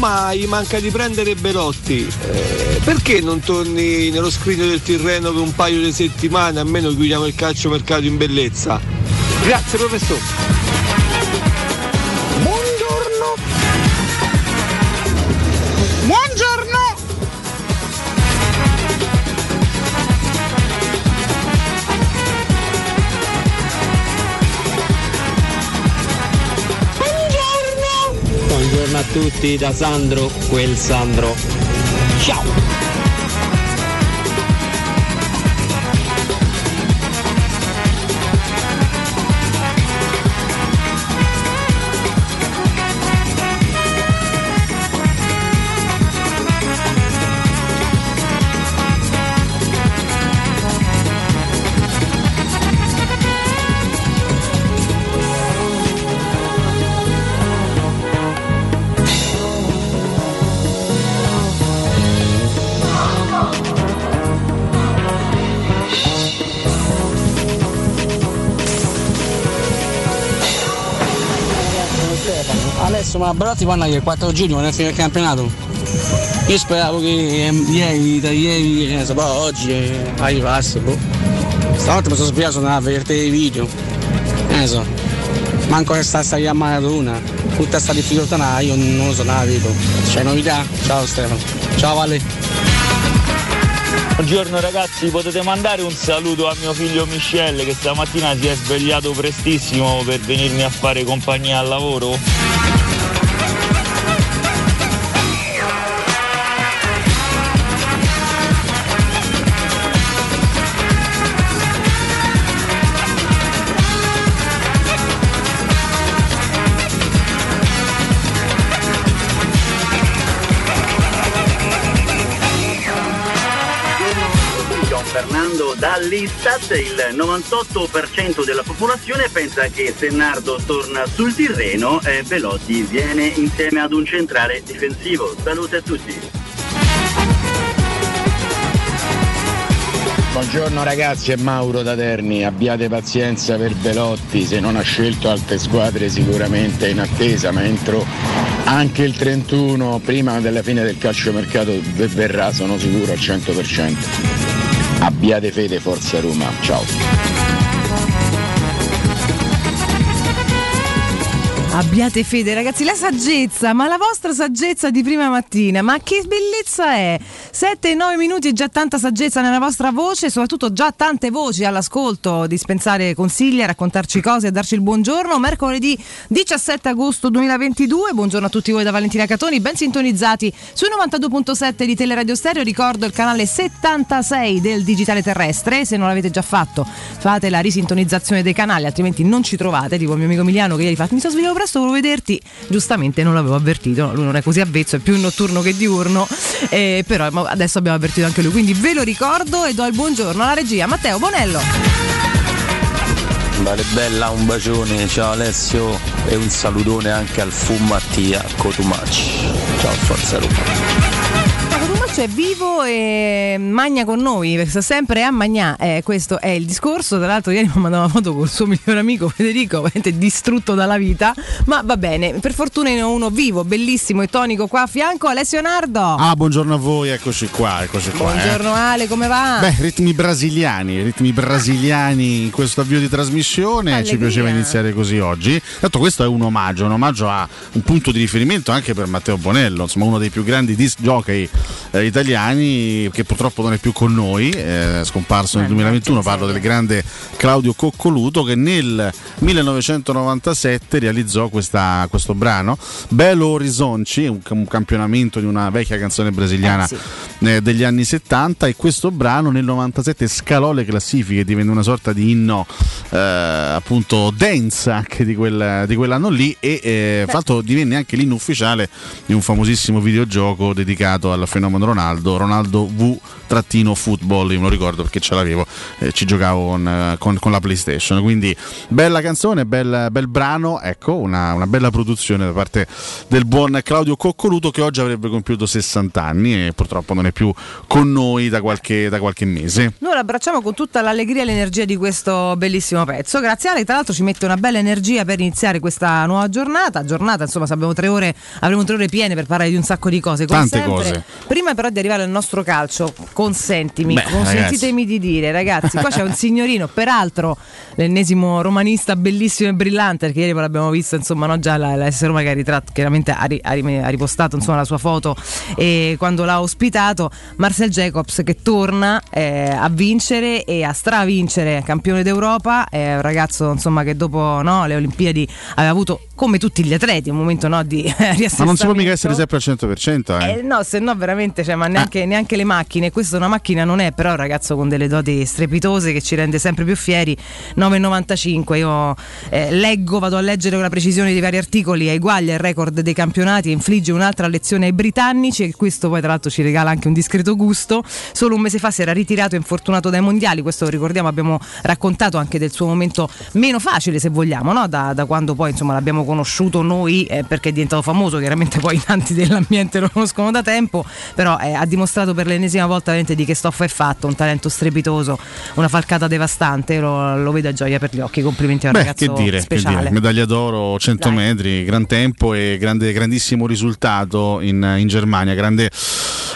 Gli manca di prendere Belotti. Eh, perché non torni nello scrigno del Tirreno per un paio di settimane, almeno chiudiamo il calcio mercato in bellezza? Grazie professore. Tutti da Sandro, quel Sandro. Ciao! Adesso ma Belotti parla che il 4 giugno non è finito il campionato. Io speravo che eh, ieri, da ieri, eh, poi oggi eh, arrivasse, boh. Stanotte mi sono svegliato sono a vedere i video. Eh so. Manco che sta a maratona. Tutta sta difficoltà no, io non lo so, non la vedo. C'è novità? Ciao Stefano. Ciao Vale. Buongiorno ragazzi, potete mandare un saluto a mio figlio Michelle che stamattina si è svegliato prestissimo per venirmi a fare compagnia al lavoro? dall'Istat il 98% della popolazione pensa che se Nardo torna sul Tirreno, eh, Velotti viene insieme ad un centrale difensivo. Salute a tutti. Buongiorno ragazzi, è Mauro da Terni, abbiate pazienza per Velotti, se non ha scelto altre squadre sicuramente è in attesa, ma entro anche il 31, prima della fine del calciomercato, verrà, sono sicuro al 100%. Abbiate fede, Forza Roma, ciao. Abbiate fede, ragazzi, la saggezza, ma la vostra saggezza di prima mattina, ma che bellezza è! 7 e 9 minuti e già tanta saggezza nella vostra voce, soprattutto già tante voci all'ascolto, dispensare consigli, a raccontarci cose, a darci il buongiorno. Mercoledì 17 agosto 2022, buongiorno a tutti voi da Valentina Catoni, ben sintonizzati sui 92.7 di Teleradio Stereo, ricordo il canale 76 del Digitale Terrestre, se non l'avete già fatto fate la risintonizzazione dei canali, altrimenti non ci trovate, tipo il mio amico Emiliano che ieri fa mi sono svegliato presto, volevo vederti, giustamente non l'avevo avvertito, lui non è così avvezzo, è più notturno che diurno, eh, però adesso abbiamo avvertito anche lui, quindi ve lo ricordo e do il buongiorno alla regia. Matteo Bonello. Vale bella, un bacione, ciao Alessio e un salutone anche al Fu Mattia Cotumacci. Ciao Forza Roma. È vivo e magna con noi, perché sta sempre a Magnà, eh, questo è il discorso. Tra l'altro, ieri mi ha mandato una foto col suo migliore amico Federico, veramente distrutto dalla vita. Ma va bene, per fortuna ne ho uno vivo, bellissimo e tonico qua a fianco, Alessio Nardo. Ah, buongiorno a voi, eccoci qua, eccoci qua. Buongiorno eh. Ale, come va? Beh, ritmi brasiliani, ritmi brasiliani in questo avvio di trasmissione, Allegria. ci piaceva iniziare così oggi. Tanto questo è un omaggio, un omaggio a un punto di riferimento anche per Matteo Bonello, insomma uno dei più grandi disc jockey eh, italiani che purtroppo non è più con noi, è scomparso nel 2021, parlo del grande Claudio Coccoluto che nel 1997 realizzò questa- questo brano, Belo Horizonte, un, un campionamento di una vecchia canzone brasiliana Eh, sì. eh, degli anni 70 e questo brano nel 97 scalò le classifiche, divenne una sorta di inno eh, appunto dance anche di, quel- di quell'anno lì e eh, l'altro divenne anche l'inno ufficiale di un famosissimo videogioco dedicato al fenomeno Ronaldo, Ronaldo V trattino football, io me lo ricordo perché ce l'avevo, eh, ci giocavo con, eh, con- con la PlayStation, quindi bella canzone, bel, bel brano, ecco, una, una bella produzione da parte del buon Claudio Coccoluto che oggi avrebbe compiuto 60 anni e purtroppo non è è più con noi da qualche, da qualche mese. Noi lo abbracciamo con tutta l'allegria e l'energia di questo bellissimo pezzo. Grazie Ale, tra l'altro ci mette una bella energia per iniziare questa nuova giornata. Giornata, insomma, se abbiamo tre ore, avremo tre ore piene per parlare di un sacco di cose. Come Tante sempre. cose. Prima però di arrivare al nostro calcio, consentimi, Beh, consentitemi di dire, ragazzi, qua c'è un signorino, peraltro l'ennesimo romanista bellissimo e brillante, perché ieri l'abbiamo visto, insomma, no, già la, la S Roma che ha ritratto, chiaramente ha, ri- ha ri- ha ripostato insomma, la sua foto e quando l'ha ospitato, Marcel Jacobs che torna eh, a vincere e a stravincere campione d'Europa, è un ragazzo insomma che dopo no, le Olimpiadi aveva avuto come tutti gli atleti un momento no, di riassestamento. Ma non si può mica essere sempre al 100%. Eh. Eh, no, se no veramente, cioè, ma neanche, neanche le macchine, questa una macchina non è, però è un ragazzo con delle doti strepitose che ci rende sempre più fieri. 9,95, io eh, leggo, vado a leggere con la precisione dei vari articoli, eguaglia il record dei campionati infligge un'altra lezione ai britannici e questo poi tra l'altro ci regala anche un discreto gusto. Solo un mese fa si era ritirato infortunato dai mondiali, questo ricordiamo, abbiamo raccontato anche del suo momento meno facile se vogliamo, no? da, da quando poi insomma l'abbiamo conosciuto noi eh, perché è diventato famoso, chiaramente poi tanti dell'ambiente lo conoscono da tempo, però eh, ha dimostrato per l'ennesima volta veramente di che stoffa è fatto, un talento strepitoso, una falcata devastante, lo, lo vedo a gioia per gli occhi, complimenti a un Beh, ragazzo che dire, che speciale. dire, medaglia d'oro 100 Dai. metri, gran tempo e grande- grandissimo risultato in, in Germania, grande,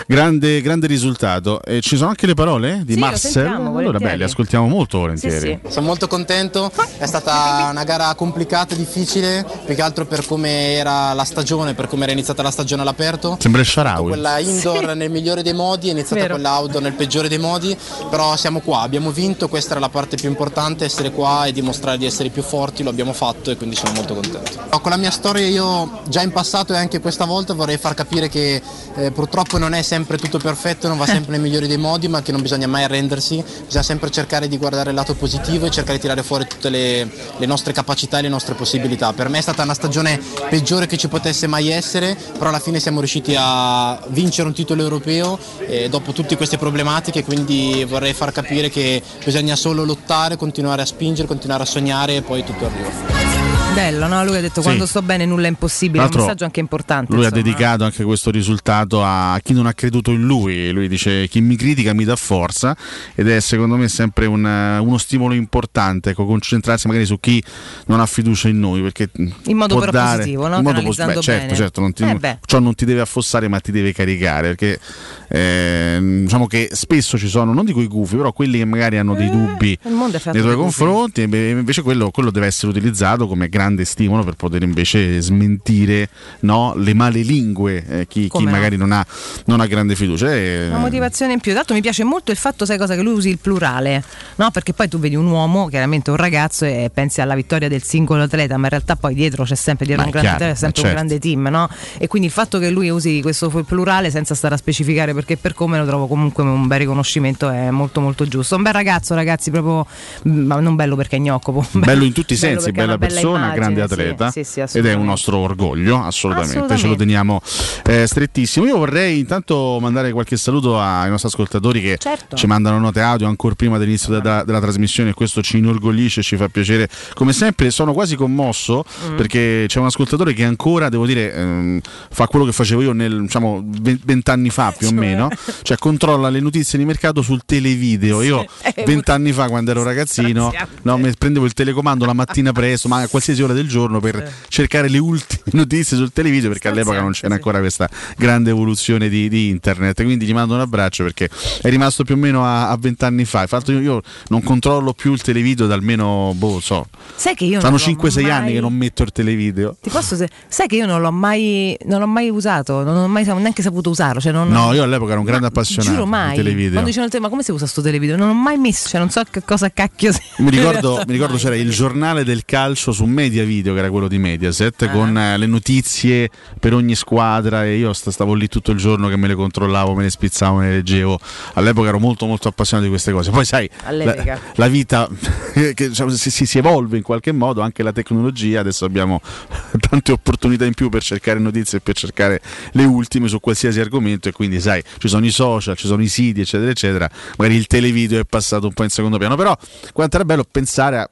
grande, grande risultato. E ci sono anche le parole di Sì, Marcel? allora, beh, le ascoltiamo molto volentieri. Sono molto contento, è stata una gara complicata, difficile, più che altro per come era la stagione, per come era iniziata la stagione all'aperto. Sembra il Sharawi. Quella indoor nel migliore dei modi, è iniziata Vero. quella outdoor nel peggiore dei modi, però siamo qua, abbiamo vinto, questa era la parte più importante, essere qua e dimostrare di essere più forti, lo abbiamo fatto e quindi sono molto contento. Con la mia storia io già in passato e anche questa volta vorrei far capire che eh, purtroppo non è sempre tutto perfetto, non va sempre nei migliori dei modi, ma che non bisogna mai arrendersi, bisogna sempre cercare di guardare il lato positivo e cercare di tirare fuori tutte le, le nostre capacità e le nostre possibilità. Per me è stata una stagione peggiore che ci potesse mai essere, però alla fine siamo riusciti a vincere un titolo europeo eh, dopo tutte queste problematiche, quindi vorrei far capire che bisogna solo lottare, continuare a spingere, continuare a sognare e poi tutto arriva. Bello, no? Lui ha detto Sì. quando sto bene nulla è impossibile, è un l'altro, messaggio anche importante. Lui ha insomma. dedicato anche questo risultato a chi non ha creduto in lui. Lui dice: Chi mi critica mi dà forza, ed è secondo me sempre un, eh, uno stimolo importante. Ecco, concentrarsi magari su chi non ha fiducia in noi. Perché In modo però dare, positivo, no? in modo Canalizzando beh, certo, certo, non ti- Eh ciò non ti deve affossare, ma ti deve caricare. Perché eh, diciamo che spesso ci sono, non dico i gufi, però quelli che magari hanno dei dubbi Eh, è fatto nei tuoi gufi. confronti, beh, invece quello, quello deve essere utilizzato come grande stimolo per poter invece smentire no, le male lingue, eh, chi, chi no. magari non ha, non ha grande fiducia. E- Una motivazione in più. Tra l'altro mi piace molto il fatto, sai cosa, che lui usi il plurale, no? Perché poi tu vedi un uomo, chiaramente un ragazzo, e pensi alla vittoria del singolo atleta, ma in realtà poi dietro c'è sempre, dietro Ma un grande chiaro, atleta, c'è sempre ma un grande team, no? E quindi il fatto che lui usi questo plurale senza stare a specificare perché per come lo trovo comunque un bel riconoscimento è molto molto giusto. Un bel ragazzo, ragazzi, proprio ma non bello perché gnocco. Bello in tutti i sensi, bella bella persona, grande atleta sì, sì, ed è un assolutamente. nostro orgoglio, assolutamente, ce lo Assolutamente. teniamo eh, strettissimo. Io vorrei intanto mandare qualche saluto ai nostri ascoltatori che Certo. ci mandano note audio ancora prima dell'inizio della, della trasmissione e questo ci inorgoglisce e ci fa piacere. Come sempre sono quasi commosso Mm. perché c'è un ascoltatore che ancora, devo dire, ehm, fa quello che facevo io nel, diciamo, ve- vent'anni fa più o meno, cioè controlla le notizie di mercato sul televideo. Io Eh, vent'anni fa quando ero ragazzino no, prendevo il telecomando la mattina presto, ma a qualsiasi ora del giorno per cercare le ultime notizie sul televideo perché all'epoca non c'era ancora questa grande evoluzione di, di internet. Quindi gli mando un abbraccio perché è rimasto più o meno a vent'anni fa. Infatti io, io non controllo più il televideo da almeno, boh, so, Sai che io fanno l'ho 5-6 mai- anni che non metto il televideo. Ti posso se- sai che io non l'ho mai non l'ho mai usato, non ho mai neanche saputo usarlo, cioè non No, io all'epoca ero un grande appassionato Giuro di mai. televideo. Quando dicevano te, ma come si usa sto televideo? Non ho mai messo, cioè non so che cosa cacchio. Mi ricordo, mi ricordo c'era il giornale del calcio su Media Video, che era quello di Mediaset, Ah. con eh, le notizie per ogni squadra e io st- stavo lì tutto il giorno che me le controllavo, me le spizzavo, me le leggevo. All'epoca ero molto molto appassionato di queste cose. Poi sai, la, la vita che, diciamo, si, si- si evolve in qualche modo, anche la tecnologia, adesso abbiamo tante opportunità in più per cercare notizie e per cercare le ultime su qualsiasi argomento e quindi sai, ci sono i social, ci sono i siti, eccetera, eccetera. Magari il televideo è passato un po' in secondo piano, però quanto era bello pensare a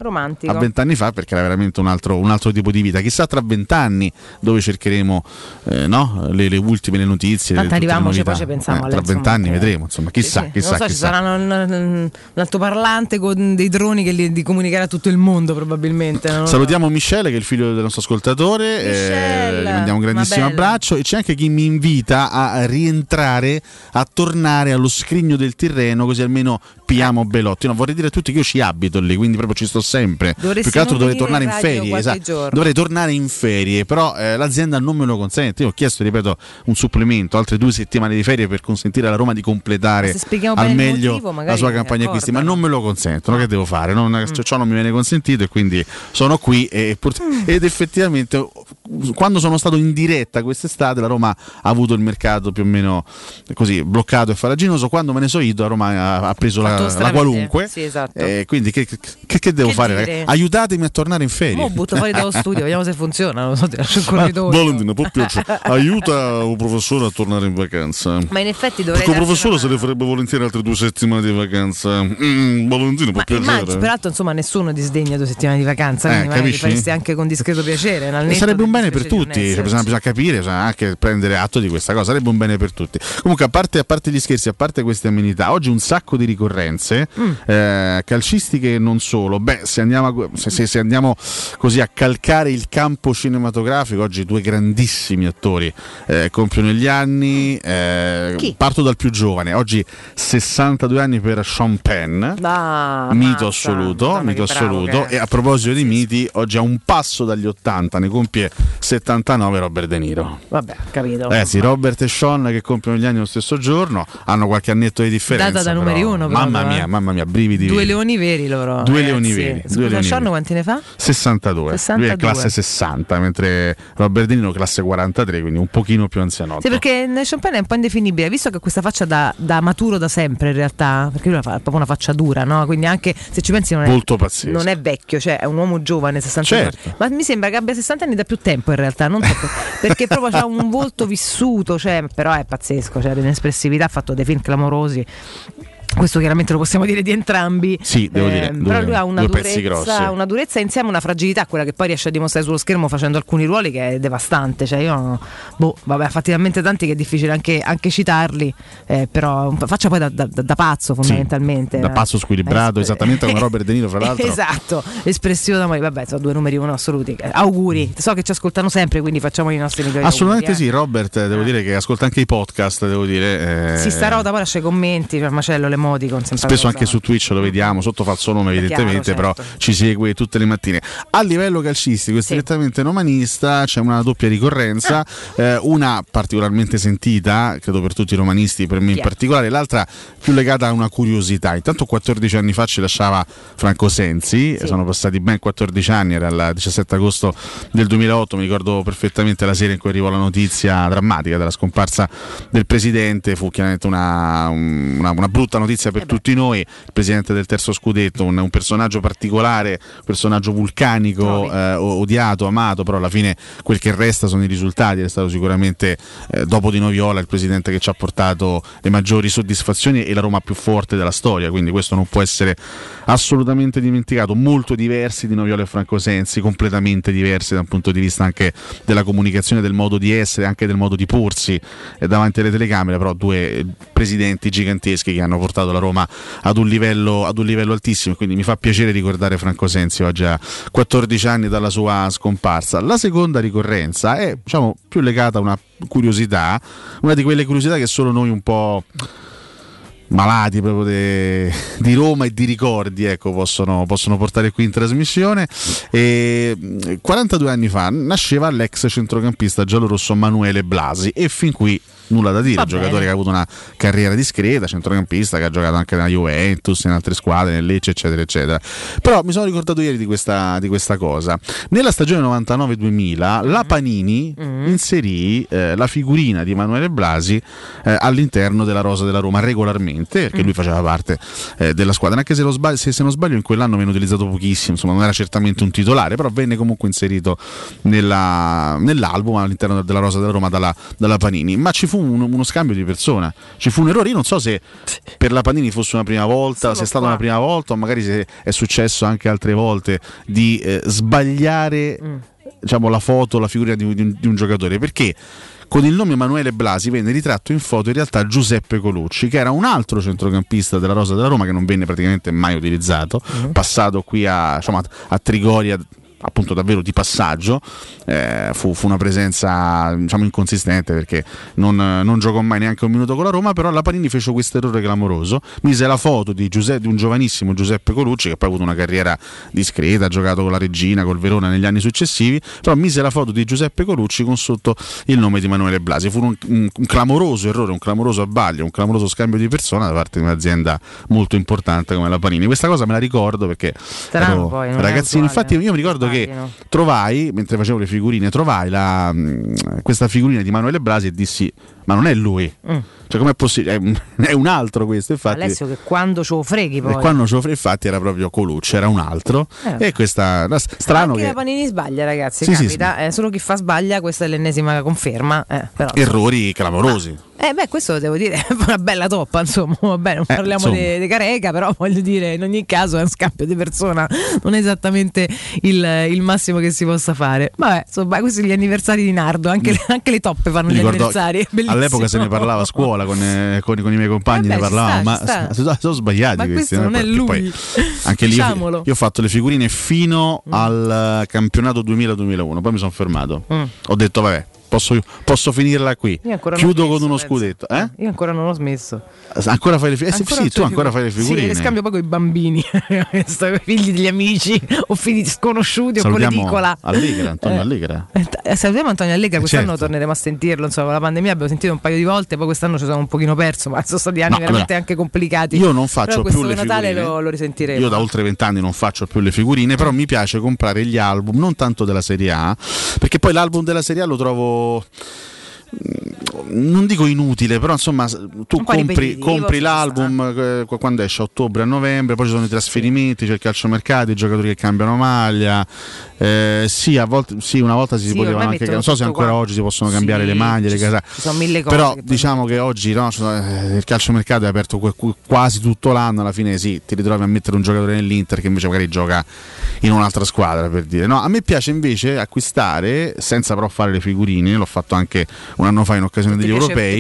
vent'anni fa perché era veramente un altro, altro, un altro tipo di vita. Chissà tra vent'anni dove cercheremo eh, no? le, le ultime le notizie. Tanto arriviamoci, poi novità. ci pensiamo Eh, Tra vent'anni eh. vedremo, insomma, chissà, Sì, sì. chissà, so, ci chissà. sarà un, un- un altoparlante con dei droni che li, li comunicherà a tutto il mondo probabilmente. so. Salutiamo Michele che è il figlio del nostro ascoltatore, eh, Michele, gli mandiamo un grandissimo abbraccio e c'è anche chi mi invita a rientrare, a tornare allo scrigno del Tirreno così almeno pigliamo Belotti. No, vorrei dire a tutti che io ci abito lì, quindi proprio ci sto sempre. Dovresti Più che altro dovrei tornare in ferie, esatto. dovrei tornare in ferie, però eh, l'azienda non me lo consente. Io ho chiesto, ripeto, un supplemento, altre due settimane di ferie per consentire alla Roma di completare al meglio motivo, la sua campagna acquisti, ma non me lo consentono. Che devo fare? Non, Ciò non mi viene consentito e quindi sono qui e Mm. ed effettivamente quando sono stato in diretta quest'estate la Roma ha avuto il mercato più o meno così bloccato e faraginoso. Quando me ne so io, la Roma ha, preso la, la qualunque. Sì, esatto. Eh, quindi che, che- che devo Che fare? Aiutatemi a tornare in ferie. Mo butto fuori dallo studio, vediamo se funziona. Non so, ti lascio il corridoio. Valentina, può piacere. Aiuta un professore a tornare in vacanza. Ma in effetti dovrei darci professore una se ne farebbe volentieri altre due settimane di vacanza. Mm, Valentino, può Ma piacere. immagino, peraltro, insomma, nessuno disdegna due settimane di vacanza, Eh, quindi faresti anche con discreto piacere. E sarebbe un bene per tutti, cioè, bisogna, bisogna capire, bisogna anche prendere atto di questa cosa, sarebbe un bene per tutti. Comunque, a parte, a parte gli scherzi, a parte queste amenità, oggi un sacco di ricorrenze, Mm. eh, calcistiche e non solo. Beh, se andiamo, a, se, se- se andiamo così a calcare il campo cinematografico, oggi due grandissimi attori eh, compiono gli anni. eh, parto dal più giovane, oggi 62 anni per Sean Penn. Ah, mito assoluto, Madonna, mito assoluto. che. E a proposito di miti, oggi a un passo dagli 80, ne compie 79 Robert De Niro. Vabbè, capito. Eh sì, Robert e Sean che compiono gli anni lo stesso giorno, hanno qualche annetto di differenza. Data da però- numeri uno, Mamma proprio, mia, eh. mamma mia, brividi. Due leoni veri loro. Due ragazzi. leoni veri, Scusa, due leoni Sean veri. quanti ne fa? 62. Lui è 62. classe 60, mentre Robert De Niro classe 43, quindi un pochino più anzianotto. Sì, perché Sean Penn è un po' indefinibile, visto che ha questa faccia da, da maturo da sempre in realtà, perché lui ha proprio una faccia dura, no? Quindi anche se ci pensi non è, Molto pazzesco. non è vecchio, cioè è un uomo giovane, 60 anni. Certo. Ma mi sembra che abbia 60 anni da più tempo in realtà, non so per- perché proprio ha un volto vissuto, cioè, però è pazzesco, cioè l'inespressività, ha fatto dei film clamorosi. Questo chiaramente lo possiamo dire di entrambi. Sì, devo dire, Ehm, due- però lui ha una durezza, una durezza insieme una fragilità, quella che poi riesce a dimostrare sullo schermo facendo alcuni ruoli che è devastante. Cioè, io, boh, vabbè, ha fatti talmente tanti che è difficile anche, anche citarli, eh, però faccia poi da, da- da pazzo fondamentalmente. da pazzo squilibrato, Eh, esattamente come Robert De Niro, fra l'altro. Esatto, espressione da morire. Vabbè, sono due numeri uno assoluti. Eh, Auguri, so che ci ascoltano sempre, quindi facciamo i nostri migliori Assolutamente auguri, sì, Robert, devo dire che ascolta anche i podcast, devo dire. eh. eh, Si sta roda, poi lascia i commenti, cioè macello, sempre Spesso anche su Twitch lo vediamo, sotto falso nome evidentemente, chiaro, però ci segue tutte le mattine. A livello calcistico e strettamente romanista c'è una doppia ricorrenza, Ah. eh, una particolarmente sentita, credo per tutti i romanisti, per me in particolare, l'altra più legata a una curiosità. Intanto 14 anni fa ci lasciava Franco Sensi, sono passati ben 14 anni, era il 17 agosto del 2008, mi ricordo perfettamente la sera in cui arrivò la notizia drammatica della scomparsa del presidente, fu chiaramente una, una- una brutta notizia per tutti noi, il presidente del terzo scudetto, un, un personaggio particolare, un personaggio vulcanico, eh, odiato, amato, però alla fine quel che resta sono i risultati, è stato sicuramente eh, dopo di Noviola il presidente che ci ha portato le maggiori soddisfazioni e la Roma più forte della storia, quindi questo non può essere assolutamente dimenticato, molto diversi di Noviola e Franco Sensi, completamente diversi da un punto di vista anche della comunicazione, del modo di essere, anche del modo di porsi eh, davanti alle telecamere, però due presidenti giganteschi che hanno portato la Roma ad un livello, ad un livello altissimo, quindi mi fa piacere ricordare Franco Sensi oggi a 14 anni dalla sua scomparsa. La seconda ricorrenza è diciamo, più legata a una curiosità, una di quelle curiosità che solo noi un po' malati proprio de- di Roma e di ricordi ecco, possono, possono portare qui in trasmissione. E, mh, 42 anni fa nasceva l'ex centrocampista giallorosso Manuele Blasi e fin qui nulla da dire, Va un giocatore bene. che ha avuto una carriera discreta, centrocampista che ha giocato anche nella Juventus, in altre squadre, nel Lecce eccetera eccetera. Però mi sono ricordato ieri di questa, di questa cosa. Nella stagione 99-2000 la Panini inserì eh, la figurina di Emanuele Blasi eh, all'interno della rosa della Roma regolarmente, perché lui faceva parte eh, della squadra, anche se, lo sbag- se, se non sbaglio in quell'anno venne utilizzato pochissimo, insomma non era certamente un titolare, però venne comunque inserito nella- nell'album all'interno della rosa della Roma dalla, dalla Panini. Ma ci fu un- uno scambio di persona, ci fu un errore. Io non so se per la Panini fosse una prima volta, se è stata una prima volta, o magari se è successo anche altre volte di eh, sbagliare Mm. diciamo, la foto, la figura di un, di un- di un giocatore. Perché con il nome Emanuele Blasi venne ritratto in foto in realtà Giuseppe Colucci, che era un altro centrocampista della Rosa della Roma che non venne praticamente mai utilizzato, passato qui a, diciamo, a Trigoria appunto davvero di passaggio eh, fu, fu una presenza diciamo inconsistente perché non, non giocò mai neanche un minuto con la Roma però la Panini fece questo errore clamoroso mise la foto di, Giuseppe, di un giovanissimo Giuseppe Colucci che poi ha avuto una carriera discreta ha giocato con la Regina, col Verona negli anni successivi però mise la foto di Giuseppe Colucci con sotto il nome di Emanuele Blasi. Fu un, un- un clamoroso errore, un clamoroso abbaglio un clamoroso scambio di persona da parte di un'azienda molto importante come la Panini questa cosa me la ricordo perché Strano ero poi, ragazzino infatti io mi ricordo che Immagino. trovai, mentre facevo le figurine, trovai la, mh, questa figurina di Manuele Blasi e dissi: Ma non è lui. Mm. Cioè, com'è possibile? È un, altro questo. Infatti, Alessio che quando ce lo freghi e poi. quando ce lo fre- infatti era proprio Colucci, era un altro. Eh. E questa strano Anche che la Panini sbaglia, ragazzi. Sì, sì, capita. Eh, solo chi fa sbaglia, questa è l'ennesima conferma. Eh, però, errori clamorosi. Eh, beh, questo devo dire è una bella toppa, insomma, va bene, non Eh, parliamo insomma. di Careca, però voglio dire, in ogni caso è un scambio di persona, non è esattamente il, il massimo che si possa fare. Vabbè, insomma, questi sono gli anniversari di Nardo, anche, le, anche le toppe fanno gli ricordo- anniversari. bellissimo. All'epoca se ne parlava a scuola con, eh, con- con i miei compagni, Vabbè, ne parlavamo, sta, ma sta. sono, sono sbagliati Ma questi. non è lui. poi anche lì io. Mm. io ho fatto le figurine fino al eh, campionato 2000-2001, poi mi sono fermato. Ho detto, vabbè, posso, posso finirla qui. Chiudo con uno scudetto. Eh? Io ancora non ho smesso. Ancora fai le figurine? Eh, sì, tu ancora fai le figurine. Sì, le scambio poi con i bambini, figli degli amici o figli sconosciuti o con Salutiamo l'edicola. Allegra, Antonio Eh. Allegra. Eh, eh, Salutiamo Antonio Allegra, Eh, quest'anno certo. torneremo a sentirlo. Insomma, la pandemia abbiamo sentito un paio di volte, poi quest'anno ci siamo un pochino perso, ma sono stati anni No, veramente allora, anche complicati. Io non faccio più le Natale figurine. lo, lo risentiremo. Io da oltre vent'anni non faccio più le figurine, però mi piace comprare gli album, non tanto della Serie A, perché poi l'album della Serie A lo trovo og non dico inutile, però insomma tu compri, compri l'album eh, qu- quando esce a ottobre, a novembre, poi ci sono i trasferimenti, c'è il calciomercato, i giocatori che cambiano maglia. eh, sì, a volte, sì, una volta si Sì, ormai anche, non so se ancora quanto. oggi si possono Sì, cambiare le maglie, le ci sono mille cose Però che diciamo che oggi no, eh, il calciomercato è aperto quasi tutto l'anno, alla fine sì, ti ritrovi a mettere un giocatore nell'Inter che invece magari gioca in un'altra squadra per dire. No, a me piace invece acquistare, senza però fare le figurine, l'ho fatto anche un anno fa in occasione degli piace- europei.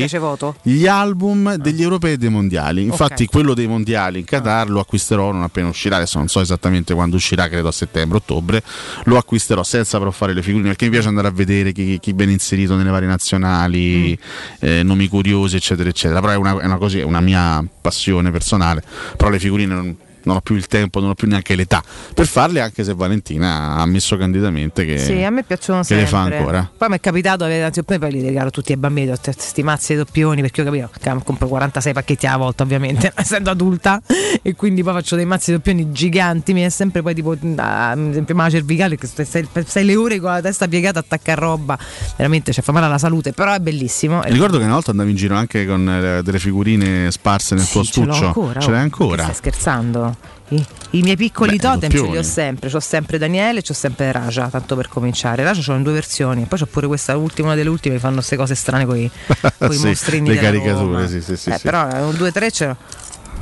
Gli album degli europei e dei mondiali. Infatti, Ok. quello dei mondiali in Qatar lo acquisterò non appena uscirà. Adesso non so esattamente quando uscirà, credo a settembre, ottobre. Lo acquisterò senza però fare le figurine perché mi piace andare a vedere chi, chi viene inserito nelle varie nazionali, eh, nomi curiosi, eccetera, eccetera. Però è una, è una così, è una mia passione personale. Però le figurine non. Non ho più il tempo, non ho più neanche l'età per farle, anche se Valentina ha ammesso candidamente che, Sì, a me piacciono che sempre. le fa ancora. Poi mi è capitato doppioni, poi li regalo tutti ai bambini, ho questi mazzi doppioni, perché io capito, cam- compro 46 pacchetti alla volta ovviamente, essendo adulta, e quindi poi faccio dei mazzi doppioni giganti, mi è sempre poi tipo, ah, ad esempio, ma cervicale, che stai, stai- le ore con la testa piegata a attaccare roba, veramente ci fa male alla salute, però è bellissimo. Ricordo che una volta andavi in giro anche con eh, delle figurine sparse nel tuo Ce l'ho stuccio. ancora, Ce l'hai oh, ancora? che Stai scherzando? I, i miei piccoli Beh, totem ce li ho sempre. C'ho sempre Daniele e c'ho sempre Raja, tanto per cominciare. Raja c'ho in due versioni. Poi c'ho pure questa ultima, una delle ultime che fanno queste cose strane con i Sì, mostrini. le caricature, sì, sì, sì, Eh, sì. Però eh, un 2-3 ce l'ho.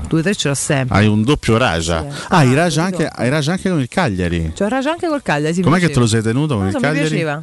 2-3 ce l'ho sempre. Hai un doppio Raja. Sì, ah, hai ah, Raja anche, hai Raja anche con il Cagliari. C'ho Raja anche col Cagliari. Sì, Com'è che piaceva. te lo sei tenuto con Non so, il mi Cagliari?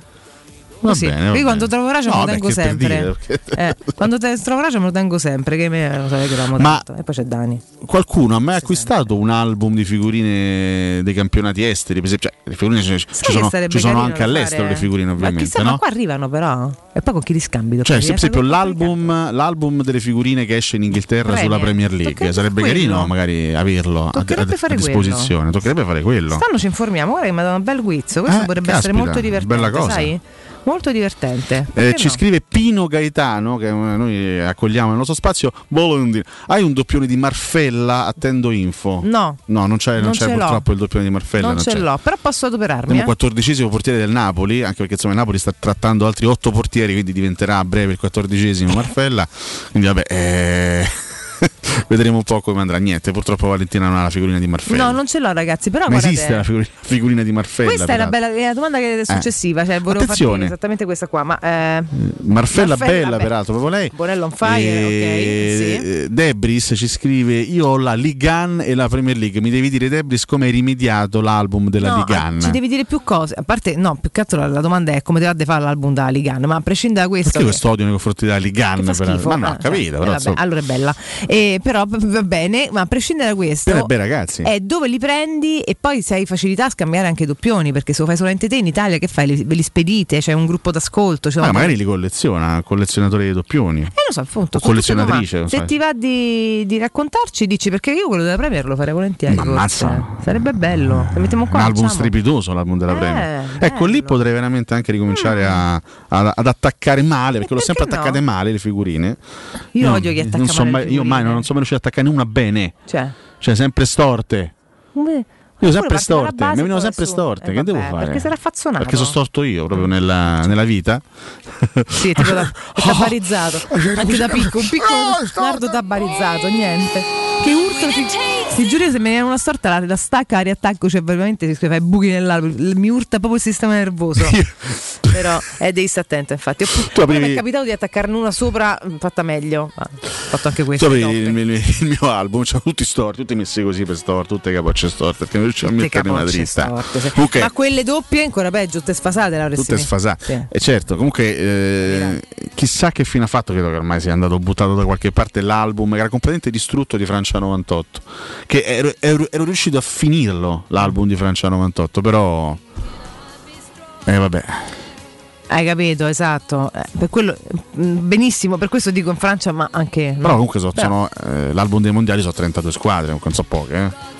Va Così. bene, va Io quando trovo Raja No, me lo tengo per sempre. dire, perché- Eh, quando te trovo Raja me lo tengo sempre. Che me lo sai che l'amo Ma- tanto. E poi c'è Dani. Qualcuno ha mai acquistato un album di figurine dei campionati esteri? Per esempio, cioè, le figurine ci, ci sono, ci sono anche all'estero fare? le figurine, Ma ovviamente. chissà, no? ma qua arrivano però. E poi con chi li scambi? Cioè, per esempio l'album, l'album delle figurine che esce in Inghilterra Premier. sulla Premier League Toccherebbe sarebbe quello. carino magari averlo a, Toccherebbe a- a disposizione. Toccherebbe fare quello. Quest'anno ci informiamo, guarda che mi ha dato un bel quiz. Questo Eh, potrebbe essere caspita, molto divertente, bella cosa. sai? Molto divertente. Eh, ci no? scrive Pino Gaetano, che eh, noi accogliamo nel nostro spazio. Bolondino. Hai un doppione di Marfella? Attendo info. No. No, non c'è, non Non c'è purtroppo il doppione di Marfella. Non ce c'è. l'ho, però posso adoperarmi. Abbiamo eh. quattordicesimo portiere del Napoli, anche perché insomma il Napoli sta trattando altri otto portieri, quindi diventerà a breve il quattordicesimo Marfella. Quindi vabbè, eh, vedremo un po' come andrà. Niente, purtroppo Valentina non ha la figurina di Marfella. No, non ce l'ho ragazzi, però Ma esiste la figurina, figurina di Marfella? Questa è la, bella, è la domanda che è successiva, cioè volevo Attenzione. farti esattamente questa qua, ma eh, Marfella, bella, beh. peraltro, proprio lei. Bonello on fire, E- ok, sì. eh, Debris ci scrive: Io ho la Ligan e la Premier League. Mi devi dire, Debris, come hai rimediato l'album della No, Ligan? eh, ci devi dire più cose. A parte, no, più che altro la, la domanda è come di fare l'album da Ligan, ma a prescindere da questo. Perché questo odio nei confronti della Ligan? Che per-. Ma no, Ah, capito. eh, però, vabbè, insomma, allora è bella. Eh, però va bene, ma a prescindere da questo, è bei ragazzi. è dove li prendi e poi se hai facilità a scambiare anche doppioni, perché se lo fai solamente te in Italia, che fai? Ve li spedite? C'è un gruppo d'ascolto? C'è Ah, magari li colleziona, collezionatore di doppioni. Eh, lo so, appunto. O collezionatrice, Se so. ti va di, di raccontarci, dici perché io quello della Premier lo farei volentieri. Ma ammazza. Sarebbe bello. Mettiamo qua. un album facciamo. strepitoso l'album della Eh, Premier. Ecco, lì potrei veramente anche ricominciare a- a- ad attaccare male, perché l'ho sempre perché no? attaccate male le figurine. Io odio chi attacca male le mai- Io mai non, non sono mai riuscito ad attaccare una bene. Cioè, Cioè, sempre storte. come- Io sempre storte, mi venivano sempre su. storte. Eh, che devo vabbè, fare? Perché sei raffazzonato. Perché sono storto io proprio nella, nella vita. Sì, tipo da, è tabbarizzato. Anche da piccolo, un piccolo Oh, nardo tabbarizzato, niente. Che urto, ti, ti giuro se mi viene una storta la, la stacca, la riattacco, cioè veramente si fa i buchi nell'albero, mi urta proprio il sistema nervoso. Però eh, devi stare attento, infatti. Oppure Tu aprivi- mi è capitato di attaccarne una sopra mh, fatta meglio. Ma ho fatto anche Tu questo. no? il, il- il mio album, c'erano tutti storti, tutti messi così per storti, tutte capocce storte, perché non riuscivo a Tutte metterne una dritta. storte, sì. Comunque, Ma quelle doppie ancora peggio, tutte sfasate l'avresti tutte sfasate. Sì. E certo, comunque eh, chissà che fine ha fatto, credo che ormai sia andato buttato da qualche parte l'album, che era completamente distrutto di Francia 98. Che ero, ero- ero riuscito a finirlo l'album di Francia 98, però... Eh vabbè. Hai capito, esatto. Eh, per quello, mh, benissimo, per questo dico in Francia, ma anche. no. Però comunque so- sono, eh, l'album dei mondiali sono 32 squadre, non so poche. Eh.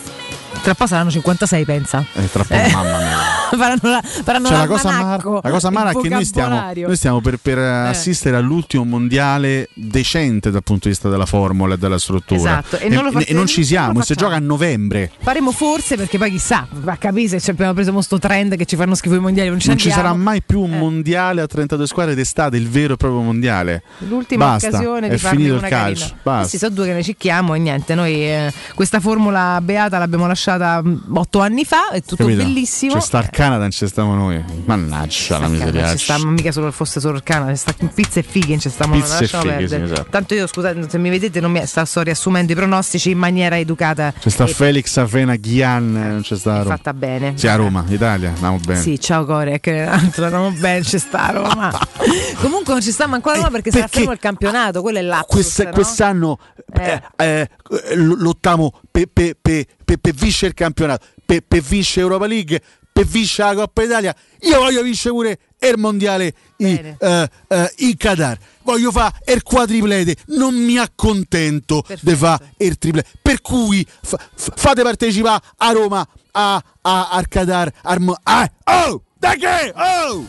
Tra poco saranno 56, pensa. E tra poco, Eh. mamma mia. faranno la, faranno Cioè, la cosa amara, la cosa amara il è che noi stiamo. Eh. noi stiamo per, per assistere all'ultimo mondiale decente dal punto di vista della formula e della struttura. Esatto, e non lo e non ci siamo, non lo si facciamo. gioca a novembre. Faremo forse perché poi chissà, va capire se ci abbiamo preso questo trend che ci fanno schifo i mondiali. Non, ci Non ci sarà mai più un Eh. mondiale a 32 squadre d'estate, il vero e proprio mondiale. L'ultima Basta, occasione di farne il calcio. Basta. Eh sì, sono due che ne cicchiamo e niente. Noi eh, questa formula beata l'abbiamo lasciata mh, otto anni fa, è tutto Capito? bellissimo. C'è sta il Canada, non ci stiamo noi. Mannaggia la Non miseria. ci sta, ma mica solo fosse solo il cane, ci sta pizza e fighi, non ci stiamo non e lasciamo perdere. sì, esatto. Tanto io scusate, se mi vedete non mi sta sto riassumendo i pronostici in maniera educata. C'è sta e Felix Afena Ghian, eh, non c'è sta fatta bene. Sì, a Roma, Italia, andiamo bene. Sì, ciao Corec, andiamo bene, ci sta Roma. Comunque non ci stiamo ancora a Roma perché, sarà perché fermo il campionato, quello è. Questa- quest'anno eh, eh, l- lottiamo per pe, pe, pe- per vincere il campionato, per vincere Europa League, per vincere la Coppa Italia. Io voglio vincere pure il mondiale in, eh, eh, in Qatar. Voglio fare il quadriplete, non mi accontento di fare il triplete. Per cui fa- fa- fate partecipare a Roma a, a, al Qatar. al mo- ah, oh! Da che? Oh!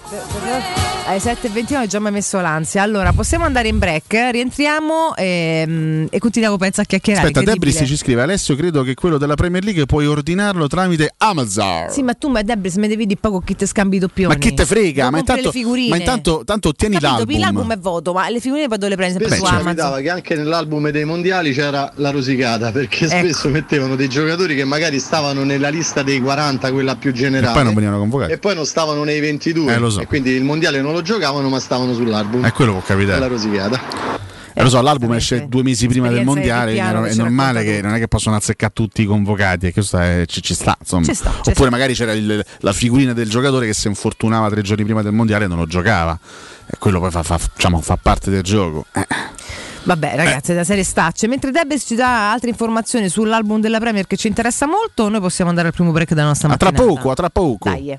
Alle 7.29 ho già mai messo l'ansia. Allora, possiamo andare in break, rientriamo ehm, e continuiamo penso a chiacchierare. Aspetta. Debris ci scrive Alessio, credo che quello della Premier League puoi ordinarlo tramite Amazon. Sì, ma tu, ma Debris, mi devi dire poco chi te scambi doppioni. Ma chi te frega? Non Ma intanto, le figurine. ma intanto tanto ottieni Capito, l'album. l'album è voto, ma le figurine poi dove le prendi sempre Spesso su ci Amazon. capitava che anche nell'album dei mondiali c'era la rosicata perché Ecco. spesso mettevano dei giocatori che magari stavano nella lista dei 40, quella più generale. E poi non venivano convocati. E poi non stavano nei 22. Eh, lo so. E quindi il mondiale non lo giocavano, ma stavano sull'album. Eh, quello può capitare. La rosicata. Eh, lo so, l'album esce due mesi prima del mondiale, piano è, normale che non è che possono azzeccare tutti i convocati, e questo è- ci, ci sta, insomma. Ci sta, ci Oppure sta. magari c'era il- la figurina del giocatore che si infortunava tre giorni prima del mondiale e non lo giocava. E quello poi fa, fa- diciamo, fa parte del gioco. Eh. Vabbè, ragazzi, da serie stacce. Mentre Debris ci dà altre informazioni sull'album della Premier che ci interessa molto, noi possiamo andare al primo break della nostra A tra mattinata. poco, a tra poco. Dai.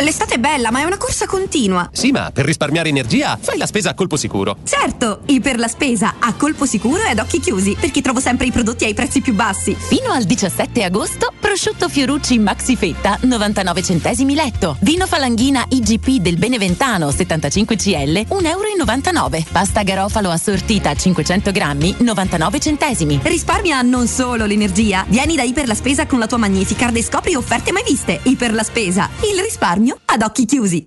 L'estate è bella, ma è una corsa continua. Sì, ma per risparmiare energia fai la spesa a colpo sicuro. Certo, i per la spesa a colpo sicuro e ad occhi chiusi, perché trovo sempre i prodotti ai prezzi più bassi. Fino al 17 agosto, prosciutto Fiorucci Maxi Fetta 99 centesimi letto. Vino Falanghina IGP del Beneventano 75 CL 1,99 euro. Pasta Garofalo assortita 500 grammi 99 centesimi. Risparmia non solo l'energia. Vieni da Iper la Spesa con la tua Magnificard e scopri offerte mai viste. Iper la Spesa, il risparmio ad occhi chiusi.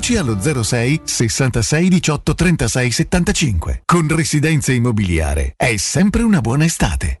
chiamaci allo 06 66 18 36 75. Con Residenze Immobiliare è sempre una buona estate.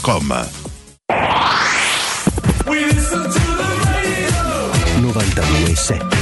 www.radiotrinitat.com 997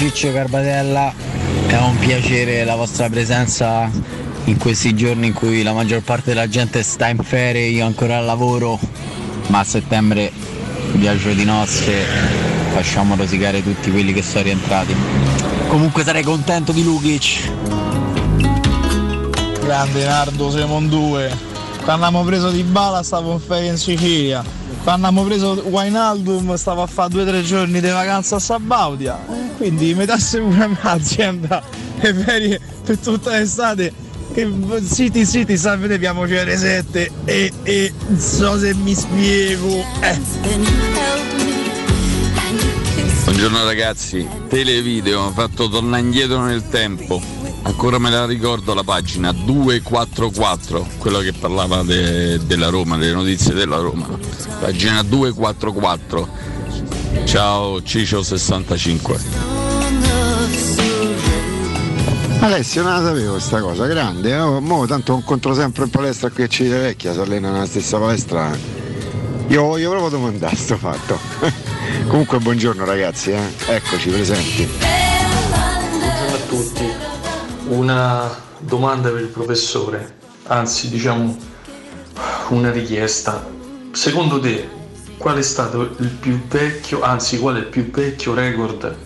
Ciccio Carbatella, è un piacere la vostra presenza in questi giorni in cui la maggior parte della gente sta in ferie, io ancora al lavoro, ma a settembre viaggio di nozze, facciamo rosicare tutti quelli che sono rientrati. Comunque sarei contento di Lukic. Grande Nardo, siamo in due. Quando abbiamo preso di bala stavo in ferie in Sicilia. Quando abbiamo preso Wainaldum stavo a fare due o tre giorni di vacanza a Sabaudia. Quindi mettasse pure a me l'azienda le ferie per tutta l'estate. Che City City salve abbiamo cere 7 e, e non so se mi spiego. Eh. Buongiorno ragazzi, televideo, ho fatto tornare indietro nel tempo. Ancora me la ricordo la pagina 244, quello che parlava de- della Roma, delle notizie della Roma. Pagina 244. Ciao Cicio 65. Alessio non la sapevo questa cosa, grande, oh, mo tanto incontro sempre in palestra qui a Civitavecchia, si allena nella stessa palestra. Io voglio proprio domandare sto fatto. Comunque buongiorno ragazzi, eh. eccoci presenti. Buongiorno a tutti. Una domanda per il professore, anzi diciamo una richiesta. Secondo te qual è stato il più vecchio, anzi qual è il più vecchio record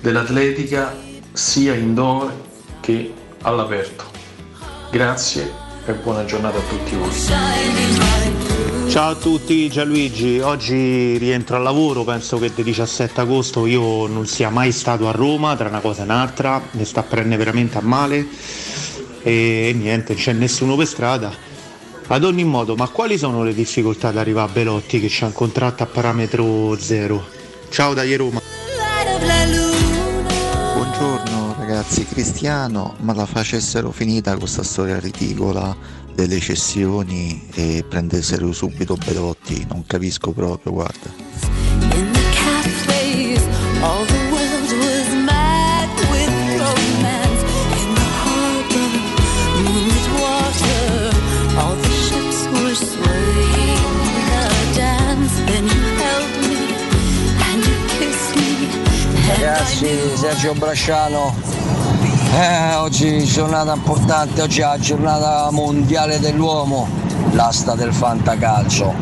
dell'atletica sia indoor che all'aperto? Grazie e buona giornata a tutti voi. Ciao a tutti, Gianluigi. Oggi rientro al lavoro, penso che del 17 agosto io non sia mai stato a Roma, tra una cosa e un'altra, ne sta prendendo veramente a male e niente, c'è nessuno per strada. Ad ogni modo, ma quali sono le difficoltà ad arrivare a Belotti che c'ha un contratto a parametro zero? Ciao da Roma. Ragazzi, Cristiano, ma la facessero finita questa storia ridicola delle cessioni e prendessero subito Belotti, non capisco proprio, guarda. Ragazzi, Sergio Brasciano. Eh, oggi giornata importante, oggi è la giornata mondiale dell'uomo, l'asta del fantacalcio.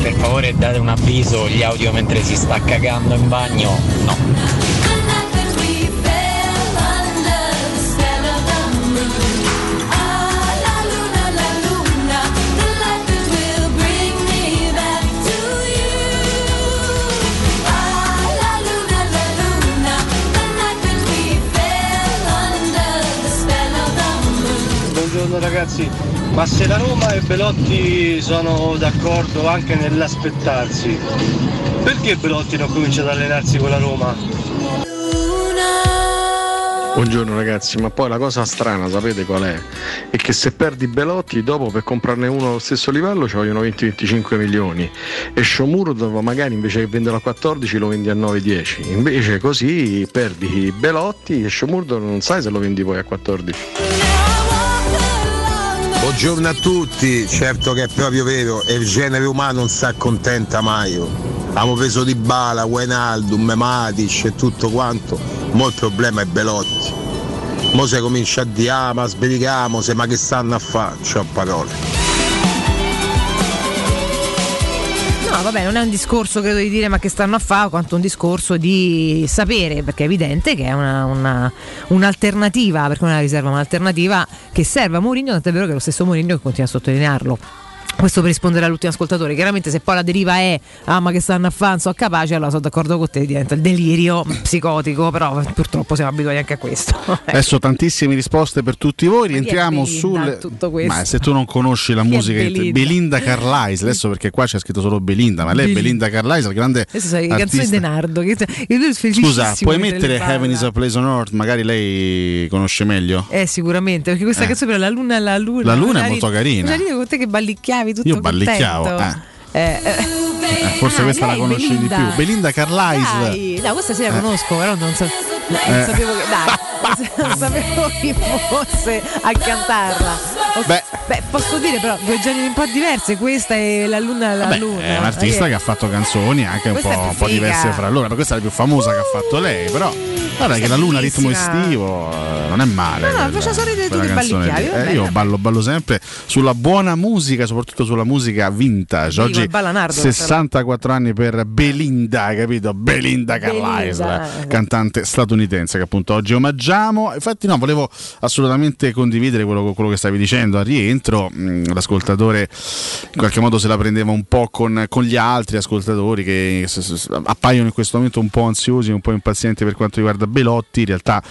Per favore date un avviso, gli audio mentre si sta cagando in bagno? No. Ragazzi, ma se la Roma e Belotti sono d'accordo anche nell'aspettarsi, perché Belotti non comincia ad allenarsi con la Roma? Buongiorno ragazzi, ma poi la cosa strana, sapete qual è? È che se perdi Belotti, dopo per comprarne uno allo stesso livello ci vogliono 20-25 milioni e Shomurov magari invece che venderlo a 14 lo vendi a 9-10. Invece così perdi Belotti e Shomurov non sai se lo vendi poi a 14. Buongiorno a tutti, certo che è proprio vero, e il genere umano non si accontenta mai. Abbiamo preso di bala, Wijnaldum, Matic e tutto quanto, mo il problema è Belotti. Mo se comincia a dire, ah, ma sbrighiamo, se ma che stanno a fare, c'ho parole. No, vabbè, non è un discorso credo di dire ma che stanno a fare, quanto un discorso di sapere, perché è evidente che è una- una- un'alternativa, perché una riserva, ma un'alternativa che serve a Mourinho, tant'è vero che è lo stesso Mourinho che continua a sottolinearlo. Questo per rispondere all'ultimo ascoltatore. Chiaramente se poi la deriva è ah ma che stanno a fare, non so capace, allora sono d'accordo con te, diventa il delirio psicotico, però purtroppo siamo abituati anche a questo. Adesso tantissime risposte per tutti voi. Rientriamo sul. in tutto questo? Ma se tu non conosci la Chi musica Belinda? Belinda Carlisle, adesso perché qua c'è scritto solo Belinda, ma lei è Belinda. Carlisle, grande. Sono canzoni artista. di Nardo. Che, sono Scusa, puoi mettere. Heaven is a Place on Earth? Magari lei conosce meglio. Eh, sicuramente, perché questa Eh. canzone per la luna, la luna. La luna è molto ri- carina. Ride con te che ballicchiavi tutto Io ballicchiavo, contento. Eh, eh. Eh, forse Ah, questa la conosci di Belinda. più. Belinda Carlisle. No, questa sì la Eh. conosco, però non so. Non sapevo che. Dai, non sapevo chi fosse a cantarla. Beh. Beh, posso dire però due generi un po' diverse, questa e la luna la Vabbè, luna. è un artista Eh, che ha fatto canzoni anche un è po', un po' diverse fra loro, questa è la più famosa che ha fatto lei, però guarda che è la luna ritmo estivo eh, non è male. No, no, faceva sorridere tutti i ballicchiavi, Eh, io ballo, ballo sempre sulla buona musica, soprattutto sulla musica vintage. Oggi Ballanardo, 64 anni per Belinda, capito? Belinda Carlisle, Belinda. cantante statunitense che appunto oggi omaggiamo. Infatti no, volevo assolutamente condividere quello, quello che stavi dicendo al rientro. Mm, L'ascoltatore in qualche modo se la prendeva un po' con, con gli altri ascoltatori che appaiono in questo momento un po' ansiosi, un po' impazienti per quanto riguarda Belotti. In realtà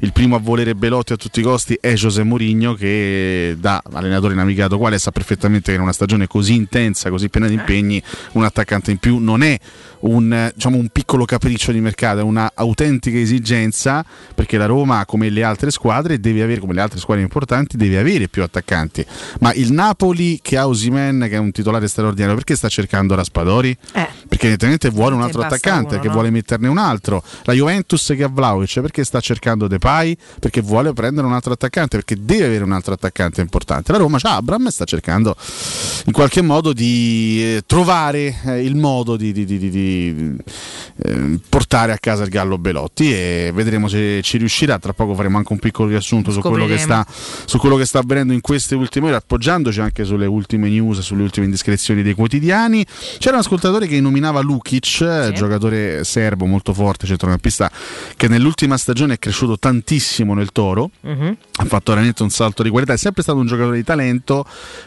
il primo a volere Belotti a tutti i costi è José Mourinho che da allenatore navigato quale sa perfettamente che in una stagione così intensa, così piena di impegni, un attaccante in più non è un, eh, diciamo, un piccolo capriccio di mercato, una autentica esigenza perché la Roma, come le altre squadre, deve avere, come le altre squadre importanti, deve avere più attaccanti. Ma il Napoli che ha Osimen, che è un titolare straordinario, perché sta cercando Raspadori? Eh. Perché evidentemente vuole un altro attaccante, uno, che no? vuole metterne un altro. La Juventus che ha Vlaovic, perché sta cercando Depay? Perché vuole prendere un altro attaccante, perché deve avere un altro attaccante importante. La Roma c'ha Abram e sta cercando in qualche modo di eh, trovare eh, il modo di, di- di- di- di, eh, portare a casa il Gallo Belotti e vedremo se ci riuscirà. Tra poco faremo anche un piccolo riassunto su quello, che sta, su quello che sta avvenendo in queste ultime ore, appoggiandoci anche sulle ultime news, sulle ultime indiscrezioni dei quotidiani. C'era un ascoltatore che nominava Lukic, eh, giocatore serbo molto forte, centrocampista, che nell'ultima stagione è cresciuto tantissimo nel Toro Mhm. ha fatto veramente un salto di qualità, è sempre stato un giocatore di talento,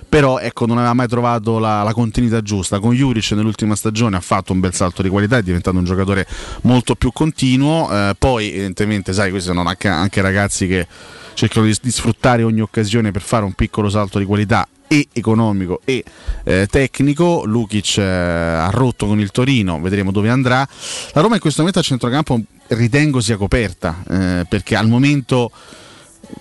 però ecco, non aveva mai trovato la, la continuità giusta. Con Juric nell'ultima stagione ha fatto un bel salto di qualità, è diventato un giocatore molto più continuo, eh, poi evidentemente sai, questi sono anche, anche ragazzi che cercano di, di sfruttare ogni occasione per fare un piccolo salto di qualità e economico e eh, tecnico. Lukic eh, ha rotto con il Torino, vedremo dove andrà. La Roma in questo momento a centrocampo ritengo sia coperta eh, perché al momento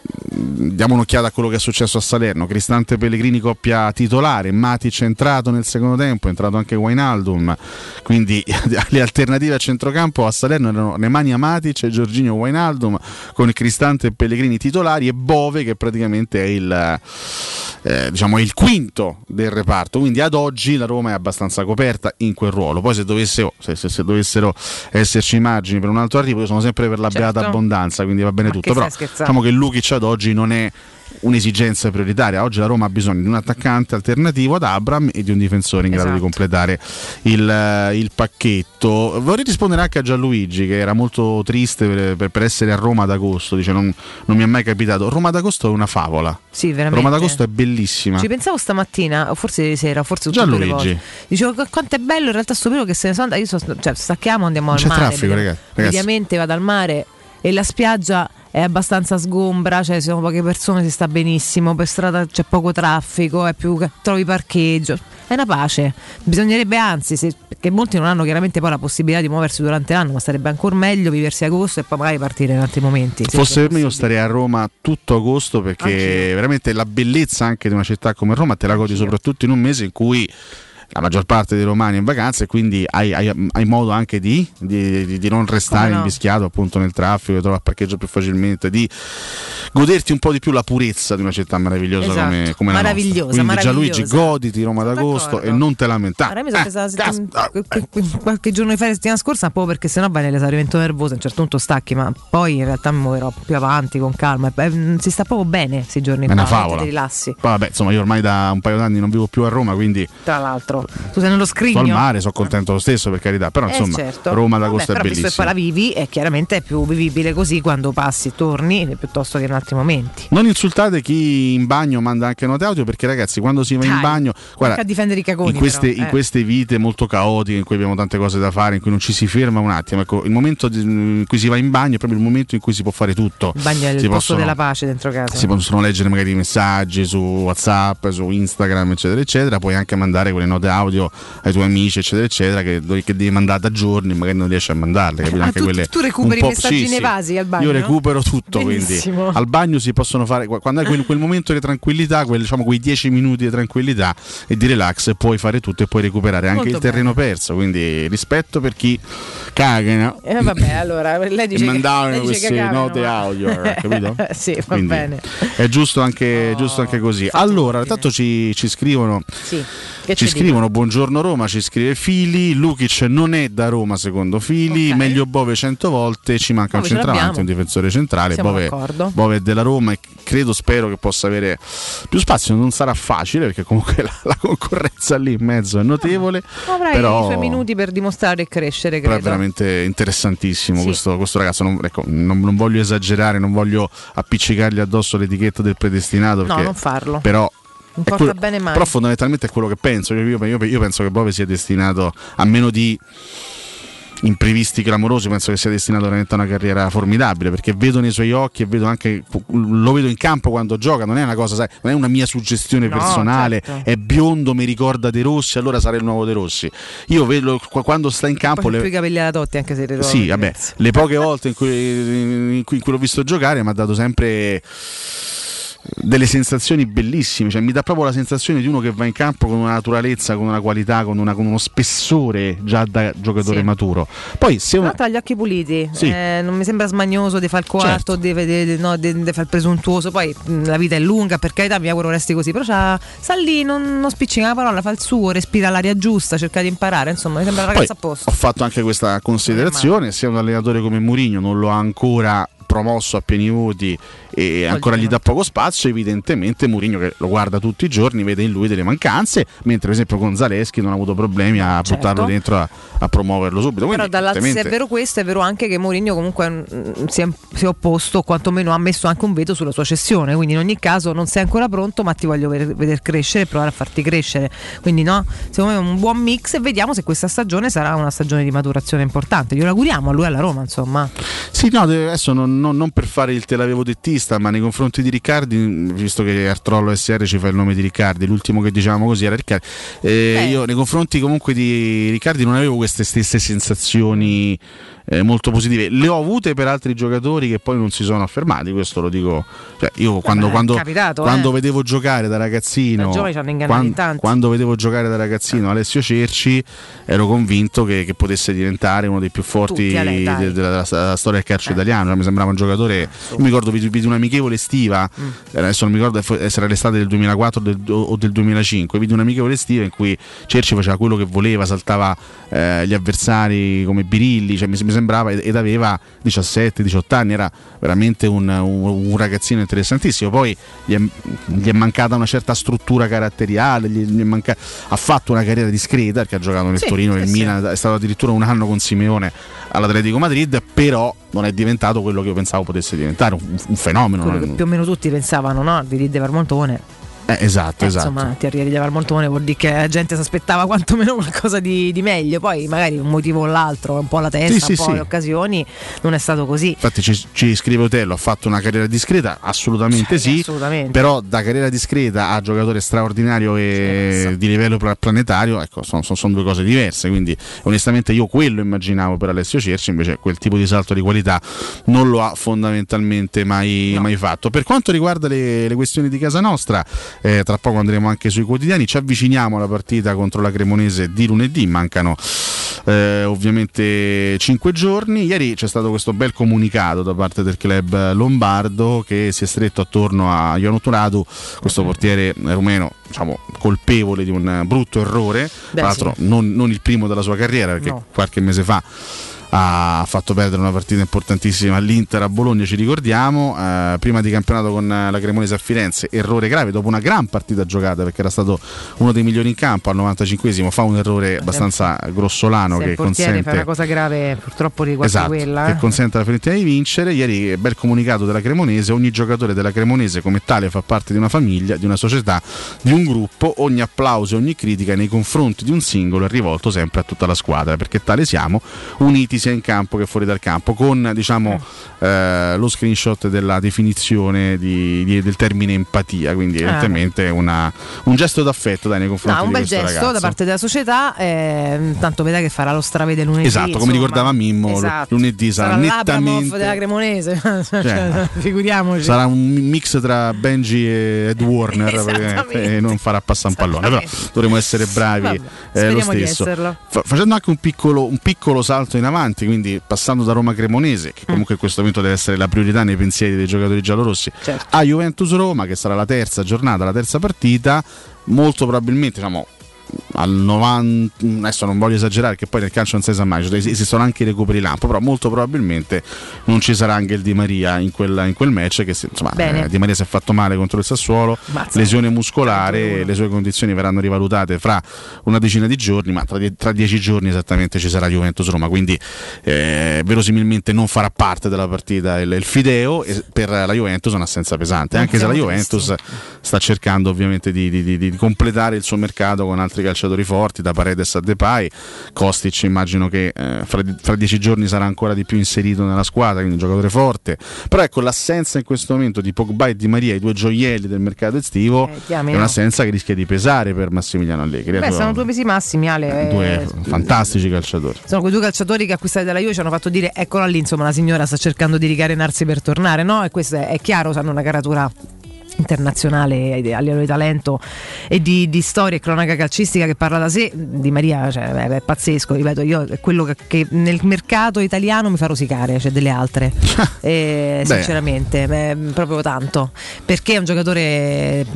diamo un'occhiata a quello che è successo a Salerno. Cristante Pellegrini coppia titolare, Matic è entrato nel secondo tempo, è entrato anche Wijnaldum. Quindi le alternative a centrocampo a Salerno erano Nemanja Matic e Giorginio Wijnaldum con Cristante e Pellegrini titolari e Bove che praticamente è il, eh, diciamo, è il quinto del reparto. Quindi ad oggi la Roma è abbastanza coperta in quel ruolo. Poi se, dovesse- se- se- se dovessero esserci margini per un altro arrivo, io sono sempre per la Certo. beata abbondanza, quindi va bene Ma tutto. che Però diciamo che Lukic ad oggi non è un'esigenza prioritaria. Oggi la Roma ha bisogno di un attaccante alternativo ad Abram e di un difensore in grado di Esatto. completare il, eh, il pacchetto. Vorrei rispondere anche a Gianluigi che era molto triste per, per- per essere a Roma ad agosto. Dice non, non mi è mai capitato. Roma d'agosto è una favola. Sì, veramente. Roma d'agosto è bellissima. Ci pensavo stamattina, o forse ieri sera, forse Gianluigi. Dicevo qu- quanto è bello in realtà sto periodo che se ne sono andata. Io so- cioè, stacchiamo, andiamo al c'è mare. traffico, vediamo- ragazzi, ragazzi. Mediamente vado al mare e la spiaggia è abbastanza sgombra, cioè ci sono poche persone, si sta benissimo, per strada c'è poco traffico, è più trovi parcheggio. È una pace. Bisognerebbe anzi, se- perché molti non hanno chiaramente poi la possibilità di muoversi durante l'anno, ma sarebbe ancora meglio viversi agosto e poi magari partire in altri momenti. se- Fosse per me io starei a Roma tutto agosto perché veramente la bellezza anche di una città come Roma te la godi soprattutto in un mese in cui la maggior parte dei romani è in vacanza e quindi hai, hai- hai modo anche di, di- di- di non restare no? invischiato appunto nel traffico, trovare parcheggio più facilmente, di goderti un po' di più la purezza di una città meravigliosa Esatto. come, come la nostra. Quindi Gianluigi goditi Roma d'agosto e non te lamentare. Allora, mi sono Eh, presa la settimana- qualche, qualche giorno di la settimana scorsa, proprio perché sennò vai nell'esaurimento nervoso, a un certo punto stacchi, ma poi in realtà mi muoverò più avanti con calma. Eh, si sta proprio bene questi giorni È una qua, favola. ti rilassi. Poi vabbè, insomma, io ormai da un paio d'anni non vivo più a Roma, quindi Tra l'altro, tu sei nello sto scrigno. al mare, sono contento lo stesso per carità, però Eh, insomma, certo. Roma Vabbè, d'agosto è visto che bellissima. poi la vivi, è chiaramente è più vivibile così quando passi, torni, piuttosto che in altri momenti. Non insultate chi in bagno manda anche note audio perché ragazzi quando si va in Dai, bagno guarda, a difendere i cagoni, in, queste, però, in eh. queste vite molto caotiche in cui abbiamo tante cose da fare in cui non ci si ferma un attimo ecco, il momento in cui si va in bagno è proprio il momento in cui si può fare tutto Il bagno è il si posto possono, della pace dentro casa. si possono leggere magari i messaggi su Whatsapp su Instagram eccetera eccetera puoi anche mandare quelle note audio ai tuoi amici, eccetera, eccetera, che, che devi mandare da giorni, magari non riesci a mandarle. capito? Ah, Anche tu- quelle tu recuperi po'- messaggi sì, sì. evasi al bagno? Io recupero tutto, Benissimo. quindi al bagno si possono fare quando hai quel, quel momento di tranquillità, quel, diciamo, quei 10 minuti di tranquillità e di relax, puoi fare tutto e puoi recuperare anche Molto il terreno perso. Quindi rispetto per chi caga, no? Eh, vabbè, allora lei dice e mandavano queste cagano, note ma- audio, capito? sì, va Quindi bene. È giusto anche, giusto anche così. Allora, intanto ci, ci scrivono. Sì. Che Ci ci scrivono buongiorno Roma, ci scrive Fili, Lukic non è da Roma secondo Fili, meglio Bove 100 volte, ci manca un Bove ce centravanti, un difensore centrale, Siamo Bove, d'accordo. Bove è della Roma e credo, spero che possa avere più spazio, non sarà facile perché comunque la, la concorrenza lì in mezzo è notevole, Avrai però i suoi minuti per dimostrare e crescere, però è credo. veramente interessantissimo Sì. questo, questo ragazzo. Non, ecco, non- non voglio esagerare, non voglio appiccicargli addosso l'etichetta del predestinato. No, perché- non farlo. Però, Non porta quello- bene mai. però fondamentalmente è quello che penso. Io, io- io- penso che Bove sia destinato a meno di imprevisti clamorosi penso che sia destinato veramente a una carriera formidabile perché vedo nei suoi occhi e vedo anche lo vedo in campo quando gioca non è una cosa sai, non è una mia suggestione No, personale certo. è biondo mi ricorda De Rossi allora sarà il nuovo De Rossi io vedo qu- quando sta in campo le- i capelli alla Totti anche se sì, vabbè, le poche volte in cui, in cui- in cui l'ho visto giocare mi ha dato sempre delle sensazioni bellissime, cioè mi dà proprio la sensazione di uno che va in campo con una naturalezza, con una qualità, con, una- con uno spessore già da giocatore Sì. maturo. Poi se una, tra gli occhi puliti, Sì. eh, non mi sembra smagnoso di fare il quarto, Certo. di, di- no, di- di fare il presuntuoso. Poi mh, la vita è lunga, per carità, mi auguro resti così. Però c'ha- sta lì, non, non spiccica la parola, fa il suo, respira l'aria giusta, cerca di imparare. Insomma, mi sembra un Poi ragazzo a posto. ho fatto anche questa considerazione, se un allenatore come Mourinho non lo ha ancora promosso a pieni voti e ancora gli dà poco spazio, evidentemente Mourinho che lo guarda tutti i giorni vede in lui delle mancanze, mentre per esempio con Zaleschi non ha avuto problemi a Certo. buttarlo dentro a, a promuoverlo subito. Però Quindi, dall'altro, se è vero questo, è vero anche che Mourinho comunque mm, si è, si è opposto, o quantomeno ha messo anche un veto sulla sua cessione. Quindi in ogni caso non sei ancora pronto, ma ti voglio vedere, vedere crescere e provare a farti crescere. Quindi no, secondo me è un buon mix e vediamo se questa stagione sarà una stagione di maturazione importante. Glielo auguriamo a lui e alla Roma, insomma. Sì, no, de- adesso non, non- non per fare il te l'avevo dettista, ma nei confronti di Riccardi, visto che Artrollo SR ci fa il nome di Riccardi, l'ultimo che dicevamo così era Riccardi, eh, io nei confronti comunque di Riccardi non avevo queste stesse sensazioni eh, molto positive. Le ho avute per altri giocatori che poi non si sono affermati, questo lo dico. Cioè, io quando, quando- capitato, quando eh. vedevo giocare da ragazzino, Da giovani ci hanno ingannato quan- in tanti. quando vedevo giocare da ragazzino Alessio Cerci, ero convinto che, che potesse diventare uno dei più forti Tutti, Ale, dai. de- della, della storia del calcio italiano. Cioè, mi sembrava un giocatore. Io mi ricordo vidi, vidi un'amichevole estiva, Mm. eh, adesso non mi ricordo se era l'estate del 2004 o del, o del 2005. Vidi un'amichevole estiva in cui Cerci faceva quello che voleva, saltava eh, gli avversari come birilli, cioè, mi, mi sembrava ed, aveva 17-18 anni, era veramente un, un- un ragazzino interessantissimo. Poi gli è, gli è mancata una certa struttura caratteriale, manca- ha fatto una carriera discreta perché ha giocato nel Sì, Torino, nel sì. Milan, è stato addirittura un anno con Simeone all'Atletico Madrid, però non è diventato quello che io pensavo potesse diventare, un, un fenomeno. Quello che più o meno tutti pensavano, no? Di Di Varmontone. Eh, esatto, Eh, esatto. Insomma, ti arrivi di Varmontone vuol dire che la gente si aspettava quantomeno qualcosa di, di meglio. Poi magari un motivo o l'altro, un po' la testa, Sì, sì, un po' sì. le occasioni, non è stato così. Infatti ci, ci scrive Otello, ha fatto una carriera discreta? Assolutamente sì, assolutamente. però da carriera discreta a giocatore straordinario e di livello pla- planetario, ecco, sono, sono- sono due cose diverse, quindi onestamente io quello immaginavo per Alessio Cerci, invece quel tipo di salto di qualità non lo ha fondamentalmente mai, mai fatto. Per quanto riguarda le, le questioni di casa nostra, eh, tra poco andremo anche sui quotidiani, ci avviciniamo alla partita contro la Cremonese di lunedì, mancano eh, ovviamente 5 giorni. Ieri c'è stato questo bel comunicato da parte del club lombardo che si è stretto attorno a Iono Turadu, questo portiere rumeno diciamo, colpevole di un brutto errore, Beh, tra l'altro sì. non, non il primo della sua carriera perché No. qualche mese fa ha fatto perdere una partita importantissima all'Inter a Bologna, ci ricordiamo, eh, prima di campionato con eh, la Cremonese a Firenze, errore grave dopo una gran partita giocata perché era stato uno dei migliori in campo al 95esimo, fa un errore abbastanza grossolano che consente una cosa grave, purtroppo riguarda Esatto, quella. che eh. consente alla Fiorentina di vincere. Ieri bel comunicato della Cremonese, ogni giocatore della Cremonese come tale fa parte di una famiglia, di una società, di un gruppo, ogni applauso e ogni critica nei confronti di un singolo è rivolto sempre a tutta la squadra, perché tale siamo, uniti momenti sia in campo che fuori dal campo, con diciamo, eh, lo screenshot della definizione di- di- del termine empatia, quindi evidentemente una- un gesto d'affetto dai, nei confronti Ah. No, un bel questo gesto ragazzo. da parte della società, eh, tanto vedrà che farà lo stravede lunedì. Esatto, come insomma. ricordava Mimmo, Esatto. lunedì sarà, sarà nettamente della Cremonese, Cioè, Cioè, figuriamoci. Sarà un mix tra Benji e Ed Warner e non farà passare un pallone. Però dovremo essere bravi Vabbè, eh, lo stesso. Fa- facendo anche un piccolo, un piccolo salto in avanti, quindi passando da Roma Cremonese, che comunque in questo momento deve essere la priorità nei pensieri dei giocatori giallorossi, Certo. a Juventus Roma, che sarà la terza giornata, la terza partita. Molto probabilmente, diciamo. Al 90, adesso non voglio esagerare, che poi nel calcio non si sa mai, esistono anche i recuperi lampo, però molto probabilmente non ci sarà anche il Di Maria in quel, in quel match. Che si- insomma, eh, Di Maria si è fatto male contro il Sassuolo, Mazza. lesione muscolare, le sue condizioni verranno rivalutate fra una decina di giorni, ma tra, tra dieci giorni esattamente ci sarà Juventus Roma, quindi eh, verosimilmente non farà parte della partita il, il Fideo e per la Juventus è un'assenza pesante, anche se la Juventus sta cercando ovviamente di, di- di- di completare il suo mercato con altri calciatori forti, da Paredes a Depay, Kostic immagino che eh, fra, fra dieci giorni sarà ancora di più inserito nella squadra, quindi un giocatore forte, però ecco l'assenza in questo momento di Pogba e Di Maria, i due gioielli del mercato estivo, chiami, è un'assenza che rischia di pesare per Massimiliano Allegri. Beh, sono due pesi massimi, Ale. due eh, fantastici calciatori. sono quei due calciatori che acquistati dalla Juve ci hanno fatto dire eccola lì, insomma, la signora sta cercando di ricarenarsi per tornare, no? E questo è, è chiaro, hanno una caratura internazionale a livello di talento e di, di storia e cronaca calcistica che parla da sé di Maria cioè, è, è pazzesco ripeto io è quello che, che nel mercato italiano mi fa rosicare c'è delle altre Eh, Beh. sinceramente eh, proprio tanto perché è un giocatore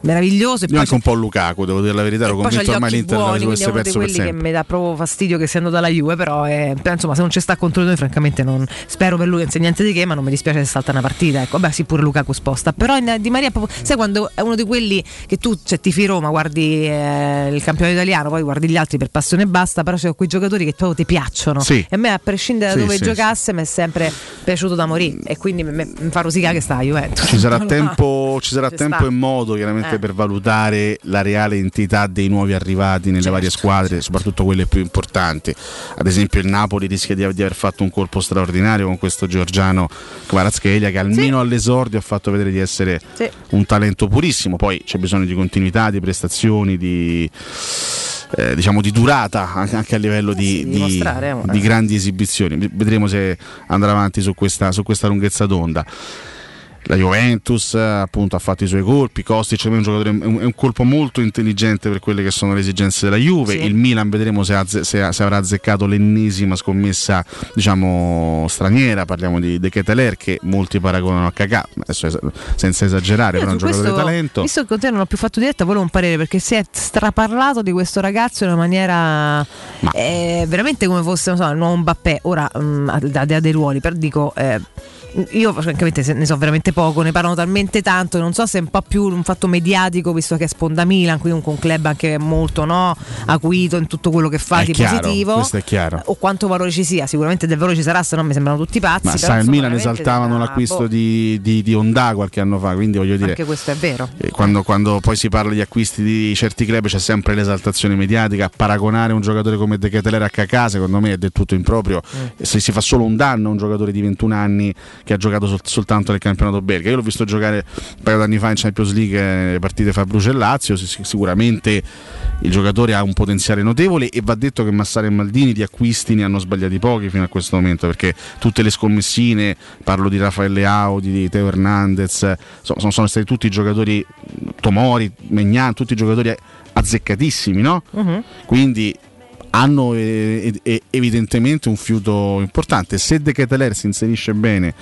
meraviglioso e Io anche un po' Lukaku, devo dire la verità, ero convinto ormai l'Inter buoni, è di perso per quelli che sempre. mi dà proprio fastidio che essendo dalla Juve, però eh, però, insomma se non ci sta contro noi francamente non spero per lui non sia niente di che, ma non mi dispiace se salta una partita. Ecco, beh sì pure Lukaku sposta, però in- Di Maria è proprio, sai quando è uno di quelli che tu cioè, tifi Roma, guardi eh, il campionato italiano, poi guardi gli altri per passione e basta, però c'è quei giocatori che proprio ti piacciono. Sì. E a me a prescindere da Sì, dove sì, giocasse mi è sempre piaciuto da morire e quindi mi, mi- fa rosicare che sta a Juventus. Ci sarà tempo, ci sarà Ci tempo e modo chiaramente Eh. per valutare la reale entità dei nuovi arrivati nelle Certo, varie squadre, soprattutto quelle più importanti. Ad esempio il Napoli rischia di, di aver fatto un colpo straordinario con questo Giorgiano Kvaratskhelia che almeno all'esordio ha fatto vedere di essere. Un talento purissimo, poi c'è bisogno di continuità, di prestazioni, di, eh, diciamo di durata anche a livello di, sì, di di- eh. di grandi esibizioni. Vedremo se andrà avanti su questa, su questa lunghezza d'onda. La Juventus eh, appunto ha fatto i suoi colpi, Kostic è un giocatore è un, è un colpo molto intelligente per quelle che sono le esigenze della Juve. Sì. Il Milan vedremo se, azze- se- se avrà azzeccato l'ennesima scommessa diciamo straniera, parliamo di De Keteler che molti paragonano a Kakà, adesso es- senza esagerare, Io però è un giocatore di talento. Visto che con te non ho più fatto diretta, volevo un parere perché si è straparlato di questo ragazzo in una maniera eh, veramente come fosse non so, il nuovo Mbappé. Ora, al di là dei ruoli, per dico. eh, io francamente se- ne so veramente poco, ne parlano talmente tanto, non so se è un po' più un fatto mediatico visto che è Sponda Milan, quindi un club anche molto no, acuito in tutto quello che fa È di chiaro, positivo. questo è chiaro. O quanto valore ci sia, sicuramente del valore ci sarà, se no mi sembrano tutti pazzi. Ma sai, il Milan esaltavano sembra- l'acquisto boh, di, di, di Honda qualche anno fa, quindi voglio dire... Anche questo è vero. Eh, Quando, quando poi si parla di acquisti di certi club c'è sempre l'esaltazione mediatica. Paragonare un giocatore come De Keteler a Kakà, secondo me, è del tutto improprio. Mm. Se si fa solo un danno a un giocatore di 21 anni che ha giocato sol- soltanto nel campionato belga. Io l'ho visto giocare un paio d'anni fa in Champions League eh, nelle partite fra Bruce e Lazio. si- si- Sicuramente il giocatore ha un potenziale notevole e va detto che Massara e Maldini di acquisti ne hanno sbagliati pochi fino a questo momento perché tutte le scommessine, parlo di Raffaele Audi, di Teo Hernandez, sono, sono- stati tutti giocatori, Tomori, Megnan, tutti giocatori azzeccatissimi, no? Mhm. Quindi hanno eh, evidentemente un fiuto importante. Se De Keteler si inserisce bene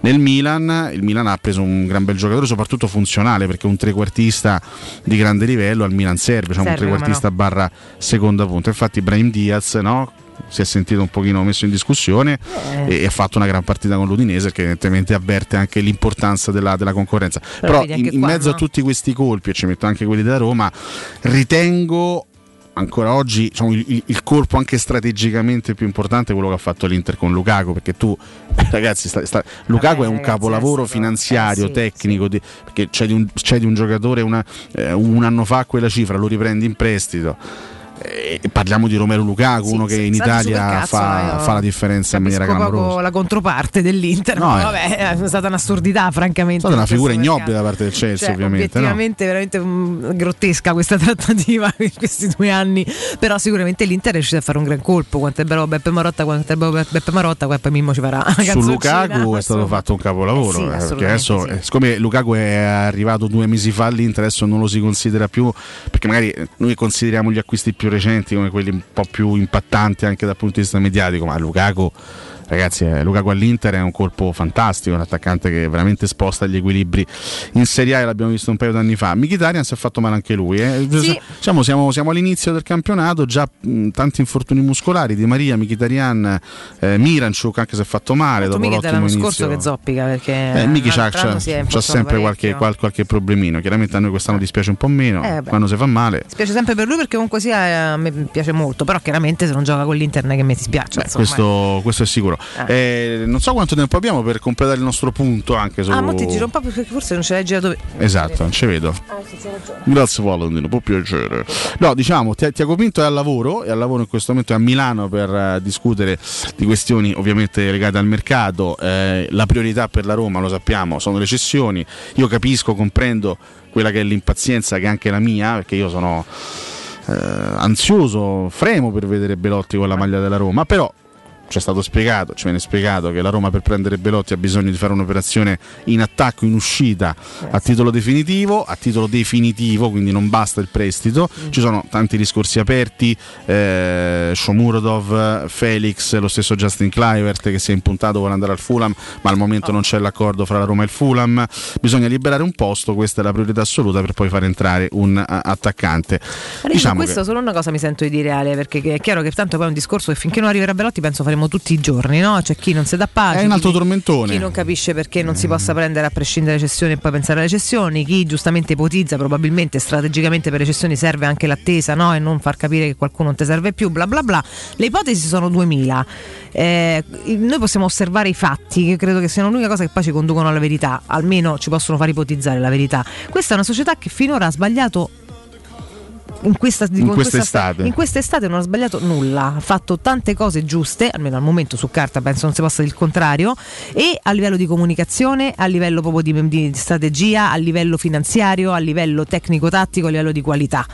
nel Milan, il Milan ha preso un gran bel giocatore, soprattutto funzionale, perché un trequartista di grande livello al Milan serve, un Serve, trequartista barra seconda punta. Infatti Brahim Diaz, no? Si è sentito un pochino messo in discussione Eh. e, ha fatto una gran partita con l'Udinese che evidentemente avverte anche l'importanza della, della concorrenza. Però, anche in, in qua, mezzo no? a tutti questi colpi, e ci metto anche quelli della Roma, ritengo ancora oggi diciamo, il, il- colpo anche strategicamente più importante è quello che ha fatto l'Inter con Lukaku perché tu ragazzi sta- sta- Lukaku è un ragazzi, capolavoro adesso- finanziario eh, sì, tecnico di- perché c'è di un, c'è di un giocatore una- eh, un anno fa quella cifra lo riprendi in prestito eh, parliamo di Romero Lukaku, uno che in Italia cazzo, fa, fa la differenza in maniera clamorosa. la controparte dell'Inter, No, eh. vabbè, è stata un'assurdità, francamente. È stata una figura ignobile da parte del Chelsea, Cioè, ovviamente. no? Obiettivamente, veramente mm, grottesca questa trattativa in questi due anni. Però, sicuramente l'Inter è riuscito a fare un gran colpo. Quanto è bello Beppe Marotta, quanto è bello Be- Beppe Marotta, poi Mimmo ci farà Su Lukaku è stato fatto un capolavoro. Eh sì, eh, perché adesso, sì. eh, siccome Lukaku è arrivato due mesi fa all'Inter, adesso non lo si considera più. Perché magari noi consideriamo gli acquisti più recenti come quelli un po' più impattanti anche dal punto di vista mediatico, ma Lukaku. Ragazzi, eh, Lukaku all'Inter è un colpo fantastico, un attaccante che veramente sposta gli equilibri in Serie A, l'abbiamo visto un paio d'anni fa. Mkhitaryan si è fatto male anche lui. eh. Sì. Diciamo, siamo, siamo all'inizio del campionato, già mh, tanti infortuni muscolari, Di Maria, Mkhitaryan, eh, Miranchuk anche se è fatto male dopo l'ottimo l'anno inizio. scorso che zoppica perché Eh, Miki c'ha, c'ha- c'ha sempre qualche, qual- qualche problemino. Chiaramente a noi quest'anno dispiace un po' meno Eh, quando si fa male. Mi spiace sempre per lui perché comunque sia eh, a me piace molto, però chiaramente se non gioca con l'Inter non è che mi dispiace. Beh, questo, questo è sicuro. Eh, non so quanto tempo abbiamo per completare il nostro punto anche su. Ah, ma ti giro un po' perché forse non ce l'hai girato. Esatto, non ci vedo. Ah, sì. Grazie Valentino, può piacere. No, diciamo, Ti- Tiago Pinto è al lavoro, è al lavoro in questo momento è a Milano per eh, discutere di questioni ovviamente legate al mercato. Eh, la priorità per la Roma, lo sappiamo, sono le cessioni. Io capisco, comprendo quella che è l'impazienza che è anche la mia, perché io sono eh, ansioso, fremo per vedere Belotti con la maglia della Roma, però ci è stato spiegato, ci viene spiegato che la Roma per prendere Belotti ha bisogno di fare un'operazione in attacco, in uscita a titolo definitivo, a titolo definitivo, quindi non basta il prestito, ci sono tanti discorsi aperti, eh, Shomurodov, Felix, lo stesso Justin Clivert che si è impuntato vuole andare al Fulham, ma al momento non c'è l'accordo fra la Roma e il Fulham, bisogna liberare un posto, questa è la priorità assoluta per poi far entrare un a- attaccante. Io Diciamo questo che- solo una cosa mi sento di dire Ale, perché è chiaro che tanto poi è un discorso che finché non arriverà Belotti penso faremo tutti i giorni, no? C'è chi non si dà pace, È un altro chi- tormentone. chi non capisce perché non si possa prendere a prescindere dalle cessioni e poi pensare alle cessioni, chi giustamente ipotizza probabilmente strategicamente per le cessioni serve anche l'attesa no? e non far capire che qualcuno non ti serve più, bla bla bla. Le ipotesi sono 2000. Eh, noi possiamo osservare i fatti, che credo che siano l'unica cosa che poi ci conducono alla verità, almeno ci possono far ipotizzare la verità. Questa è una società che finora ha sbagliato in questa, In quest'estate. in quest'estate non ha sbagliato nulla, ha fatto tante cose giuste, almeno al momento su carta penso non si possa dire il contrario, e a livello di comunicazione, a livello proprio di, di strategia, a livello finanziario, a livello tecnico-tattico, a livello di qualità.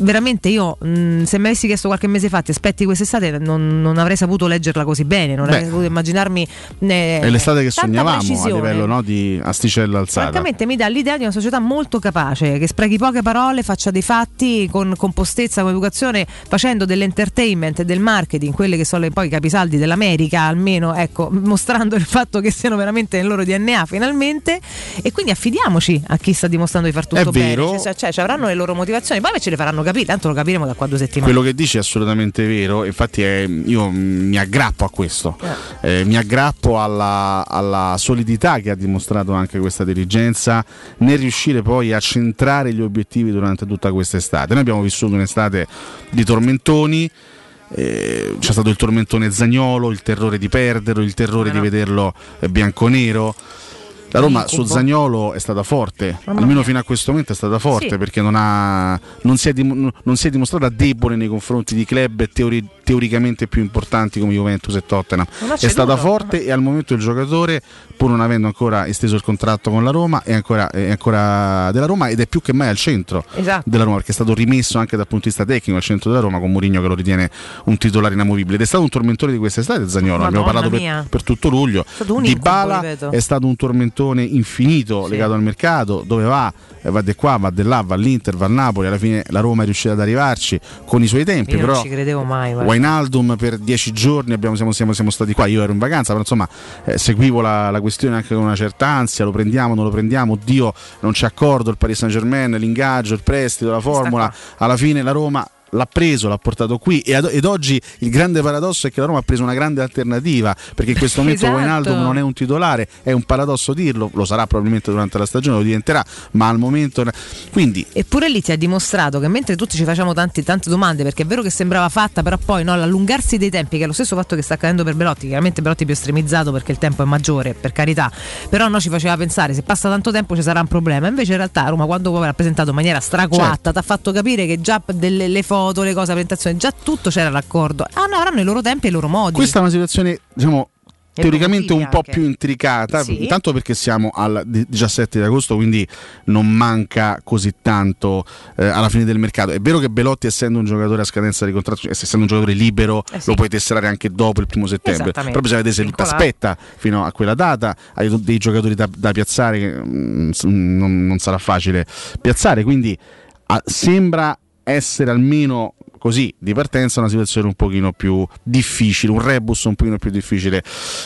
Veramente io, mh, se mi avessi chiesto qualche mese fa, ti aspetti quest'estate, non, non avrei saputo leggerla così bene, non Beh. avrei saputo immaginarmi... eh, È l'estate che sognavamo a precisione. livello no, di asticella alzata. Francamente mi dà l'idea di una società molto capace, che sprechi poche parole, faccia dei fatti con compostezza, con educazione, facendo dell'entertainment e del marketing, quelle che sono le- poi i capisaldi dell'America, almeno ecco, mostrando il fatto che siano veramente nel loro DNA finalmente. E quindi affidiamoci a chi sta dimostrando di far tutto È bene. vero. Cioè, cioè, ci avranno le loro motivazioni, poi ce le faranno capire, tanto lo capiremo da qua due settimane. Quello che dici è assolutamente vero, infatti è- io mm, mi aggrappo a questo, Eh, mi aggrappo alla, alla solidità che ha dimostrato anche questa dirigenza nel riuscire poi a centrare gli obiettivi durante tutta quest'estate. Noi abbiamo vissuto un'estate di tormentoni. eh, c'è stato il tormentone Zagnolo, il terrore di perderlo, il terrore di vederlo eh, bianconero. La Roma su. Zagnolo è stata forte, Mamma almeno mia. fino a questo momento è stata forte Sì. perché non, ha, non, si è non si è dimostrata debole nei confronti di club teori- teoricamente più importanti come Juventus e Tottenham. È stata forte e al momento il giocatore, pur non avendo ancora esteso il contratto con la Roma, è ancora, è ancora della Roma ed è più che mai al centro Esatto. della Roma perché è stato rimesso anche dal punto di vista tecnico al centro della Roma con Mourinho che lo ritiene un titolare inamovibile ed è stato un tormentore di quest'estate Zagnolo, abbiamo parlato per, per tutto luglio. Di Bala è stato un tormentone infinito legato al mercato, dove va, va di qua, va di là, va all'Inter, va al Napoli, alla fine la Roma è riuscita ad arrivarci con i suoi tempi, Io però non ci credevo mai. guarda. Wijnaldum per dieci giorni abbiamo- siamo, siamo- siamo stati qua, io ero in vacanza, però insomma eh, seguivo la, la questione anche con una certa ansia, lo prendiamo, non lo prendiamo, oddio non c'è accordo, il Paris Saint Germain, l'ingaggio, il prestito, la formula, alla fine la Roma l'ha preso, l'ha portato qui e ad- ed oggi il grande paradosso è che la Roma ha preso una grande alternativa perché in questo momento Esatto. Wijnaldum non è un titolare, è un paradosso dirlo, lo sarà probabilmente durante la stagione, lo diventerà, ma al momento quindi Eppure lì ti ha dimostrato che mentre tutti ci facciamo tanti- tante domande, perché è vero che sembrava fatta, però poi no, l'allungarsi dei tempi, che è lo stesso fatto che sta accadendo per Belotti, chiaramente Belotti è più estremizzato perché il tempo è maggiore, per carità, però no, ci faceva pensare se passa tanto tempo ci sarà un problema. Invece in realtà Roma quando poi l'ha presentato in maniera stracoatta, Certo. ti ha fatto capire che già delle le foto, le cose, la presentazione, già tutto c'era l'accordo. Hanno, avranno i loro tempi e i loro modi. Questa è una situazione, diciamo, teoricamente un po' anche. più intricata, Sì. intanto perché siamo al di- 17 di agosto, quindi non manca così tanto eh, alla fine del mercato. È vero che Belotti, essendo un giocatore a scadenza di contratto, cioè, essendo un giocatore libero, Eh sì. lo puoi tesserare anche dopo il primo settembre. Però bisogna vedere se Vincolato. aspetta fino a quella data. Hai dei giocatori da, da piazzare che mm, non, non sarà facile piazzare. Quindi ah, sembra essere almeno così di partenza una situazione un pochino più difficile, un rebus un pochino più difficile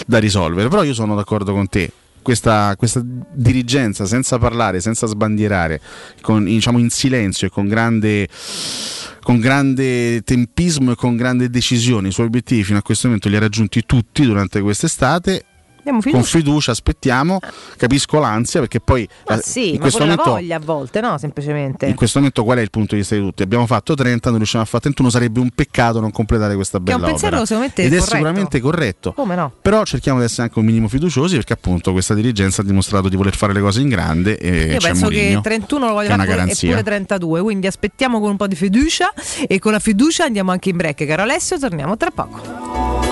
da risolvere. Però io sono d'accordo con te. Questa, questa dirigenza senza parlare, senza sbandierare, con, diciamo in silenzio e con grande, con grande tempismo e con grande decisione, i suoi obiettivi fino a questo momento li ha raggiunti tutti durante quest'estate. Diamo Con fiducia. fiducia aspettiamo, capisco l'ansia perché poi Ma eh, sì, in ma questo momento voglia a volte, no? Semplicemente. in questo momento qual è il punto di vista di tutti? Abbiamo fatto 30, non riusciamo a fare 31, sarebbe un peccato non completare questa Che è bella un pensiero opera. me Ed è corretto. sicuramente corretto. Come no? Però cerchiamo di essere anche un minimo fiduciosi perché appunto questa dirigenza ha dimostrato di voler fare le cose in grande e Io penso che Mourinho, 31 lo voglio che è fare pure- e garanzia. pure 32, quindi aspettiamo con un po' di fiducia e con la fiducia andiamo anche in break, caro Alessio, torniamo tra poco.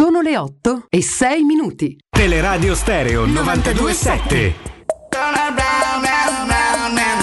Sono le 8 e 6 minuti. Teleradio Stereo 927. 92,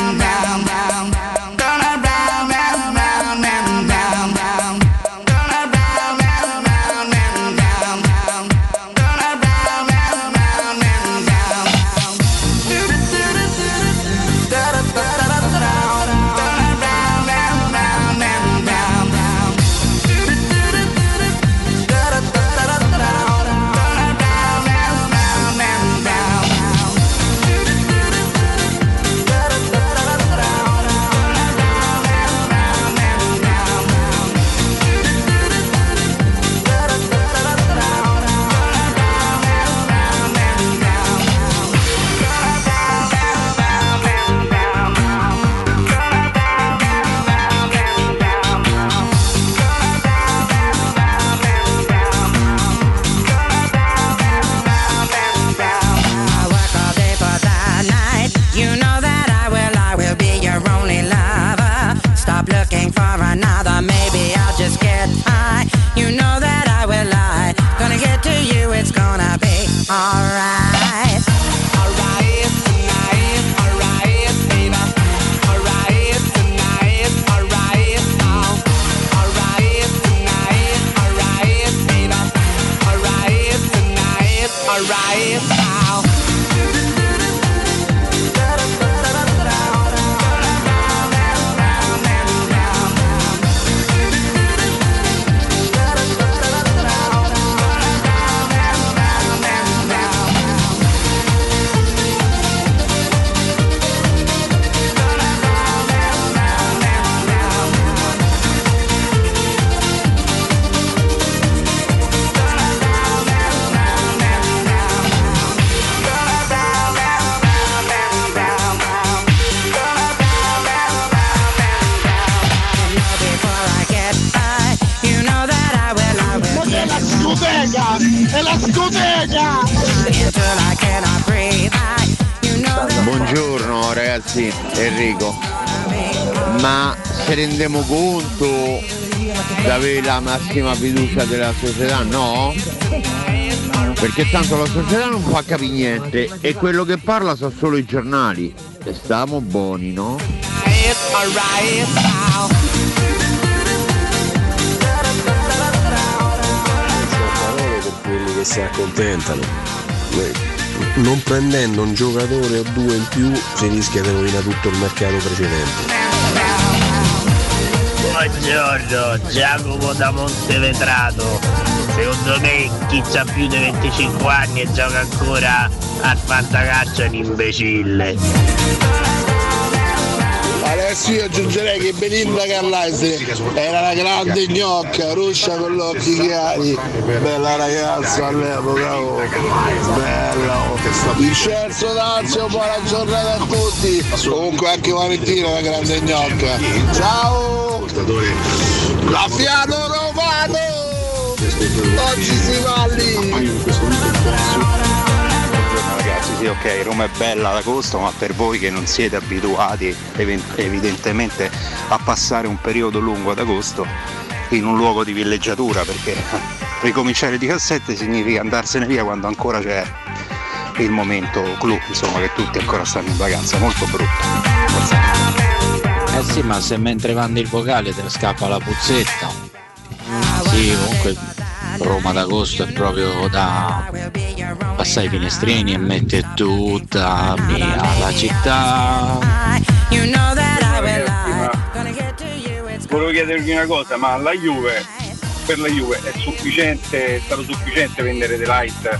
massima fiducia della società? No? Perché tanto la società non fa capire niente e quello che parla sono solo i giornali. E stiamo buoni, no? si accontentano. Non prendendo un giocatore o due in più si rischia di rovinare tutto il mercato precedente. Buongiorno, Giacomo da Montevetrato. Secondo me chi ha più di 25 anni e gioca ancora al fantacaccio è un imbecille. Adesso io aggiungerei che Belinda Carlise era la grande gnocca, ruscia con gli occhi chiari, bella ragazza all'epoca, oh. bella. oh. Vincenzo Dazio, buona giornata a tutti. Comunque anche Valentino è una grande gnocca. Ciao! La Fiano Romano! Oggi si va lì! Ragazzi, sì, ok, Roma è bella ad agosto, ma per voi che non siete abituati evidentemente a passare un periodo lungo ad agosto in un luogo di villeggiatura, perché ricominciare il 17 significa andarsene via quando ancora c'è il momento clou, insomma, che tutti ancora stanno in vacanza, molto brutto. Eh sì, ma se mentre mandi il vocale te scappa la puzzetta. Sì, comunque Roma d'agosto è proprio da passare i finestrini e mettere tutta mia la città. Volevo chiedervi una cosa, ma la Juve, per la Juve è sufficiente, è stato sufficiente vendere The Light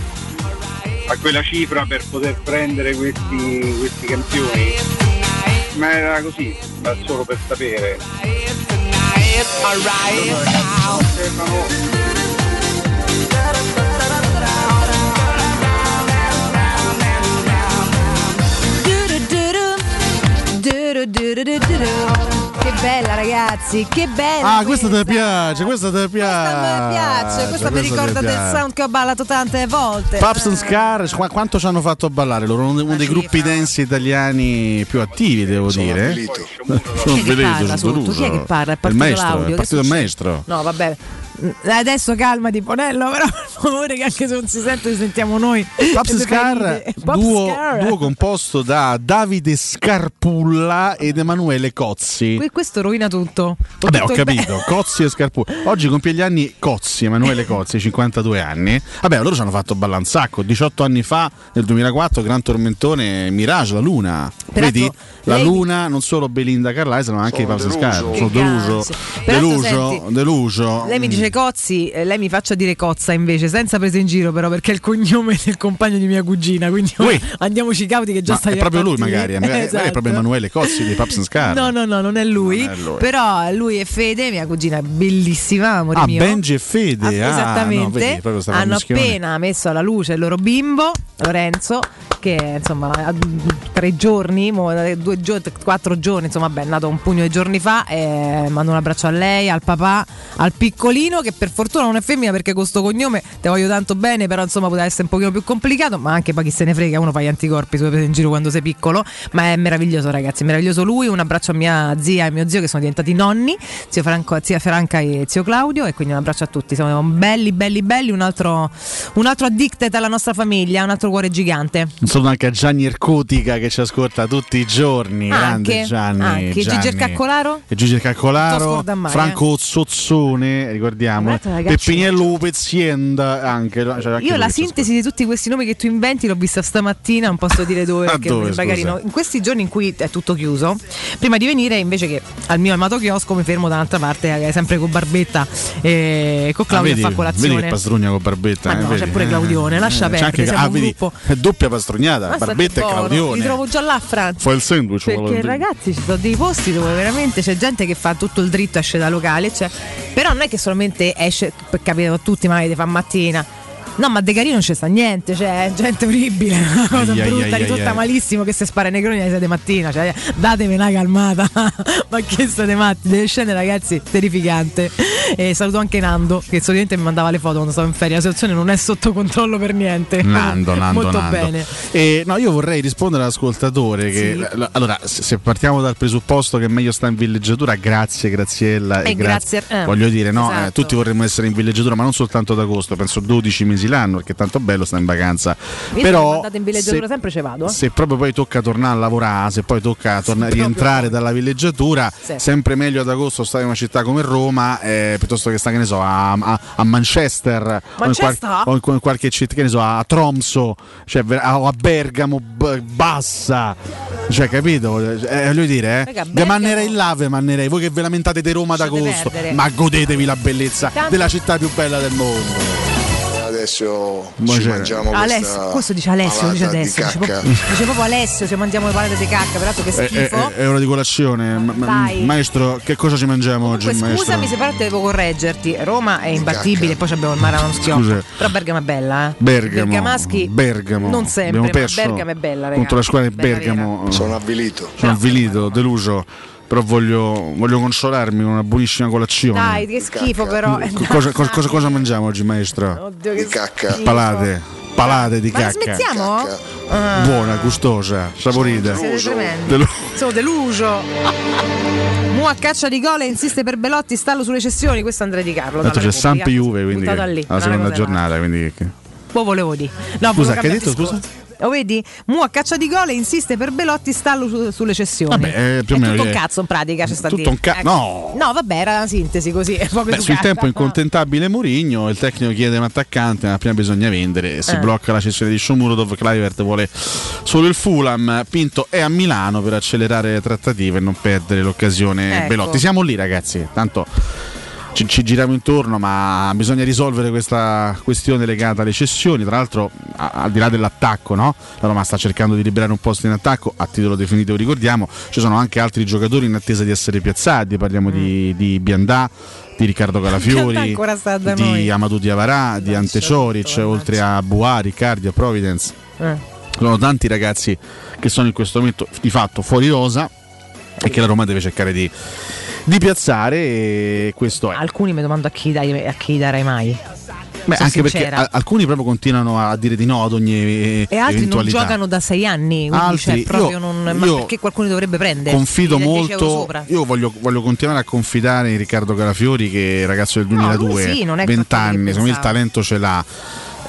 a quella cifra per poter prendere questi, questi campioni? Ma era così, ma solo per sapere. Che bella ragazzi, che bella! Ah, questa ti piace, questa ti piace. mi piace, questa mi ricorda del sound che ho ballato tante volte. Paps and Scar, qu- quanto ci hanno fatto ballare loro? Uno uno dei gruppi dance italiani più attivi, devo dire. Sono Chi è che velito, parla sono? Chi è che parla? È Il partito maestro, l'audio, è partito il maestro. No, vabbè. Mm, Adesso calmati, Ponello, però per favore che anche se non si sente sentiamo noi. Siete Scar, duo, Scar. duo composto da Davide Scarpulla ed Emanuele Cozzi. Que- Questo rovina tutto. Vabbè, ho Tutto be- capito, Cozzi e Scarpulla. Oggi compie gli anni Cozzi, Emanuele Cozzi, 52 anni. Vabbè, loro ci hanno fatto ballare un sacco. 18 anni fa, nel 2004, Gran Tormentone, Mirage, la Luna. Peraltro, Vedi? La lei- Luna, non solo Belinda Carlisle, ma anche i Paps and Scar. Sono deluso. Deluso, senti, deluso. Lei mi dice Cozzi, eh, lei mi faccia dire Cozza invece, senza presa in giro però, perché è il cognome del compagno di mia cugina, quindi Ui. andiamoci cauti che già Ma stai è proprio lui, magari. Magari, magari è Esatto. proprio Emanuele Cozzi di Paps and Scar. No, no, no, non è lui. Non è lui. Però lui è Fede, mia cugina è bellissima, amore Ah, mio. Benji e Fede. Ah, ah, no, esattamente. vedi, Hanno mischione. appena messo alla luce il loro bimbo, Lorenzo, che insomma tre giorni, due gio- quattro giorni, insomma, beh, è nato un pugno di giorni fa. E mando un abbraccio a lei, al papà, al piccolino, che per fortuna non è femmina perché con sto cognome te voglio tanto bene, però insomma poteva essere un pochino più complicato, ma anche poi chi se ne frega, uno fa gli anticorpi su prese in giro quando sei piccolo, ma è meraviglioso ragazzi, meraviglioso lui, un abbraccio a mia zia e mio zio che sono diventati nonni, zio Franco, zia Franca e zio Claudio e quindi un abbraccio a tutti, siamo belli belli belli, un altro, un altro addicted alla nostra famiglia, un altro cuore gigante. Saluto anche a Gianni Ercotica che ci ascolta tutti i giorni. Grande Anche, Gianni. anche. Gianni. Gigi Caccolaro? E Gigi scorda mai, Franco Zozzone, ricordiamo. Peppiniello Pezienda anche. cioè anche Io la sintesi di tutti questi nomi che tu inventi l'ho vista stamattina, non posso dire dove Ah, perché dove, magari no. In questi giorni in cui è tutto chiuso, prima di venire invece che al mio amato chiosco mi fermo da un'altra parte, eh, sempre con Barbetta e con Ah, Claudio vedi, a fa colazione. vedi che pastrugna con Barbetta. Ma eh, no, c'è pure Eh, Claudione, lascia c'è perdere, anche- ah, un vedi, doppia pastrugnata, State Barbetta e Claudione. Li trovo già là, Franz. Fai il sandwich, Perché ragazzi ci sono dei posti dove veramente c'è gente che fa tutto il dritto, esce da locale, cioè, però non è che solamente esce, per capire a tutti, magari fa mattina. No, ma De Carino non c'è sta niente, cioè, gente orribile, una cosa Ai, ai, brutta, ai, ridotta ai. malissimo che se spara negroni alle 6 di mattina, cioè, datevi una calmata, ma che state matti, delle scene ragazzi, terrificante. E saluto anche Nando, che solitamente mi mandava le foto quando stavo in ferie, la situazione non è sotto controllo per niente. Nando, Nando, Molto Nando. bene. E, no, io vorrei rispondere all'ascoltatore che Sì. l- allora, se, partiamo dal presupposto che è meglio sta in villeggiatura, grazie Graziella e, E grazie- eh, voglio dire, no, esatto. eh, tutti vorremmo essere in villeggiatura, ma non soltanto ad agosto, penso 12 mesi l'anno, perché tanto bello sta in vacanza. Se Però mi mandate in villeggiatura se- sempre ci vado. eh. se proprio poi tocca tornare a lavorare, se poi tocca torna- rientrare dalla villeggiatura, Sì. sempre meglio ad agosto stare in una città come Roma eh, piuttosto che sta, che ne so, a, a- a Manchester, o in, Manchester? o in qual- qualche città, che ne so, a Tromso, cioè, a- o a Bergamo, b- bassa. Cioè, capito? Eh, voglio dire, eh. Mannerei là, ve mannerei. Voi che ve lamentate di Roma d'agosto, perdere. ma godetevi la bellezza Tanto- della città più bella del mondo. Adesso ci Buonasera. mangiamo Alessio, questa questo dice Alessio, non dice palata di adesso. Dice dice proprio Alessio, ci mangiamo le palate di cacca, peraltro che È, è- schifo. è- è ora di colazione. Dai. maestro, che cosa ci mangiamo oggi? Comunque, maestro? scusami se però devo correggerti. Roma è imbattibile, poi abbiamo il mare a uno schioppo. Però Bergamo è bella, eh. Bergamo, Bergamaschi Bergamo. non sempre, Bergamo è bella, ragazzi. contro la squadra di Bergamo. Sono avvilito. Sono avvilito, deluso. Però voglio, voglio consolarmi con una buonissima colazione. Dai, che schifo però. Co- Cosa, cosa- cosa- cosa mangiamo oggi, maestro? Oddio, che cacca. schifo. Palate. Palate di Ma la cacca. smettiamo? Ah. Buona, gustosa, saporita. Siete tremendi. Delu- Sono deluso. Mu a caccia di gol e insiste per Belotti, stallo sulle cessioni. Questo è Andrea Di Carlo. Tanto c'è Samp Repubblica. Juve, quindi che- lì, alla una seconda giornata. Quindi... Poi volevo dire. No, Scusa, che hai detto? discorso. Lo vedi? Mu a caccia di gol e insiste per Belotti stallo su- sulle cessioni. Vabbè, eh, più o è meno tutto un che- cazzo in pratica. C'è sta tutto un ca- Ecco. no. No, vabbè, era una sintesi così. Beh, sul educata. tempo incontentabile Mourinho, il tecnico chiede un attaccante, ma prima bisogna vendere. Si Eh. blocca la cessione di Shomurodov, Clivert vuole solo il Fulham, Pinto è a Milano per accelerare le trattative e non perdere l'occasione Ecco. Belotti. Siamo lì ragazzi, tanto ci, ci giriamo intorno, ma bisogna risolvere questa questione legata alle cessioni. Tra l'altro, a- al di là dell'attacco, no? la Roma sta cercando di liberare un posto in attacco, a titolo definitivo ricordiamo, ci sono anche altri giocatori in attesa di essere piazzati, parliamo di, di Biandà, di Riccardo Calafiori, di noi. Amadou Diavarà, di Ante Cioric, oltre a Buari, Cardi, a Providence. Eh. Sono tanti ragazzi che sono in questo momento di fatto fuori rosa e che la Roma deve cercare di, di piazzare e questo è. Alcuni mi domando a chi, dai, a chi darei mai. Beh, Sono anche perché sincera. a- alcuni proprio continuano a dire di no ad ogni E altri non giocano da sei anni, quindi Altri, cioè, proprio io- non, ma perché qualcuno dovrebbe prendere? Confido Gli dai 10 euro molto. Io voglio, voglio continuare a confidare in Riccardo Calafiori, che è ragazzo del 2002, lui sì, non è 20 qualcosa che anni, secondo me il talento ce l'ha.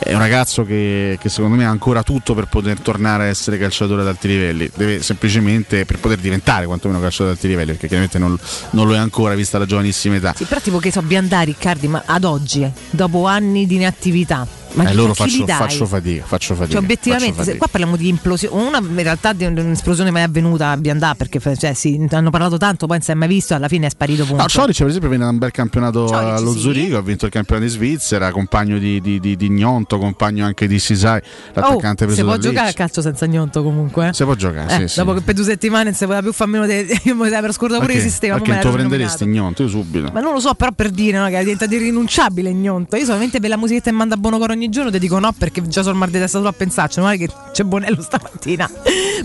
È un ragazzo che, che secondo me ha ancora tutto per poter tornare a essere calciatore ad alti livelli. Deve semplicemente per poter diventare quantomeno calciatore ad alti livelli, perché chiaramente non, non lo è ancora vista la giovanissima età. Sì, però tipo che so, Biandà, Riccardi, ma ad oggi, dopo anni di inattività, ma Eh, loro faccio, faccio fatica, faccio fatica. Cioè, obiettivamente, faccio fatica. qua parliamo di implosione. Una in realtà di un'esplosione mai avvenuta a Biandà, perché cioè, sì, hanno parlato tanto, poi non si è mai visto, alla fine è sparito punto. No, Cioric per esempio viene da un bel campionato Cioric, allo sì. Zurigo, ha vinto il campionato di Svizzera, compagno di, di, di, di Gnonto, compagno anche di Sisai, l'attaccante oh, preso si può giocare a calcio senza gnonto comunque. eh? Si può giocare, Eh, sì, sì. Dopo che per due settimane non si poteva più fare meno di. Io mi per scordare pure il sistema. Perché tu l'hanno prenderesti. Gnonto? Io subito. Ma non lo so, però per dire no, che diventa irrinunciabile gnonto. Io solamente per la musichetta che manda Bonocoro ogni giorno ti dico no perché già sono mal di testa solo a pensarci. Non è che c'è Bonello stamattina.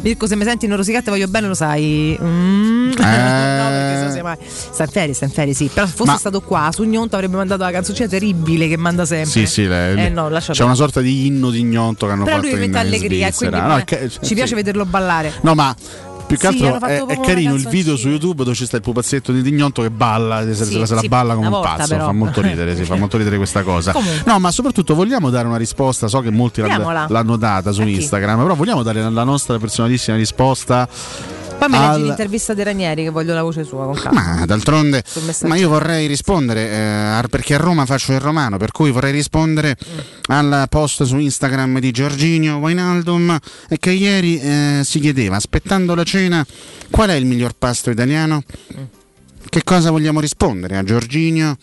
Mirko, se mi senti in rosicata voglio bene, lo sai. Mm. no, perché se no sei mai. Sta in ferie, sta in ferie, sì. Però se fosse Ma- stato qua su gnonto avrebbe mandato la canzoncina terribile che manda sempre. Sì, sì, le- Eh no, c'è perdere. una sorta di inno di Gnonto che hanno Però fatto lui in, mette in allegria quindi. No, eh, ca- ci sì. piace vederlo ballare. No, ma più che Sì, altro fatto è, è carino il video su YouTube dove c'è sta il pupazzetto di Dignonto che balla, se, Sì, se la sì, balla come un pazzo, però. fa molto ridere, sì, fa molto ridere questa cosa. Comunque. No, ma soprattutto vogliamo dare una risposta, so che molti l'hanno, l'hanno data su? Instagram, però vogliamo dare la, la nostra personalissima risposta. Poi mi leggi al- l'intervista di Ranieri che voglio la voce sua con calma. Ma d'altronde, ma io vorrei rispondere eh, perché a Roma faccio il romano, per cui vorrei rispondere Mm. al post su Instagram di Giorginio Wainaldum e che ieri eh, si chiedeva, aspettando la cena, qual è il miglior pasto italiano? Mm. Che cosa vogliamo rispondere a Giorginio?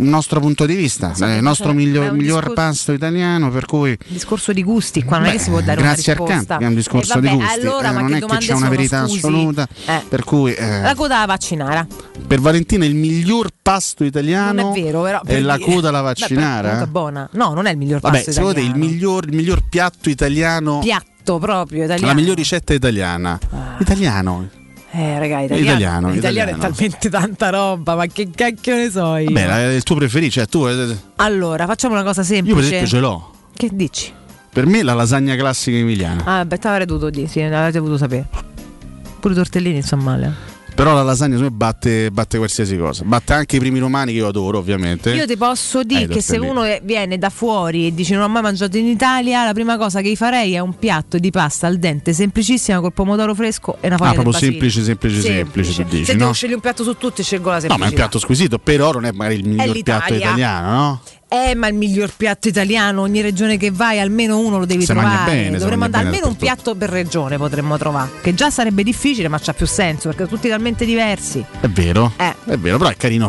Il nostro punto di vista, eh, che il nostro c'è- miglior, è un miglior discorso- pasto italiano, per cui discorso di gusti, qua non è Beh, che si può dare grazie una al risposta. canto, è un discorso Eh, vabbè, di gusti, Allora, eh, ma non è che c'è una verità scusi? assoluta, Eh. per cui eh, La coda alla vaccinara. per Valentina il miglior pasto italiano Non è vero, però. è la coda alla Beh, vaccinara. comunque è buona. No, non è il miglior Vabbè, pasto secondo te il italiano. miglior, il miglior piatto italiano, piatto proprio italiano. la miglior ricetta italiana? Italiano. Eh, raga, italiano. Italiano, Italiano è talmente tanta roba, ma che cacchio ne so io. Beh, il tuo preferito, cioè tu eh, Allora, facciamo una cosa io semplice. per esempio ce l'ho. Che dici? Per me la lasagna classica emiliana. Ah, beh, te l'avrei dovuto dire, sì, l'avrei dovuto sapere. Pure i tortellini sono male. Però la lasagna me batte, batte qualsiasi cosa. Batte anche i primi romani che io adoro, ovviamente. Io ti posso dire Eh, che se tortellini. uno viene da fuori e dice non ho mai mangiato in Italia, la prima cosa che gli farei è un piatto di pasta al dente semplicissima col pomodoro fresco e una foglia Ah, proprio semplice, semplice, semplice, tu dici, Se no? devo scegliere un piatto su tutti, scelgo la No, semplicità. ma è un piatto squisito, però non è magari il miglior piatto italiano, no? Eh, ma il miglior piatto italiano, ogni regione che vai almeno uno lo devi Se trovare. bene, Dovremmo andare almeno un piatto per regione potremmo trovare. Che già sarebbe difficile, ma c'ha più senso perché sono tutti talmente diversi. È vero, Eh. è vero, però è carino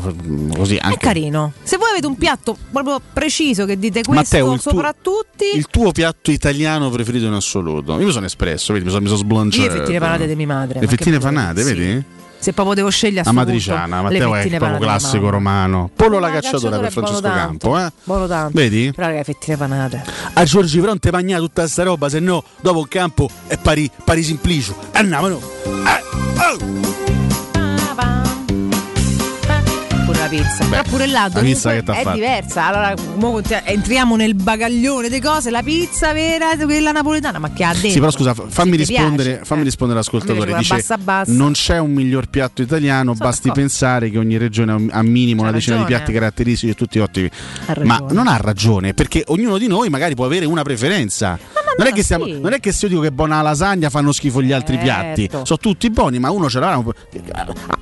così È anche. carino. Se voi avete un piatto proprio preciso che dite questo Matteo, il tuo- sopra tutti, Il tuo piatto italiano preferito in assoluto? Io mi sono espresso, vedi, mi sono, mi sono sblanciato. io le fettine panate di mia madre. Le ma fettine panate, Sì. Se proprio devo scegliere a Amatriciana, punto, Matteo è proprio classico romano. Pollo la cacciatora per Francesco Campo, eh? Buono tanto. Vedi? Però le fettine panate. A Giorgi, però non te mangia tutta sta roba, se no dopo il campo è pari, pari simplicio. Andiamo, no? Eh, oh! Pizza. Però pure là la pizza che t'ha è fatto? diversa. Allora, entriamo nel bagaglione di cose. La pizza vera, quella napoletana, ma che ha dentro? Sì, però scusa, fammi rispondere, piace? fammi rispondere all'ascoltatore. Dice: bassa bassa. Non c'è un miglior piatto italiano, basti d'accordo. pensare che ogni regione ha minimo una decina di piatti caratteristici e tutti ottimi. Ma non ha ragione, perché ognuno di noi magari può avere una preferenza. Non, è che stiamo- non è che se io dico che è buona la lasagna fanno schifo gli altri piatti. Certo. Sono tutti buoni, ma uno ce l'ha.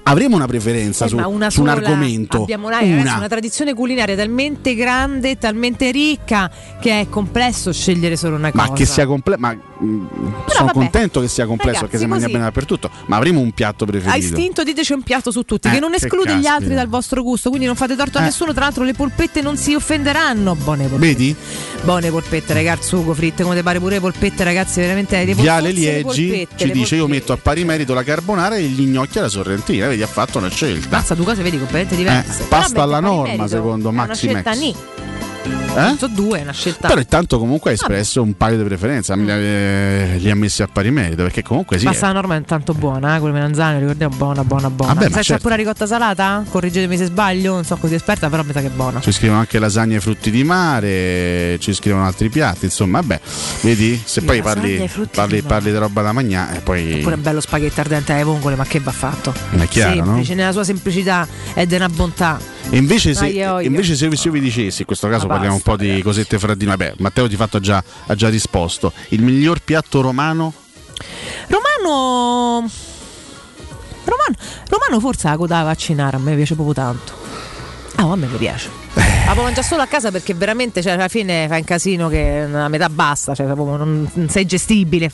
Avremo una preferenza Eh, su, una su un argomento. Abbiamo una, ragazzi, Una. una tradizione culinaria talmente grande, talmente ricca che è complesso scegliere solo una cosa. Ma che sia complesso. Ma mm, sono vabbè. contento che sia complesso Ragazzi, perché si mangia bene dappertutto. Ma avremo un piatto A preferito. istinto diteci un piatto su tutti, Eh, che non che esclude gli caspita. altri dal vostro gusto, quindi non fate torto a Eh. nessuno. Tra l'altro, le polpette non si offenderanno. Buone polpette. Vedi? Buone polpette, ragazzi, sugo fritte, come te pare pure polpette, ragazzi, veramente le Viale Liegi polpette, ci dice: Io polpette. metto a pari merito la carbonara e gli gnocchi alla sorrentina. Vedi, ha fatto una scelta. Mazza, due cose vedi completamente diverse. Eh, pasta alla norma, merito. secondo Maxi scelta Max. ni. Eh? Sono due, è una scelta. Però intanto comunque ha espresso un paio di preferenze, li ha- li ha messi a pari merito perché comunque sì. Eh, alla norma è intanto buona, eh, quelle melanzane, ricordiamo, buona, buona, buona. Vabbè, ma Sai, c'è certo. pure la ricotta salata? Correggetemi se sbaglio, non sono così esperta, però mi sa che è buona. Ci scrivono anche lasagne e frutti di mare, ci scrivono altri piatti, insomma, vabbè, vedi? Se poi parli, parli, parli di roba da mangiare e poi... Pure bello spaghetti ardente alle vongole, ma che va fatto? È chiaro, no? Semplice, nella sua semplicità è di una bontà. E invece se, Aia, oia. invece se io se io vi dicessi, in questo caso Ma parliamo un po' di cosette fra di noi, vabbè, Matteo di fatto ha già, ha già risposto, il miglior piatto romano? Romano. Romano, Romano forse la coda da vaccinare, a me piace proprio tanto. Ah, a me mi piace. La può mangiare solo a casa perché veramente cioè, alla fine fai un casino che a metà basta, cioè, proprio non, non sei gestibile,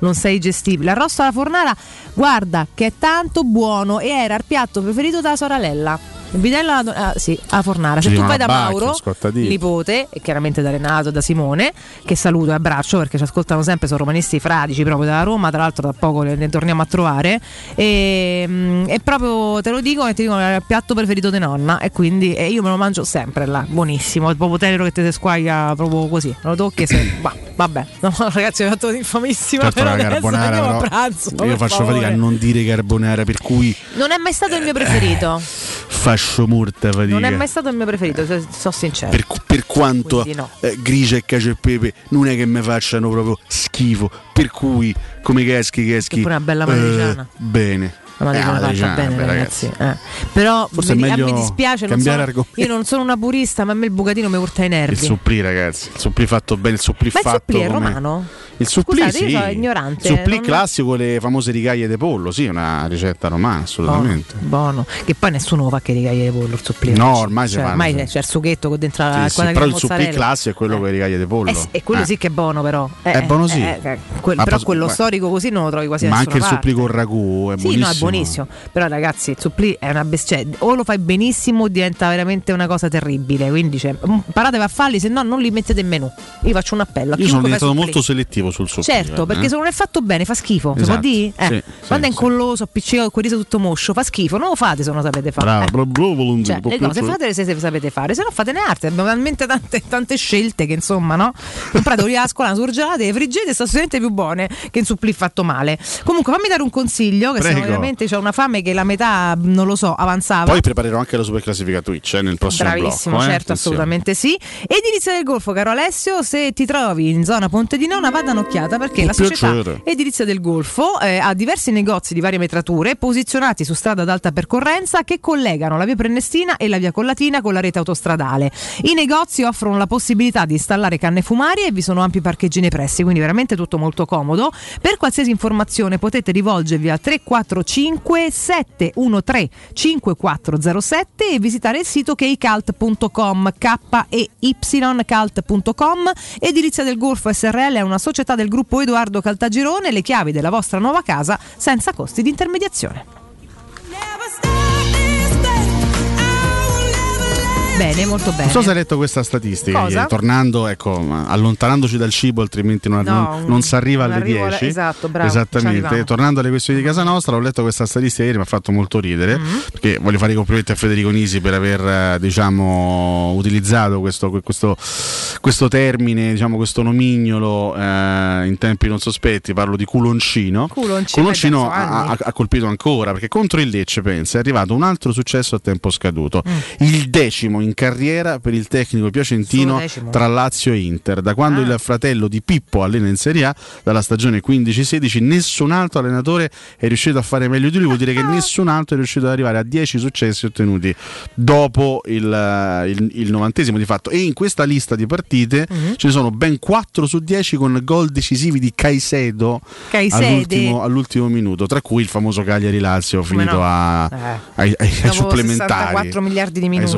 non sei gestibile. Arrosto alla fornara, guarda che è tanto buono e era il piatto preferito della sorella. Il Vidella ah, sì, alla fornara. Se tu dicono vai da Mauro, nipote, e chiaramente da Renato da Simone, che saluto e abbraccio perché ci ascoltano sempre, sono romanisti fradici proprio da Roma, tra l'altro da poco ne, torniamo a trovare. E, mm, e proprio te lo dico e ti dico è il piatto preferito di nonna e quindi e io me lo mangio sempre là, buonissimo, è proprio tenero che te ne squaglia proprio così, lo tocchi e se... bah, vabbè, no, ragazzi ho fatto un'infamissima Certo, però carbonara, a però pranzo. io faccio favore. fatica a non dire carbonara, per cui Non è mai stato il mio preferito. faccio molta fatica. Non è mai stato il mio preferito, se- sono sincero. per, per quanto no. eh, grigia e cacio e pepe non è che mi facciano proprio schifo per cui come caschi caschi una bella eh, matriciana. bene Matriciana Eh, fatta matriciana, bene, beh, ragazzi. eh. Però Forse mi, me dispiace, non sono, io non sono una purista, ma a me il bucatino mi urta i nervi. il supplì ragazzi il supplì fatto bene il supplì ma il fatto supplì è come- romano? il supplì Scusate, sì io sono ignorante. il supplì non- classico con le famose rigaglie di pollo sì una ricetta romana assolutamente Buono, che poi nessuno fa che rigaglie di pollo il supplì. No, ormai cioè, ormai c'è il sughetto con dentro la Sì, però il supplì classico è quello con le rigaglie di pollo Eh e quello Eh. sì che è buono però. Eh, È buono sì. Ma però quello ma- storico così non lo trovi quasi ma da anche il supplì con ragù è buonissimo buonissimo. Però, ragazzi, il supplì è una bestia. cioè, O lo fai benissimo, diventa veramente una cosa terribile. Quindi, cioè, mm, imparatevi a farli, se no, non li mettete in menù. Io faccio un appello. A io sono diventato molto selettivo sul supplì Certo, eh. perché se non è fatto bene fa schifo. Si Esatto. può dire? Eh, Sì, Quando sì, è incolloso, appiccicato, quel riso tutto moscio, fa schifo. Non lo fate se non lo sapete fare. Bravo, Eh. bravo, Valentino, Cioè, le cose fatele se se sapete fare, se no fatene arte. Abbiamo talmente tante, tante scelte che insomma, no? Comprate olio a scuola, surgelate, friggete sono assolutamente più buone che un supplì fatto male. Comunque, fammi dare un consiglio, che se no Prego. Veramente ho una fame che la metà, non lo so, avanzava. Poi preparerò anche la super classifica Twitch eh, nel prossimo Bravissimo, blocco. eh. certo, Attenzione. assolutamente sì. Edilizia del Golfo, caro Alessio, se ti trovi in zona Ponte di Nona, vada un'occhiata perché Con la società piacere. Edilizia del Golfo eh, ha diversi negozi di varie metrature posizionati su strada ad alta percorrenza che collegano la via Prenestina e la via Collatina con la rete autostradale. I negozi offrono la possibilità di installare canne fumarie e vi sono ampi parcheggi nei pressi, quindi veramente tutto molto comodo. Per qualsiasi informazione potete rivolgervi al 345 713 5407 e visitare il sito keycult.com k e ycult.com Edilizia del Golfo SRL è una società del gruppo Edoardo Caltagirone le chiavi della vostra nuova casa senza costi di intermediazione Bene, molto bene. Non so se hai letto questa statistica, ieri, tornando, ecco, allontanandoci dal cibo, altrimenti non, No, non- non si arriva non alle arrivo alla- 10. esatto, bravo, Esattamente. Tornando alle questioni di casa nostra, ho letto questa statistica ieri, mi ha fatto molto ridere, Mm-hmm. perché voglio fare i complimenti a Federico Nisi per aver, eh, diciamo, utilizzato questo, questo, questo termine, diciamo, questo nomignolo eh, in tempi non sospetti, parlo di culoncino. Culoncino, Culoncino ha, ha- ha colpito ancora, perché contro il Lecce, pensa, è arrivato un altro successo a tempo scaduto. Mm. Il decimo in carriera per il tecnico piacentino tra Lazio e Inter. Da quando Ah. il fratello di Pippo allena in Serie A, dalla stagione 15-16, nessun altro allenatore è riuscito a fare meglio di lui. Vuol dire che nessun altro è riuscito ad arrivare a 10 successi ottenuti dopo il, il, il novantesimo di fatto. E in questa lista di partite Mhm. ce ne sono ben 4 su 10 con gol decisivi di Caicedo all'ultimo, all'ultimo minuto, tra cui il famoso Cagliari Lazio finito no? a- Eh. ai, ai- ai supplementari. 64 miliardi di Ai minuti.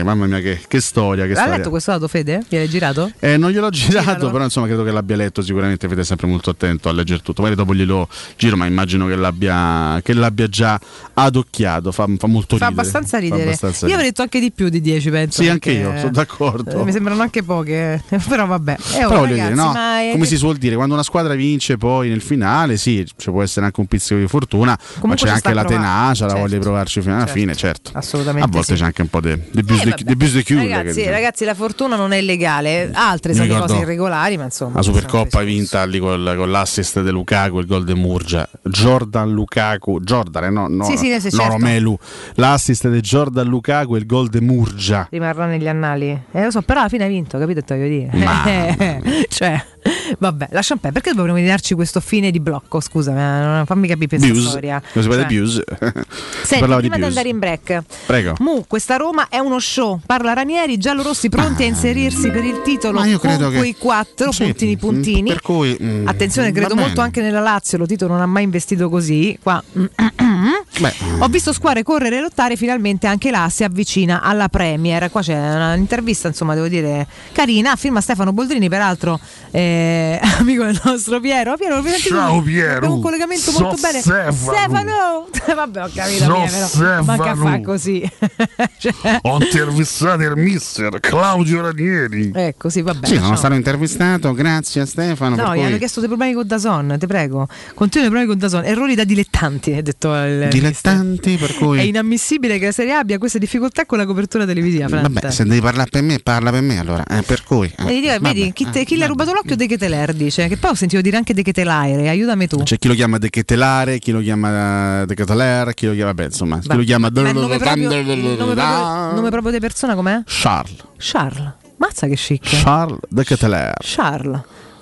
Supplementari, mamma mia, che, che storia! Che L'ha storia. letto questo dato Fede? Gliel'hai girato? Eh, non gliel'ho girato, Giralo. però insomma credo che l'abbia letto sicuramente. Fede è sempre molto attento a leggere tutto. Magari dopo glielo giro, ma immagino che l'abbia, che l'abbia già adocchiato. Fa, fa molto Fa ridere. abbastanza Fa ridere. abbastanza Io avrei detto anche di più di 10, penso. Sì, anche io, sono d'accordo. Eh, Mi sembrano anche poche, però vabbè. Eh, oh, Però ragazzi, dire, no? ma come si suol dire, quando una squadra vince poi nel finale, sì, ci può essere anche un pizzico di fortuna, ma Comunque c'è ci anche la a provare, tenacia, la certo. voglia di provarci fino alla Certo. fine, certo. Assolutamente A volte sì. c'è anche un po' di Eh, de- vabbè. di bus de chiude. che Ragazzi, ragazzi, la fortuna non è illegale, altre Mi sono ricordo cose irregolari, ma insomma. La Supercoppa vinta lì col- con l'assist di Lukaku, il gol di Murgia. Jordan Lukaku, Jordan, eh, no, no, Sì, sì, no certo. Romelu. L'assist di Jordan Lukaku e il gol di Murgia. Rimarrà negli annali. Eh, lo so, però alla fine hai vinto, capito? Te voglio dire. Ma- cioè, vabbè, un po'. Perché dovremmo darci questo fine di blocco? Scusa, non- fammi capire questa Bius. storia. Come si parla Cioè, di Bius? Si Senti, prima di, Bius. andare in break, Prego. Mu, questa Roma è uno show. Parla Ranieri, giallorossi pronti a inserirsi per il titolo Ma io con credo che- quei quattro Sì, puntini puntini. Per cui, mm, Attenzione, credo molto bene. anche nella Lazio. Lo Tito non ha mai investito così. Qua. Beh, Ho visto squadre correre e lottare, finalmente anche la si avvicina alla Premier. Qua c'è un'intervista, insomma, devo dire carina. Firma Stefano Boldrini, peraltro eh, amico del nostro Piero. Piero, Ciao? Piero. Abbiamo un collegamento So molto bene. Stefano. Vabbè, ho capito, So Piero. Ma che Stefano. fa così? Cioè, Ho intervistato il mister Claudio Ranieri. ecco, sì, vabbè. Sì, sono stato intervistato, grazie a Stefano. No, per gli cui- hanno chiesto dei problemi con Dazon, ti prego. Continua i problemi con Dazon. Errori da dilettanti, ha detto il Dilettanti, per È cui... inammissibile che la Serie A abbia queste difficoltà con la copertura televisiva. Vabbè, se devi parlare per me, parla per me allora. Eh, per cui... eh, Vedi, vedi, vabbè, chi, te- eh, chi le ha rubato l'occhio De Keteler dice che poi ho sentito dire anche De Ketelaere, aiutami tu. C'è chi lo chiama De Ketelare, chi lo chiama De Keteler, chi lo chiama, vabbè, insomma, chi lo chiama Ma il nome proprio, di persona com'è? Charles. Charles. Mazza che chic. Charles De Keteler. Charles.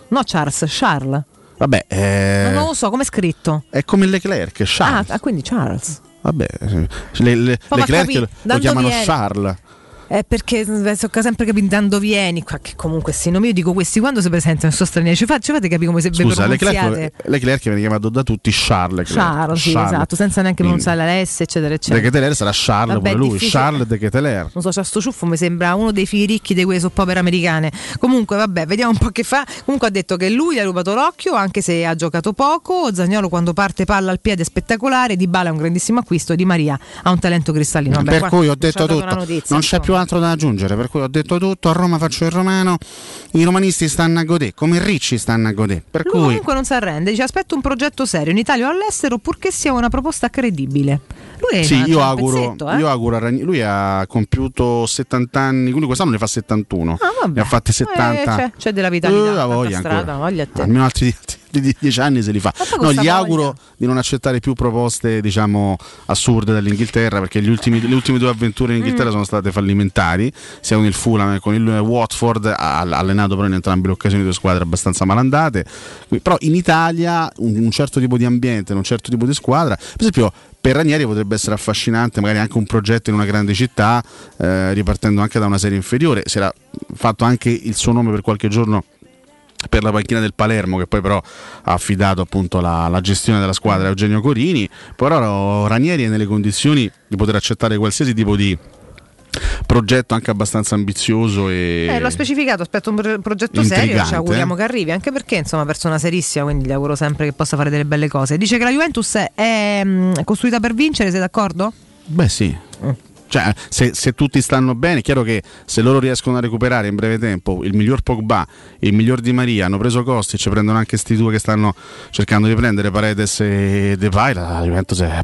No Charles, Charles. Vabbè, eh, Non lo so, come è scritto? è come Leclerc, Charles. Ah, ah, quindi Charles. Vabbè, eh, le, le, Leclerc capito, lo, lo chiamano. Charles. È perché eh, so che sempre capito dando vieni qua che comunque sì, non io dico questi quando si presentano sono stranieri, ci, fa- ci fate capire come se Scusa. Leclerc, Leclerc viene chiamato da tutti Charles Leclerc. Charles, sì, esatto, senza neanche Quindi, pronunciare la S, eccetera, De eccetera. Keteler sarà Charles Vabbè, pure lui, difficile. Charles De Keteler. Non so, c'ha sto ciuffo, mi sembra uno dei figli ricchi di quelle soppopere americane. Comunque, vabbè, vediamo un po' che fa. Comunque ha detto che lui ha rubato l'occhio, anche se ha giocato poco. Zagnolo quando parte palla al piede è spettacolare. Di Bala è un grandissimo acquisto. Di Maria ha un talento cristallino. Vabbè, per cui ho detto tutto, notizia, non c'è insomma. più altro da aggiungere, per cui ho detto tutto, a Roma faccio il romano, i romanisti stanno a godere, come i ricci stanno a godere, per Lui cui comunque non si arrende, dice aspetta un progetto serio in Italia o all'estero purché sia una proposta credibile. Lui è sì, io auguro, eh? io auguro a Ragni- lui ha compiuto 70 anni, lui quest'anno ne fa 71, Ah, vabbè. ne ha fatti Eh, 70. c'è, c'è della vitalità, Eh, la voglia strada, voglia a te. Almeno altri di, di 10 anni se li fa. No, gli voglia. auguro di non accettare più proposte, diciamo, assurde dall'Inghilterra, perché gli ultimi- le ultime due avventure in Inghilterra Mm. sono state fallimentari, sia con il Fulham che con il Watford, ha allenato però in entrambe le occasioni due squadre abbastanza malandate. Però in Italia un, un certo tipo di ambiente, un certo tipo di squadra, per esempio per Ranieri potrebbe essere affascinante magari anche un progetto in una grande città, eh, ripartendo anche da una serie inferiore. Si era fatto anche il suo nome per qualche giorno per la panchina del Palermo che poi però ha affidato appunto la, la gestione della squadra a Eugenio Corini però Ranieri è nelle condizioni di poter accettare qualsiasi tipo di progetto anche abbastanza ambizioso e Eh, l'ho specificato, aspetto un pro- progetto serio, ci auguriamo eh? che arrivi, anche perché insomma persona serissima, quindi gli auguro sempre che possa fare delle belle cose. Dice che la Juventus è, è, mm, costruita per vincere, sei d'accordo? beh sì cioè, se, se tutti stanno bene, è chiaro che se loro riescono a recuperare in breve tempo il miglior Pogba, il miglior Di Maria, hanno preso Costi, ci prendono anche sti due che stanno cercando di prendere Paredes e Depay, la Juventus è,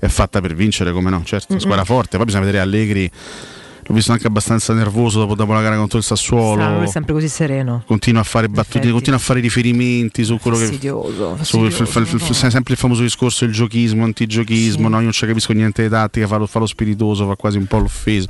è fatta per vincere, come no? Certo, squadra forte. Poi bisogna vedere Allegri, l'ho visto anche abbastanza nervoso dopo, dopo la gara contro il Sassuolo. Strano, è sempre così sereno. Continua a fare battute, continua a fare riferimenti su quello che. Fastidioso, Su il- fastidioso, sempre il famoso discorso il giochismo, antigiochismo, no? io non ci capisco niente di tattica, fa lo, fa lo spiritoso, fa quasi un po' l'offeso.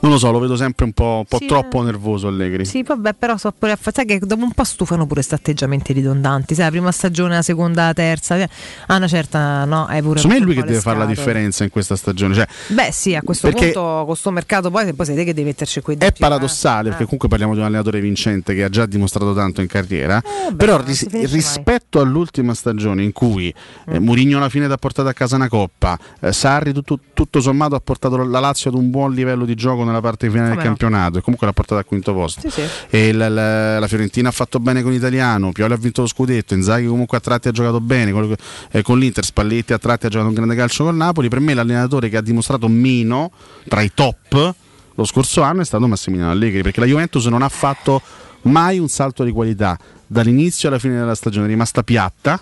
Non lo so, lo vedo sempre un po', un po' Sì, troppo nervoso Allegri. Sì, vabbè, però so pure a fa- sai che dopo un po' stufano pure questi atteggiamenti ridondanti, sai, la prima stagione, la seconda, la terza, eh, a una certa no, hai pure Secondo me è lui che deve fare la differenza in questa stagione. Cioè, Beh, sì, a questo Perché- punto con sto mercato poi poi siete che devi metterci quei È doppi, paradossale eh. perché comunque parliamo di un allenatore vincente che ha già dimostrato tanto in carriera, però ris- si finisce rispetto all'ultima stagione in cui eh, Mourinho alla fine ha portato a casa una coppa, eh, Sarri tutto, tutto sommato ha portato la Lazio ad un buon livello di gioco nella parte finale Come del no? campionato e comunque l'ha portato al quinto posto. Sì, sì. E la, la- la Fiorentina ha fatto bene con l'Italiano, Pioli ha vinto lo scudetto, Inzaghi comunque a tratti ha giocato bene con, eh, con l'Inter, Spalletti a tratti ha giocato un grande calcio col Napoli, per me l'allenatore che ha dimostrato meno tra i top lo scorso anno è stato Massimiliano Allegri perché la Juventus non ha fatto mai un salto di qualità dall'inizio alla fine della stagione, è rimasta piatta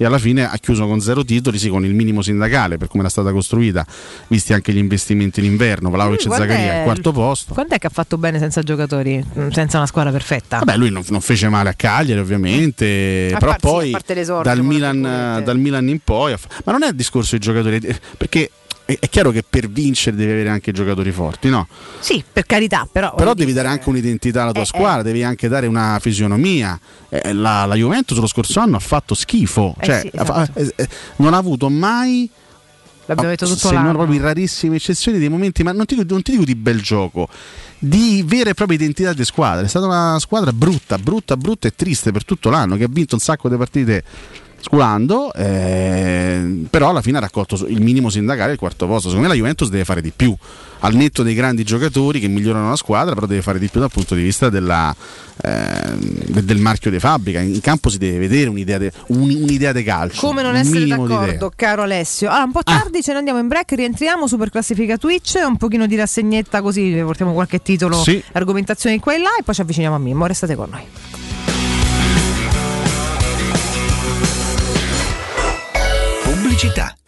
e alla fine ha chiuso con zero titoli, sì, con il minimo sindacale per come era stata costruita, visti anche gli investimenti l'inverno, Vlaovic e Quant'è Zaccaria al quarto posto. Quant'è che ha fatto bene senza giocatori, mm, senza una squadra perfetta? Vabbè, lui non, non fece male a Cagliari, ovviamente, A però parte- poi dal Milan, dal Milan in poi. Ma non è il discorso dei giocatori, eh, perché è, chiaro che per vincere devi avere anche giocatori forti, no? Sì, per carità, però. Però devi dare anche un'identità alla tua squadra, devi anche dare una fisionomia. Eh, la, la Juventus lo scorso anno ha fatto schifo, Eh cioè, sì, esatto. eh, eh, non ha avuto mai L'abbiamo detto tutto se non l'anno. proprio in rarissime eccezioni dei momenti, ma non ti, dico- non ti dico di bel gioco, di vera e propria identità di squadra. È stata una squadra brutta, brutta, brutta e triste per tutto l'anno, che ha vinto un sacco di partite sculando, eh, però alla fine ha raccolto il minimo sindacale il quarto posto. Secondo me la Juventus deve fare di più, al netto dei grandi giocatori che migliorano la squadra, però deve fare di più dal punto di vista della, eh, de- del marchio di fabbrica. In campo si deve vedere un'idea di un'idea de calcio. Come non un essere d'accordo, caro Alessio? Allora, un po' tardi ce ne andiamo in break, rientriamo, super classifica Twitch, un pochino di rassegnetta così portiamo qualche titolo, Sì. argomentazioni qua e là e poi ci avviciniamo a Mimmo, restate con noi. Pubblicità.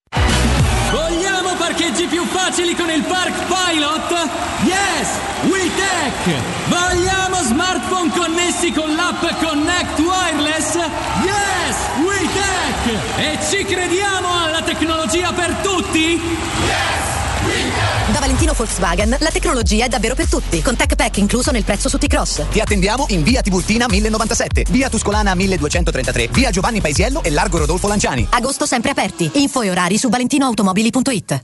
Facili con il Park Pilot? Yes! WeTech! Vogliamo smartphone connessi con l'app Connect Wireless? Yes! WeTech! E ci crediamo alla tecnologia per tutti? Yes! WeTech! Da Valentino Volkswagen la tecnologia è davvero per tutti, con Tech Pack incluso nel prezzo su T-Cross. Ti attendiamo in via Tiburtina 1097, via Tuscolana 1233, via Giovanni Paisiello e largo Rodolfo Lanciani. Agosto sempre aperti. Info e orari su valentinoautomobili.it.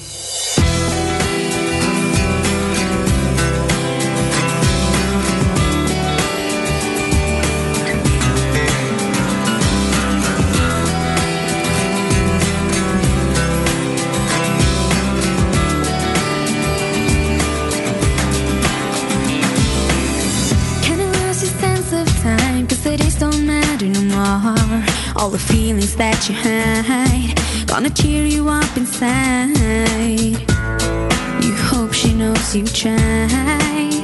All the feelings that you hide, gonna cheer you up inside. You hope she knows you tried.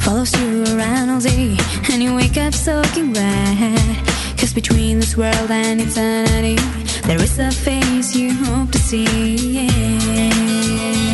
Follows you around all day, and you wake up soaking wet. Cause between this world and eternity, there is a face you hope to see. You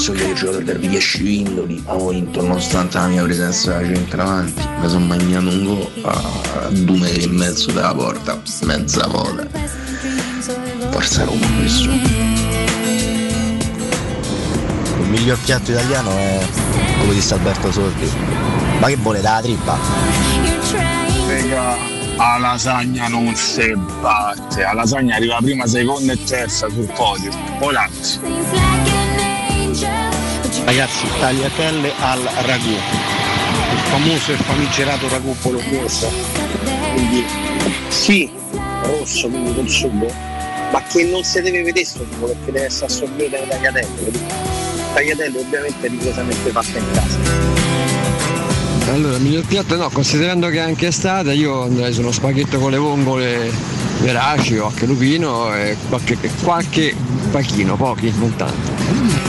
Poi hanno messo che ho giocato per 10 vindoli, ho vinto nonostante la mia presenza da centravanti, mi sono mangiato un gol a due metri e mezzo dalla porta, mezza moda. Forza Roma questo. Il miglior piatto italiano è quello di Salberto Sordi. Ma che vuole la trippa? Raga, a lasagna non si batte, a lasagna arriva prima, seconda e terza sul podio. Volante. Ragazzi, tagliatelle al ragù, il famoso e famigerato ragù bolognese. Quindi sì, rosso, quindi col sugo, ma che non si deve vedere tipo perché deve essere assorbito dalle tagliatelle. Tagliatelle ovviamente rigorosamente fatte in casa. Allora, miglior piatto no, considerando che è anche estate, io andrei su uno spaghetto con le vongole veraci o anche lupino e qualche, qualche pachino, pochi, non tanto.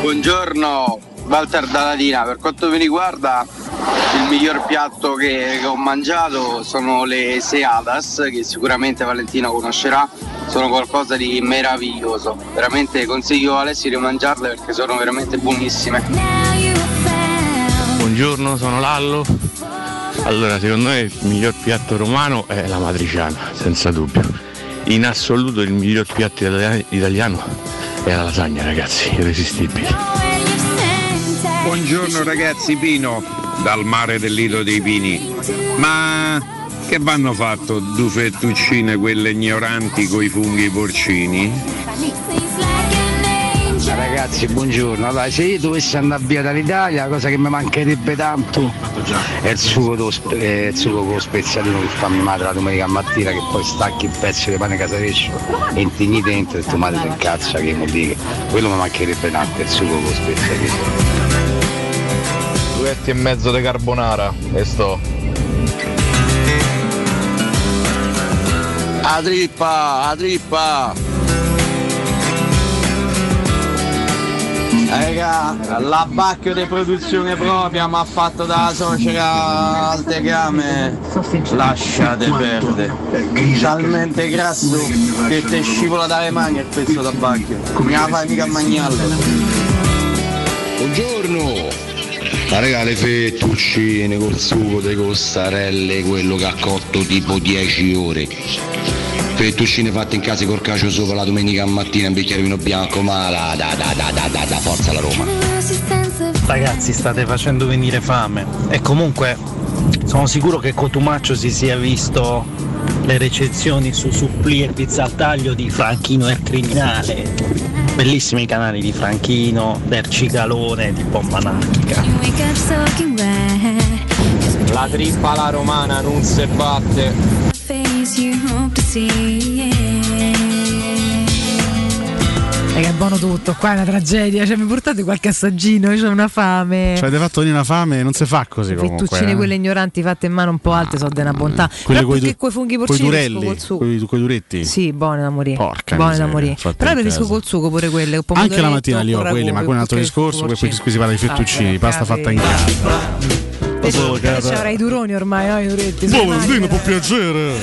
Buongiorno, Walter da Latina. Per quanto mi riguarda, il miglior piatto che, ho mangiato sono le Seadas, che sicuramente Valentino conoscerà. Sono qualcosa di meraviglioso. Veramente consiglio a Alessio di mangiarle perché sono veramente buonissime. Buongiorno, sono Lallo. Allora, secondo me il miglior piatto romano è la matriciana, senza dubbio. In assoluto il miglior piatto italiano- è la lasagna, ragazzi, irresistibile. Buongiorno ragazzi, Pino, dal mare del Lido dei Pini. Ma che vanno fatto due fettuccine quelle ignoranti coi funghi porcini? Ragazzi, buongiorno. Allora, se io dovessi andare via dall'Italia, la cosa che mi mancherebbe tanto è il sugo, spe- eh, il sugo con lo speziatino che fa mia madre la domenica mattina, che poi stacchi il pezzo di pane casareccio e intigni dentro e tu madre ti incazza che vuol dire. Quello mi mancherebbe tanto, il sugo con lo speziatino. Duetti e mezzo di carbonara e sto. A trippa, a trippa! Raga, l'abbacchio di produzione propria mi ha fatto da socera al tegame. Lasciate perdere. Talmente grasso che te scivola dalle mani questo tabacchio. Mi la fai mica a mangiarlo. Buongiorno! Ma raga le fettuccine col sugo delle costarelle, quello che ha cotto tipo 10 ore. Fettuccine fatte in casa col cacio sopra la domenica mattina, un bicchiere vino bianco, ma la da da da da da da forza la Roma. Ragazzi, state facendo venire fame. E comunque sono sicuro che Cotumaccio si sia visto le recensioni su Supplì e Pizza al taglio di Franchino e il criminale. Bellissimi canali di Franchino, del Cicalone, di Bomba Anarchica. La trippa alla romana non si batte. E che è buono tutto, qua è una tragedia. Cioè, mi portate qualche assaggino, io ho una fame. Cioè, avete fatto una fame, non si fa così comunque. Fettuccine eh. quelle ignoranti fatte in mano un po' alte sono di una bontà. Quelle Però perché quei funghi porcini preferisco col sugo. coi duretti. Sì, buone da morire. Porca buone da miseria, morire. fatte Però preferisco col sugo pure quelle. Anche la mattina li ho con quelli, ma quello è un altro discorso. Poi si parla di fettuccini, pasta fatta in casa. Te ci avrai i duroni ormai, no? I duretti. Boh, sai, Valentino, mai- può piacere.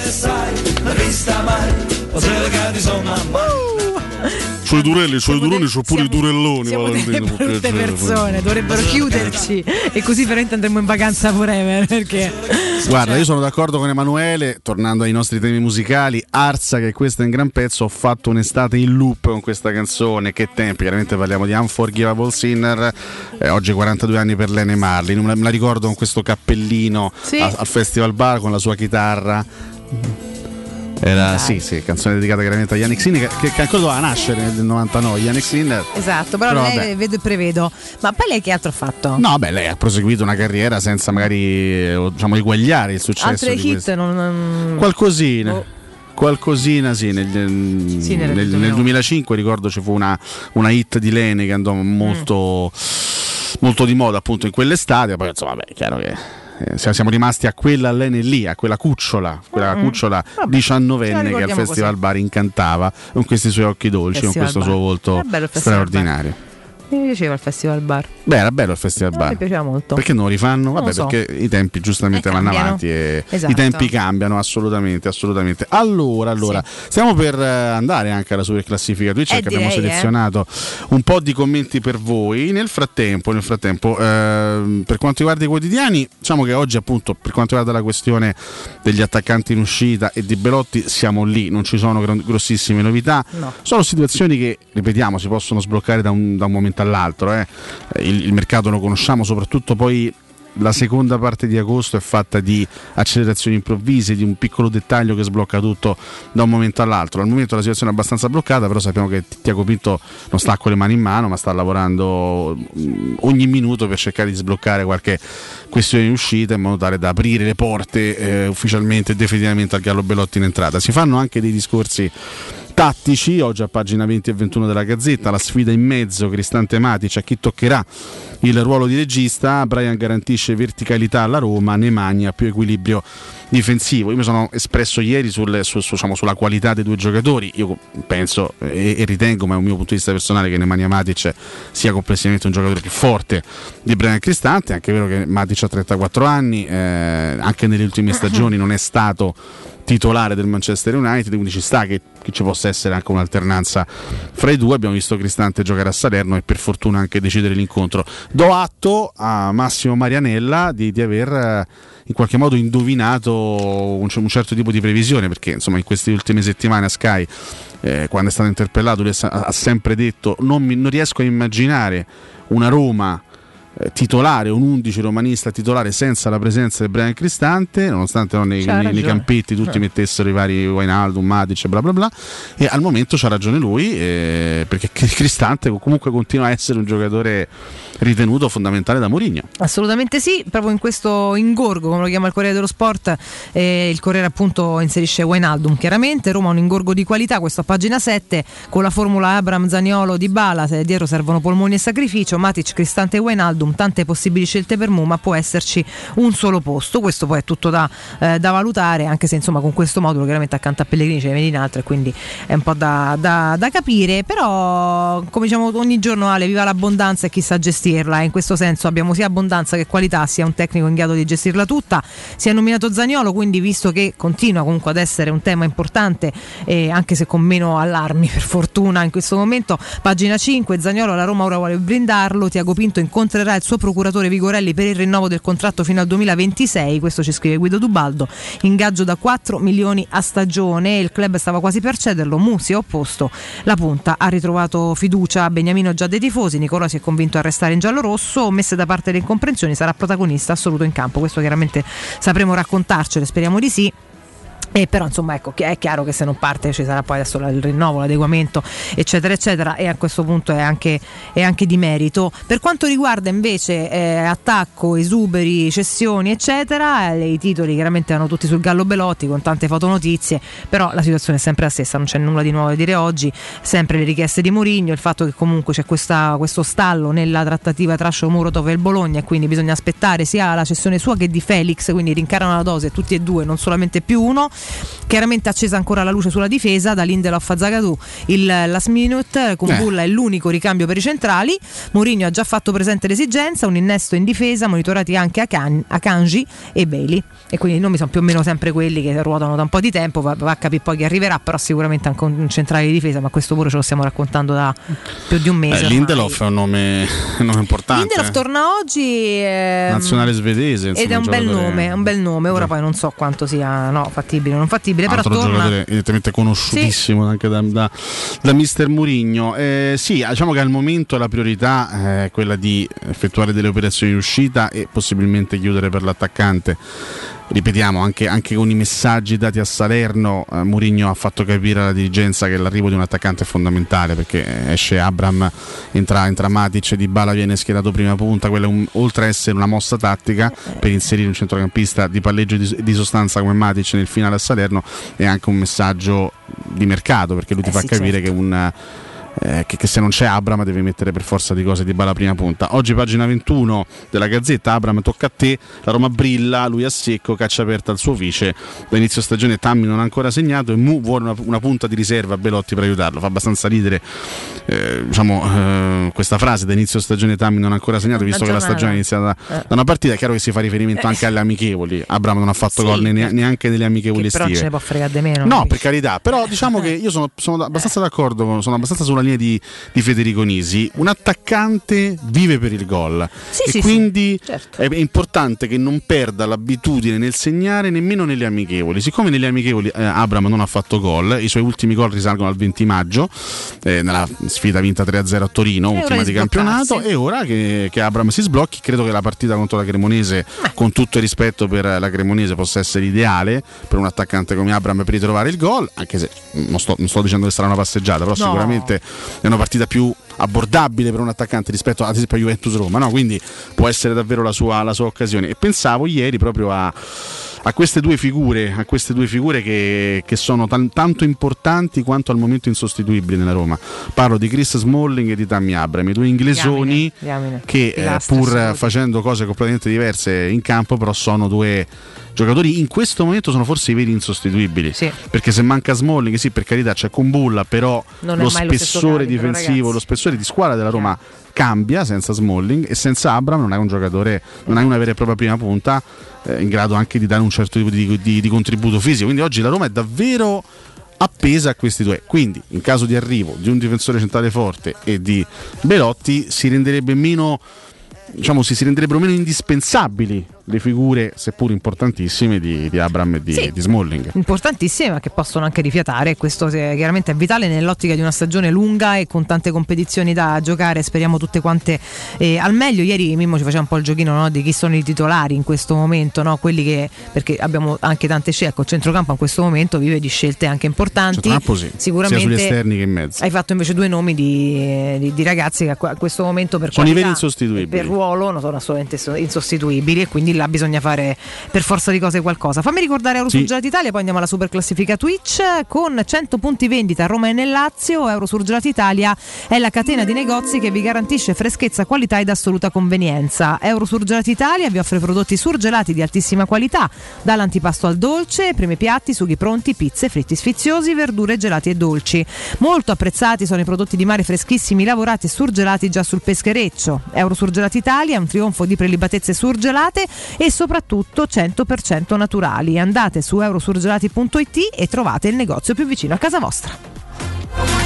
C'ho i durelli, c'ho i duroni, c'ho pure i durelloni, Siamo delle brutte piacere. persone, dovrebbero chiuderci e così veramente andremo in vacanza forever perché Guarda, io sono d'accordo con Emanuele, tornando ai nostri temi musicali, Arsa che questo è un gran pezzo, ho fatto un'estate in loop con questa canzone, che tempi, chiaramente parliamo di Unforgivable Sinner, eh, oggi 42 anni per Lene Marlin, me la, me la ricordo con questo cappellino Sì. a- al Festival Bar con la sua chitarra. Era, sì, sì, canzone dedicata chiaramente a Yannick Sinner, che, che ancora doveva nascere nel 99, Yannick Sinner. esatto, però, Però lei vabbè. vedo e prevedo. Ma poi lei che altro ha fatto? No, beh, lei ha proseguito una carriera senza magari eh, diciamo, eguagliare il successo Altre di hit non, non- Qualcosina. Oh. Qualcosina sì, nel, Sì, nel nel- 2009. nel 2005 ricordo ci fu una, una hit di Lene che andò molto, molto di moda appunto in quell'estate, poi insomma beh, è chiaro che eh, siamo- rimasti a quella Lene lì, a quella cucciola, quella Mm. cucciola Vabbè, 19enne che al Festival così. Bar incantava con questi suoi occhi dolci, con Festival questo Bar. suo volto straordinario. Mi piaceva il festival bar. Beh, era bello il Festival A Bar. me piaceva molto. Perché non lo rifanno? Non Vabbè, lo so. perché i tempi giustamente Eh, vanno cambiano. avanti e Esatto. i tempi cambiano assolutamente, assolutamente. Allora, allora, stiamo per eh, andare anche alla super classifica Twitch Eh, perché abbiamo selezionato un po' di commenti per voi. Nel frattempo, nel frattempo ehm, per quanto riguarda i quotidiani, diciamo che oggi appunto per quanto riguarda la questione degli attaccanti in uscita e di Belotti siamo lì, non ci sono grossissime novità. No. Sono situazioni che, ripetiamo, si possono sbloccare da un, da un momento all'altro. eh. Il, il mercato lo conosciamo, soprattutto poi la seconda parte di agosto è fatta di accelerazioni improvvise, di un piccolo dettaglio che sblocca tutto da un momento all'altro. Al momento la situazione è abbastanza bloccata, però sappiamo che Tiago Pinto non sta con le mani in mano, ma sta lavorando mm, ogni minuto per cercare di sbloccare qualche questione di uscita in modo tale da aprire le porte eh, ufficialmente e definitivamente al Gallo Belotti in entrata. Si fanno anche dei discorsi tattici, oggi a pagina 20 e 21 della Gazzetta, la sfida in mezzo, Cristante Matic, a chi toccherà il ruolo di regista, Brian garantisce verticalità alla Roma, ne più equilibrio difensivo. Io mi sono espresso ieri sul- su- su- diciamo, sulla qualità dei due giocatori, io penso e, e ritengo, ma è un mio punto di vista personale, che Nemanja Matic sia complessivamente un giocatore più forte di Brian Cristante, anche vero che Matic ha 34 anni, eh, anche nelle ultime stagioni non è stato titolare del Manchester United, quindi ci sta che, che ci possa essere anche un'alternanza fra i due. Abbiamo visto Cristante giocare a Salerno e per fortuna anche decidere l'incontro. Do atto a Massimo Marianella di, di aver eh, in qualche modo indovinato un, un certo tipo di previsione, perché insomma in queste ultime settimane a Sky, eh, quando è stato interpellato, lui ha, ha sempre detto non, mi- non riesco a immaginare una Roma titolare, un 11 romanista titolare senza la presenza di Brian Cristante, nonostante no, nei, nei- nei campetti tutti Eh. mettessero i vari Wijnaldum, Matic, bla bla bla, e al momento c'ha ragione lui, eh, perché Cristante comunque continua a essere un giocatore ritenuto fondamentale da Mourinho. Assolutamente sì, proprio in questo ingorgo, come lo chiama il Corriere dello Sport, eh, il Corriere appunto inserisce Wijnaldum chiaramente, Roma ha un ingorgo di qualità, questo a pagina 7, con la formula Abram, Zaniolo, Di Bala, se dietro servono polmoni e sacrificio, Matic, Cristante e Wijnaldum, tante possibili scelte per Mu, ma può esserci un solo posto, questo poi è tutto da, eh, da valutare, anche se insomma con questo modulo chiaramente accanto a Pellegrini ce ne vedi in altro e quindi è un po' da, da- da capire, però come diciamo ogni giorno Ale, viva l'abbondanza e chi sa gestirla, in questo senso abbiamo sia abbondanza che qualità, sia un tecnico in grado di gestirla tutta, si è nominato Zagnolo, quindi visto che continua comunque ad essere un tema importante, eh, anche se con meno allarmi per fortuna in questo momento, pagina 5, Zagnolo la Roma ora vuole brindarlo, Tiago Pinto incontrerà il suo procuratore Vigorelli per il rinnovo del contratto fino al 2026, questo ci scrive Guido Dubaldo, ingaggio da 4 milioni a stagione, il club stava quasi per cederlo, Mu si è opposto, la punta. Ha ritrovato fiducia a Beniamino già dei tifosi, Nicola si è convinto a restare in giallo-rosso, messe da parte le incomprensioni, sarà protagonista assoluto in campo, questo chiaramente sapremo raccontarcelo, speriamo di sì. E però insomma ecco, è chiaro che se non parte ci sarà poi adesso il rinnovo, l'adeguamento eccetera eccetera e a questo punto è anche, è anche di merito. Per quanto riguarda invece eh, attacco, esuberi, cessioni eccetera, eh, i titoli chiaramente vanno tutti sul Gallo Belotti con tante fotonotizie, però la situazione è sempre la stessa, non c'è nulla di nuovo da dire oggi, sempre le richieste di Mourinho, il fatto che comunque c'è questa- questo stallo nella trattativa tra Shomurotov e il Bologna e quindi bisogna aspettare sia la cessione sua che di Felix, quindi rincarano la dose tutti e due, non solamente più uno. Chiaramente accesa ancora la luce sulla difesa, da Lindelof a Zagadou il last minute, con Eh. Bulla è l'unico ricambio per i centrali. Mourinho ha già fatto presente l'esigenza, un innesto in difesa, monitorati anche a, Kan- a Kanji e Bailey. E quindi i nomi sono più o meno sempre quelli che ruotano da un po' di tempo, va, va a capire poi chi arriverà, però sicuramente anche un centrale di difesa, ma questo pure ce lo stiamo raccontando da più di un mese. Eh. Lindelof è un nome, un nome importante. Lindelof eh. torna oggi ehm, Nazionale svedese. ed insomma, è un bel nome, è un bel nome. Ora poi non so quanto sia no, fattibile o non fattibile, però altro torna. giocatore evidentemente conosciutissimo anche da, da, da mister Murigno. Eh, sì, diciamo che al momento la priorità è quella di effettuare delle operazioni di uscita e possibilmente chiudere per l'attaccante. Ripetiamo, anche, anche con i messaggi dati a Salerno, eh, Mourinho ha fatto capire alla dirigenza che l'arrivo di un attaccante è fondamentale perché eh, esce Abram, entra, entra Matic, Di Bala viene schierato prima punta, quella è un- oltre a essere una mossa tattica per inserire un centrocampista di palleggio di, di sostanza come Matic nel finale a Salerno è anche un messaggio di mercato perché lui ti Eh fa sì, capire certo. che un eh, che, che se non c'è Abram devi mettere per forza di cose di balla prima punta. Oggi pagina 21 della Gazzetta, Abram tocca a te, la Roma brilla, lui a secco, caccia aperta al suo vice, da inizio stagione Tammy non ha ancora segnato e Mu vuole una, una punta di riserva a Belotti per aiutarlo, fa abbastanza ridere eh, diciamo, eh, questa frase da inizio stagione Tammy non ha ancora segnato, visto che la stagione è iniziata da, Eh. da una partita, è chiaro che si fa riferimento anche alle amichevoli, Abram non ha fatto Sì, gol ne- neanche nelle amichevoli Che però estive. ce ne può fregare di meno. No, per carità, però diciamo che io sono, sono abbastanza d'accordo, sono abbastanza sulla linea di, di Federico Nisi. Un attaccante vive per il gol Sì, e sì, quindi sì, certo. è importante che non perda l'abitudine nel segnare nemmeno nelle amichevoli. Siccome nelle amichevoli eh, Abram non ha fatto gol, i suoi ultimi gol risalgono al 20 maggio, eh, nella sfida vinta 3-0 a Torino, È ultima di campionato, e ora che, che Abram si sblocchi, credo che la partita contro la Cremonese, con tutto il rispetto per la Cremonese, possa essere ideale per un attaccante come Abram per ritrovare il gol, anche se non sto, non sto dicendo che sarà una passeggiata, però No. sicuramente è una partita più abbordabile per un attaccante rispetto ad esempio a Juventus Roma, no? quindi può essere davvero la sua, la sua occasione. E pensavo ieri proprio a, a queste due figure, a queste due figure che, che sono tan- tanto importanti quanto al momento insostituibili nella Roma. Parlo di Chris Smalling e di Tammy Abram, i due inglesoni Diamine, diamine. che eh, pur facendo cose completamente diverse in campo, però sono due giocatori in questo momento sono forse i veri insostituibili. Perché se manca Smalling, sì, per carità c'è Kumbulla, però Non lo lo spessore calibro, difensivo, lo spessore di squadra della Roma cambia senza Smalling e senza Abram non hai un giocatore, non hai una vera e propria prima punta eh, in grado anche di dare un certo tipo di, di- di contributo fisico. Quindi oggi la Roma è davvero appesa a questi due. Quindi, in caso di arrivo di un difensore centrale forte e di Belotti, si renderebbe meno. Diciamo, si, renderebbero meno indispensabili le figure, seppur importantissime, di, di Abram e di, Sì. di Smalling. importantissime ma che possono anche rifiatare questo eh, chiaramente è vitale nell'ottica di una stagione lunga e con tante competizioni da giocare speriamo tutte quante eh, al meglio ieri Mimmo ci faceva un po' il giochino no, di chi sono i titolari in questo momento no? quelli che perché abbiamo anche tante scelte ecco il centrocampo in questo momento vive di scelte anche importanti sì, sicuramente sia sugli esterni che in mezzo. hai fatto invece due nomi di, di- di ragazzi che a questo momento per Sono i qualità per ruolo non sono assolutamente so- insostituibili e quindi là bisogna fare per forza di cose qualcosa. Fammi ricordare Eurosurgelati Italia, poi andiamo alla super classifica Twitch con 100 punti vendita a Roma e nel Lazio. Eurosurgelati Italia è la catena di negozi che vi garantisce freschezza, qualità ed assoluta convenienza. Eurosurgelati Italia vi offre prodotti surgelati di altissima qualità, dall'antipasto al dolce, primi piatti, sughi pronti, pizze, fritti sfiziosi, verdure gelati e dolci. Molto apprezzati sono i prodotti di mare freschissimi, lavorati e surgelati già sul peschereccio. Eurosurgelati Italia è un trionfo di prelibatezze surgelate e soprattutto 100% naturali. Andate su eurosurgelati.it e trovate il negozio più vicino a casa vostra.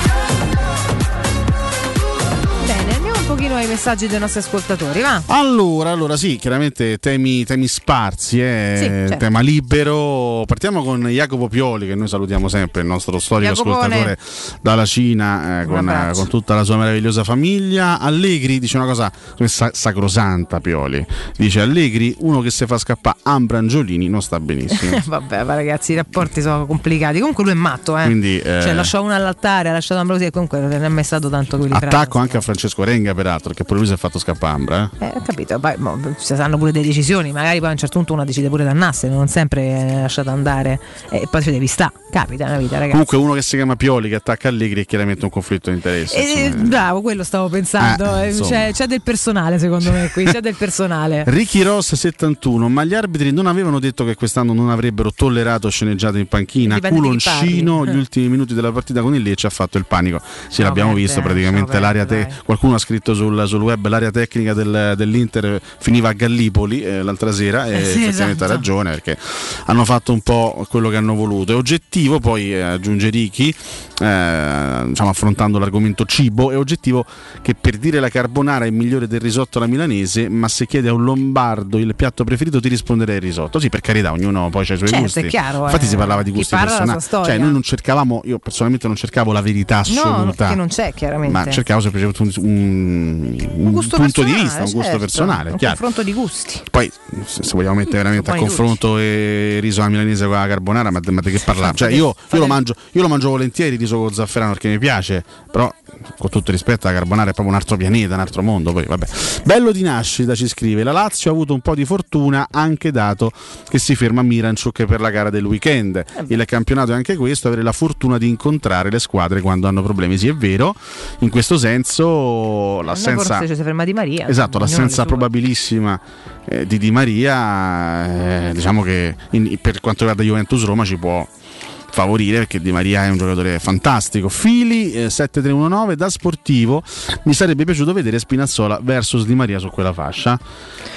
Pochino ai messaggi dei nostri ascoltatori, va? Allora, allora sì, chiaramente temi, temi sparsi, eh, Sì, certo. tema libero. Partiamo con Jacopo Pioli, che noi salutiamo sempre, il nostro storico Jacopone. ascoltatore dalla Cina, eh, con, eh, con tutta la sua meravigliosa famiglia. Allegri dice una cosa sa- sacrosanta, Pioli. Dice Allegri, uno che si fa scappare Ambrangiolini non sta benissimo. Vabbè, ma ragazzi, i rapporti sono complicati. Comunque lui è matto, eh. Quindi, eh, Cioè, lasciò uno all'altare, ha lasciato Ambrosi e comunque non è mai stato tanto quelli Attacco anche a Francesco Renga, peraltro, che pure lui si è fatto scappare Ambra. Eh. Eh, ho capito, poi mo, ci saranno pure delle decisioni, magari poi a un certo punto uno decide pure di andarsene, non sempre è lasciato andare e poi ci devi sta. Capita nella vita, ragazzi. Comunque uno che si chiama Pioli che attacca Allegri è chiaramente un conflitto di interesse. Eh, insomma. bravo, quello stavo pensando. Eh, eh, insomma. c'è, c'è del personale secondo me qui, c'è del personale. Ricky Ross 71, ma gli arbitri non avevano detto che quest'anno non avrebbero tollerato sceneggiate in panchina. Dipende Culoncino, gli ultimi minuti della partita con il Lecce ha fatto il panico. Sì, No, l'abbiamo perde, visto praticamente no, l'area perde, te- qualcuno ha scritto sul, sul web l'area tecnica del- dell'Inter finiva a Gallipoli eh, l'altra sera e Eh sì, effettivamente esatto. ha ragione perché hanno fatto un po' quello che hanno voluto. È oggettivo, poi eh, aggiunge Ricky, eh, diciamo, affrontando l'argomento cibo, è oggettivo che per dire la carbonara è migliore del risotto alla milanese, ma se chiedi a un lombardo il piatto preferito ti risponderei il risotto. Sì, per carità, ognuno poi ha i suoi Certo, gusti. è chiaro, Infatti eh. si parlava di gusti personali. Cioè, noi non cercavamo, io personalmente non cercavo la verità No, assoluta. che non c'è chiaramente. Ma cercavo semplicemente un, un- un gusto punto di vista, un gusto certo, personale. Un chiaro. confronto di gusti. Poi, se vogliamo mettere veramente a confronto eh, riso alla milanese con la carbonara, ma, ma di che parlare? Cioè, io, io lo mangio, io lo mangio volentieri il riso con lo zafferano perché mi piace, però con tutto rispetto la carbonara è proprio un altro pianeta, un altro mondo. Poi, vabbè. Bello di nascita ci scrive: La Lazio ha avuto un po' di fortuna anche dato che si ferma Miranchuk per la gara del weekend. Il campionato è anche questo: avere la fortuna di incontrare le squadre quando hanno problemi. Sì, è vero. In questo senso, A l'assenza. forse ci si ferma di Maria. Esatto, l'assenza probabilissima eh, di Di Maria, eh, diciamo che in- per quanto riguarda Juventus Roma ci può favorire perché Di Maria è un giocatore fantastico. Fili eh, 7319 da sportivo mi sarebbe piaciuto vedere Spinazzola versus Di Maria su quella fascia.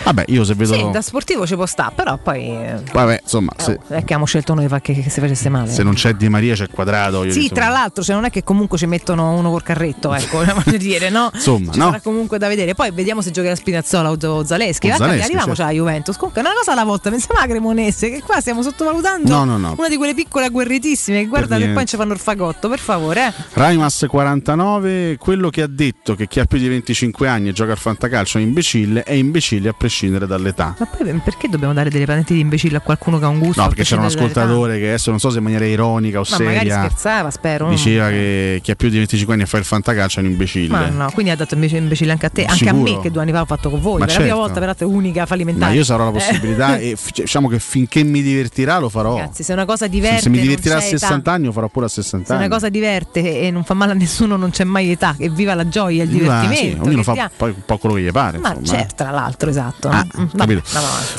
Vabbè, io se vedo Sì, da sportivo ci può stare, però poi eh, Vabbè, insomma, se, oh, è che abbiamo scelto noi che, che si facesse male. se non c'è Di Maria c'è quadrato. io Sì, tra l'altro, cioè non è che comunque ci mettono uno col carretto, ecco, voglio dire, no? Insomma, Ci no? sarà comunque da vedere. Poi vediamo se giocherà Spinazzola o Zaleschi. Guarda, arriviamoci certo. alla Juventus. Comunque, una cosa alla volta, pensiamo alla Cremonese, che qua stiamo sottovalutando No, no, no. una di quelle piccole agguerritissime che guarda che niente. poi ci fanno il fagotto, per favore. Eh. Raimas 49, quello che ha detto che chi ha più di 25 anni e gioca al fantacalcio è imbecille, è imbecille a prescindere dall'età. Ma poi perché dobbiamo dare delle patenti di imbecille a qualcuno che ha un gusto? No, perché c'era un ascoltatore che adesso non so se in maniera ironica o Ma magari seria scherzava, spero. diceva che chi ha più di 25 anni e fa il fantacalcio è un imbecille. Ma no, quindi ha dato invece imbecille anche a te, anche a Sicuro? me che due anni fa ho fatto con voi. Ma per la prima certo. volta, peraltro, è unica fallimentare. Ma io sarò la Eh. possibilità e f- diciamo che finché mi divertirà lo farò. Ragazzi, se una cosa Se- diverte, se mi divertirà a c'è età. 60 anni lo farò pure a 60 Se anni. una cosa diverte e non fa male a nessuno, non c'è mai età. E viva la gioia, il Viva- divertimento. sì, ognuno che fa dia- poi un po' quello che gli pare. Ma insomma. certo, tra l'altro, esatto. Ah, Mm, vabbè.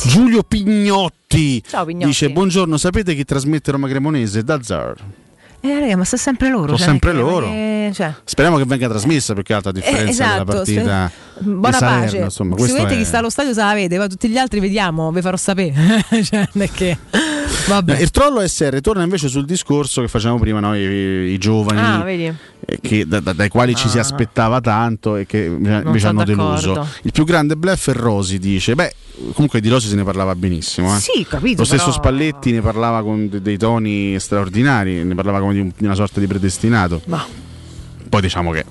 Giulio Pignotti, Ciao, Pignotti. dice buongiorno, sapete chi trasmette Roma Cremonese? Da Zar. Eh, raga, ma sta sempre loro. Sono cioè, sempre che- loro. eh, cioè. Speriamo che venga trasmessa più che altro a differenza Eh, esatto, della partita spe- buona Salerno, pace. insomma, Sicuramente è- chi sta allo stadio se la vede, poi tutti gli altri vediamo, vi farò sapere. cioè, che. Vabbè. Il trollo SR torna invece sul discorso che facevamo prima noi, i, i giovani Ah, eh, che- da- da- dai quali ci si Ah. aspettava tanto e che invece hanno deluso. d'accordo. Il più grande bluff è Rosi, dice. Beh, comunque di Rosi se ne parlava benissimo. eh. Sì, capito, Lo stesso però- Spalletti ne parlava con de- dei toni straordinari, ne parlava come di, un- di una sorta di predestinato. Ma. Poi diciamo che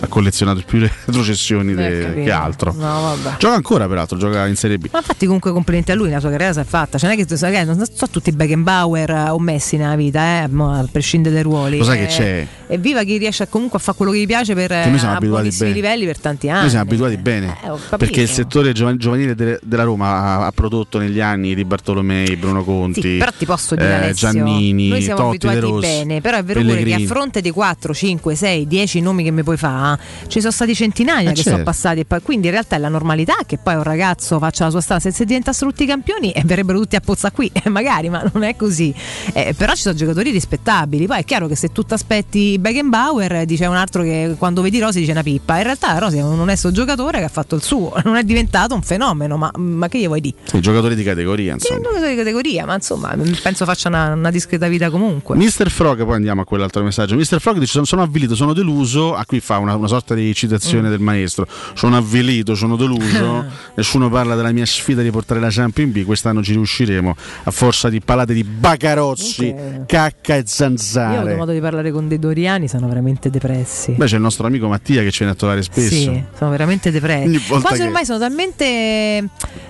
ha collezionato più retrocessioni de- che altro. No, vabbè. Gioca ancora, peraltro, gioca in Serie B. Ma infatti comunque complimenti a lui, la sua carriera si è fatta. Cioè, non è che sai, non so tutti Beckenbauer eh, o Messi nella vita, eh, a prescindere dai ruoli. Lo sai che Eh, c'è? Evviva chi riesce comunque a fare quello che gli piace per Che eh, a buonissimi livelli per tanti anni. Noi siamo abituati bene Eh, perché il settore giova- giovanile de- della Roma ha, prodotto negli anni di Bartolomei, Bruno Conti, Sì, però ti posso dire eh, Alessio, Giannini, noi siamo Totti, abituati Rossi, bene, però è vero pure che Pellegrini. a fronte dei 4, 5, 6, 10 nomi che mi puoi fare, ci sono stati centinaia Eh, che certo. sono passati e quindi in realtà è la normalità che poi un ragazzo faccia la sua strada, se si diventassero tutti campioni e verrebbero tutti a pozza qui, eh, magari, ma non è così. Eh, però ci sono giocatori rispettabili, poi è chiaro che se tu ti aspetti Beckenbauer dice un altro che quando vedi Rossi dice una pippa. In realtà Rossi è un onesto giocatore che ha fatto il suo, non è diventato un fenomeno, ma, ma che gli vuoi dire? Sì, giocatori di categoria, Sì, è un insomma. giocatore di categoria, ma insomma penso faccia una, una discreta vita comunque. Mister Frog, poi andiamo a quell'altro messaggio. Mister Frog dice: Sono, sono avvilito, sono deluso. A qui fa una, una sorta di citazione Mm. del maestro. Sono avvilito, sono deluso. Nessuno parla della mia sfida di portare la Champions B. Quest'anno ci riusciremo a forza di palate di bacarozzi, cacca e Io ho avuto zanzare. modo di parlare con dei doriani, sono veramente depressi. Beh, c'è il nostro amico Mattia che ci viene a trovare spesso. Sì, sono veramente depressi. Quasi che- ormai sono talmente eh,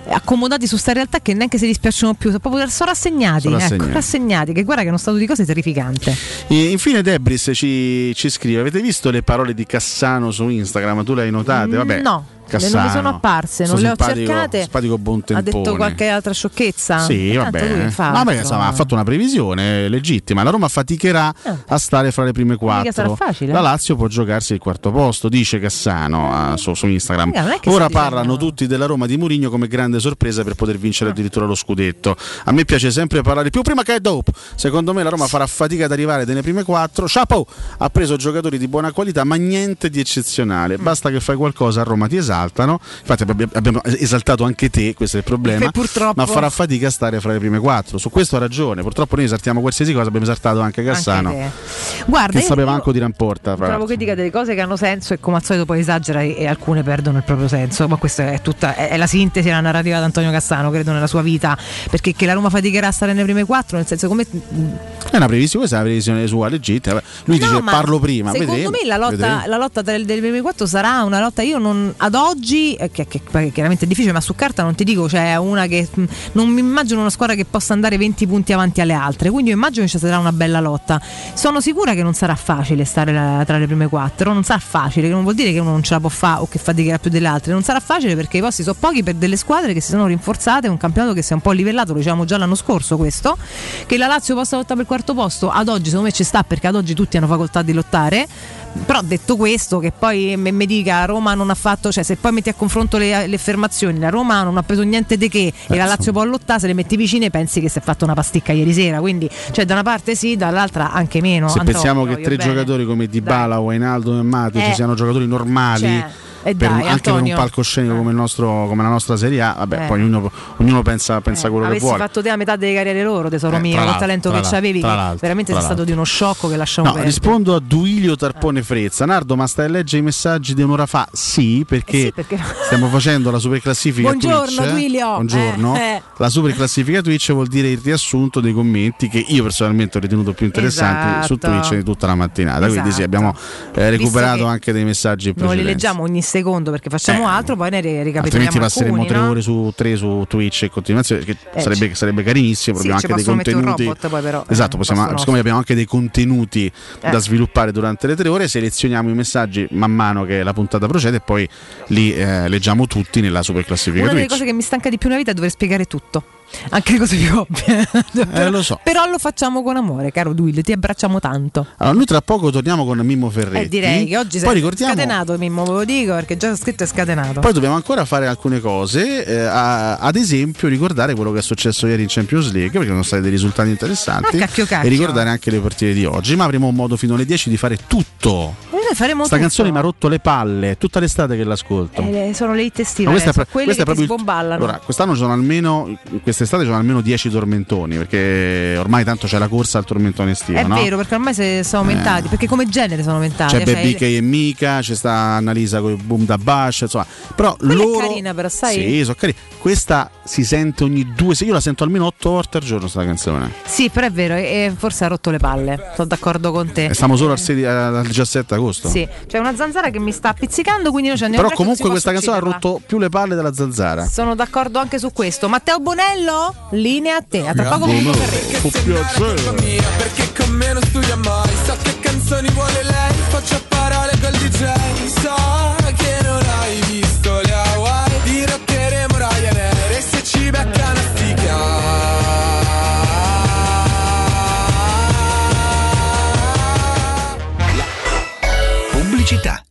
accomodati su sta realtà che neanche si dispiacciono più, sono proprio sono rassegnati, Sono ecco, rassegnati. rassegnati, che guarda che è uno stato di cose terrificante. E infine Debris ci, ci scrive: Avete visto le parole di Cassano su Instagram? Tu le hai? Vabbè, no, Cassano, non mi sono apparse, non le ho cercate. Simpatico Ha detto qualche altra sciocchezza? Sì, va Tanto lui bene. fa Vabbè, insomma, ha fatto una previsione legittima. La Roma faticherà a stare fra le prime sarà quattro. facile. La Lazio può giocarsi il quarto posto, dice Cassano eh, su, su Instagram. Che Ora parlano tutti della Roma di Mourinho come grande sorpresa per poter vincere addirittura lo scudetto. A me piace sempre parlare più prima che dopo. Secondo me la Roma farà fatica ad arrivare nelle prime quattro. Chapeau ha preso giocatori di buona qualità, ma niente di eccezionale. Basta che fai qualcosa a Roma ti esaltano. Infatti abbi- abbiamo esaltato anche te, questo è il problema. E purtroppo- Ma farà fatica a stare fra le prime quattro. Su questo ha ragione. Purtroppo noi esaltiamo qualsiasi cosa, abbiamo esaltato anche Cassano. Anche. Guarda, che sapeva anche di ramporta. Trovo critica delle cose che hanno senso e come al solito poi esagera e, e alcune perdono il proprio senso. Ma questa è tutta è, è la sintesi della narrativa di Antonio Cassano, credo, nella sua vita. Perché che la Roma faticherà a stare nelle prime quattro, nel senso come. È una previsione, questa è una previsione sua legittima. Lui No, dice parlo prima. Secondo vedremo, me la lotta, la lotta tra- delle prime quattro sarà una lotta. Io non ad oggi, eh, che, che poi chiaramente è difficile, ma su carta non ti dico, c'è una che mh, non mi immagino una squadra che possa andare 20 punti avanti alle altre. Quindi io immagino che ci sarà una bella lotta. Sono sicura che non sarà facile stare la- tra le prime quattro. Non sarà facile, che non vuol dire che uno non ce la può fare o che faticherà più delle altre. Non sarà facile perché i posti sono pochi per delle squadre che si sono rinforzate. Un campionato che si è un po' livellato, lo diciamo già l'anno scorso questo. Che la Lazio possa lottare per il quarto posto ad oggi secondo me ci sta perché ad oggi tutti hanno facoltà di lottare. Però detto questo, che poi mi dica Roma non ha fatto, cioè se poi metti a confronto le, le affermazioni, la Roma non ha preso niente di che e la Lazio può lottare, se le metti vicine pensi che si è fatta una pasticca ieri sera. Quindi, cioè, da una parte sì, dall'altra anche meno. Se Andrò, pensiamo che tre bene. giocatori come Dybala, Wijnaldum e Matic Eh. siano giocatori normali Cioè, e per- dai, anche per Antonio. un palcoscenico come, il nostro, come la nostra Serie A, vabbè, Eh. poi ognuno, ognuno pensa, pensa quello che Avessi vuole. fatto te a metà delle carriere loro, tesoro Eh, mio, l'altro, talento che c'avevi, che l'altro, veramente sei stato di uno sciocco che lasciamo No, perdere. rispondo a Duilio Tarpone Frezza. Nardo, ma stai a leggere i messaggi di un'ora fa? Sì, perché, Eh sì, perché- stiamo facendo la super classifica Buongiorno, Twitch. Duilio. Buongiorno. Eh, eh. La super classifica Twitch vuol dire il riassunto dei commenti che io personalmente ho ritenuto più interessanti su Esatto. Twitch di tutta la mattinata. Quindi sì, Esatto. abbiamo eh, recuperato che anche dei messaggi Non li precedenti. leggiamo ogni secondo perché facciamo Eh, altro, poi ne ri- ricapitoliamo Altrimenti passeremo alcuni, tre no? ore su tre su Twitch in continuazione, che Eh, sarebbe, ci- sarebbe carinissimo. Sì, Abbiamo anche dei contenuti. robot poi però, eh, esatto, possiamo, siccome abbiamo anche dei contenuti Eh. da sviluppare durante le tre ore, selezioniamo i messaggi man mano che la puntata procede e poi li eh, leggiamo tutti nella super classifica Una delle Twitch. cose che mi stanca di più nella vita è dover spiegare tutto. Anche le cose più ovvie. Eh, lo so. Però lo facciamo con amore, caro Duil, ti abbracciamo tanto. Allora, noi tra poco torniamo con Mimmo Ferretti. Eh, direi che oggi poi ricordiamo scatenato, Mimmo, ve lo dico perché già scritto è scatenato. Poi dobbiamo ancora fare alcune cose, eh, a- ad esempio ricordare quello che è successo ieri in Champions League, perché sono stati dei risultati interessanti, Ah, cacchio, cacchio. e ricordare anche le partite di oggi, ma avremo modo fino alle 10 di fare tutto. E noi faremo Sta tutto. canzone mi ha rotto le palle, è tutta l'estate che l'ascolto. Eh, sono le hit estive, Ma questa è questo che è proprio il-. Allora, quest'anno ci sono almeno, quest'estate ci sono almeno 10 tormentoni, perché ormai tanto c'è la corsa al tormentone estivo, è no? vero, perché ormai sono aumentati, Eh. perché come genere sono aumentati. C'è cioè, Baby K e Mika, c'è sta Annalisa con il boom da Bash, insomma. Però Quella è loro carina, però, sai? Sì, sono carini. Questa si sente ogni due, se io la sento almeno otto volte al giorno sta canzone. Sì, però è vero, e forse ha rotto le palle. Sono d'accordo con te. E stiamo solo al, 16 al 17 agosto. Sì, c'è una zanzara che mi sta pizzicando, quindi noi ci andiamo Però comunque questa canzone ha rotto più le palle della zanzara. Sono d'accordo anche su questo. Matteo Bonello, linea a te. A tra poco con Ferretti. Perché con me non studia mai So che canzoni vuole lei Faccio parole col DJ Pubblicità.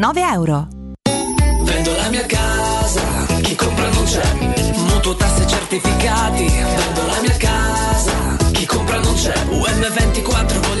euro. Vendo la mia casa, chi compra non c'è. Mutuo tasse certificati, vendo la mia casa, chi compra non c'è. UM24 voglio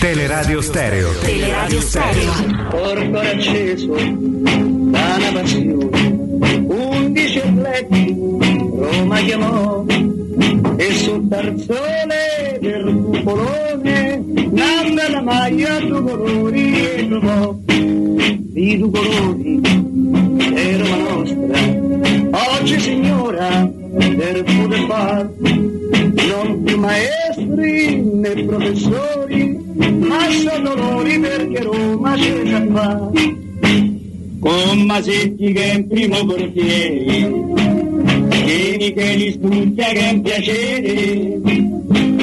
Teleradio Stereo. Teleradio Stereo. Porto acceso da una passione, undici atleti Roma chiamò e sul tarzone del cupolone nanna la maglia a due colori e trovò. Di due colori è Roma nostra. Oggi signora per poter far non più maestri né professori ma sono dolori perché Roma c'è già fa con Masetti che è in primo portiere Tieni che gli spunta che è un piacere.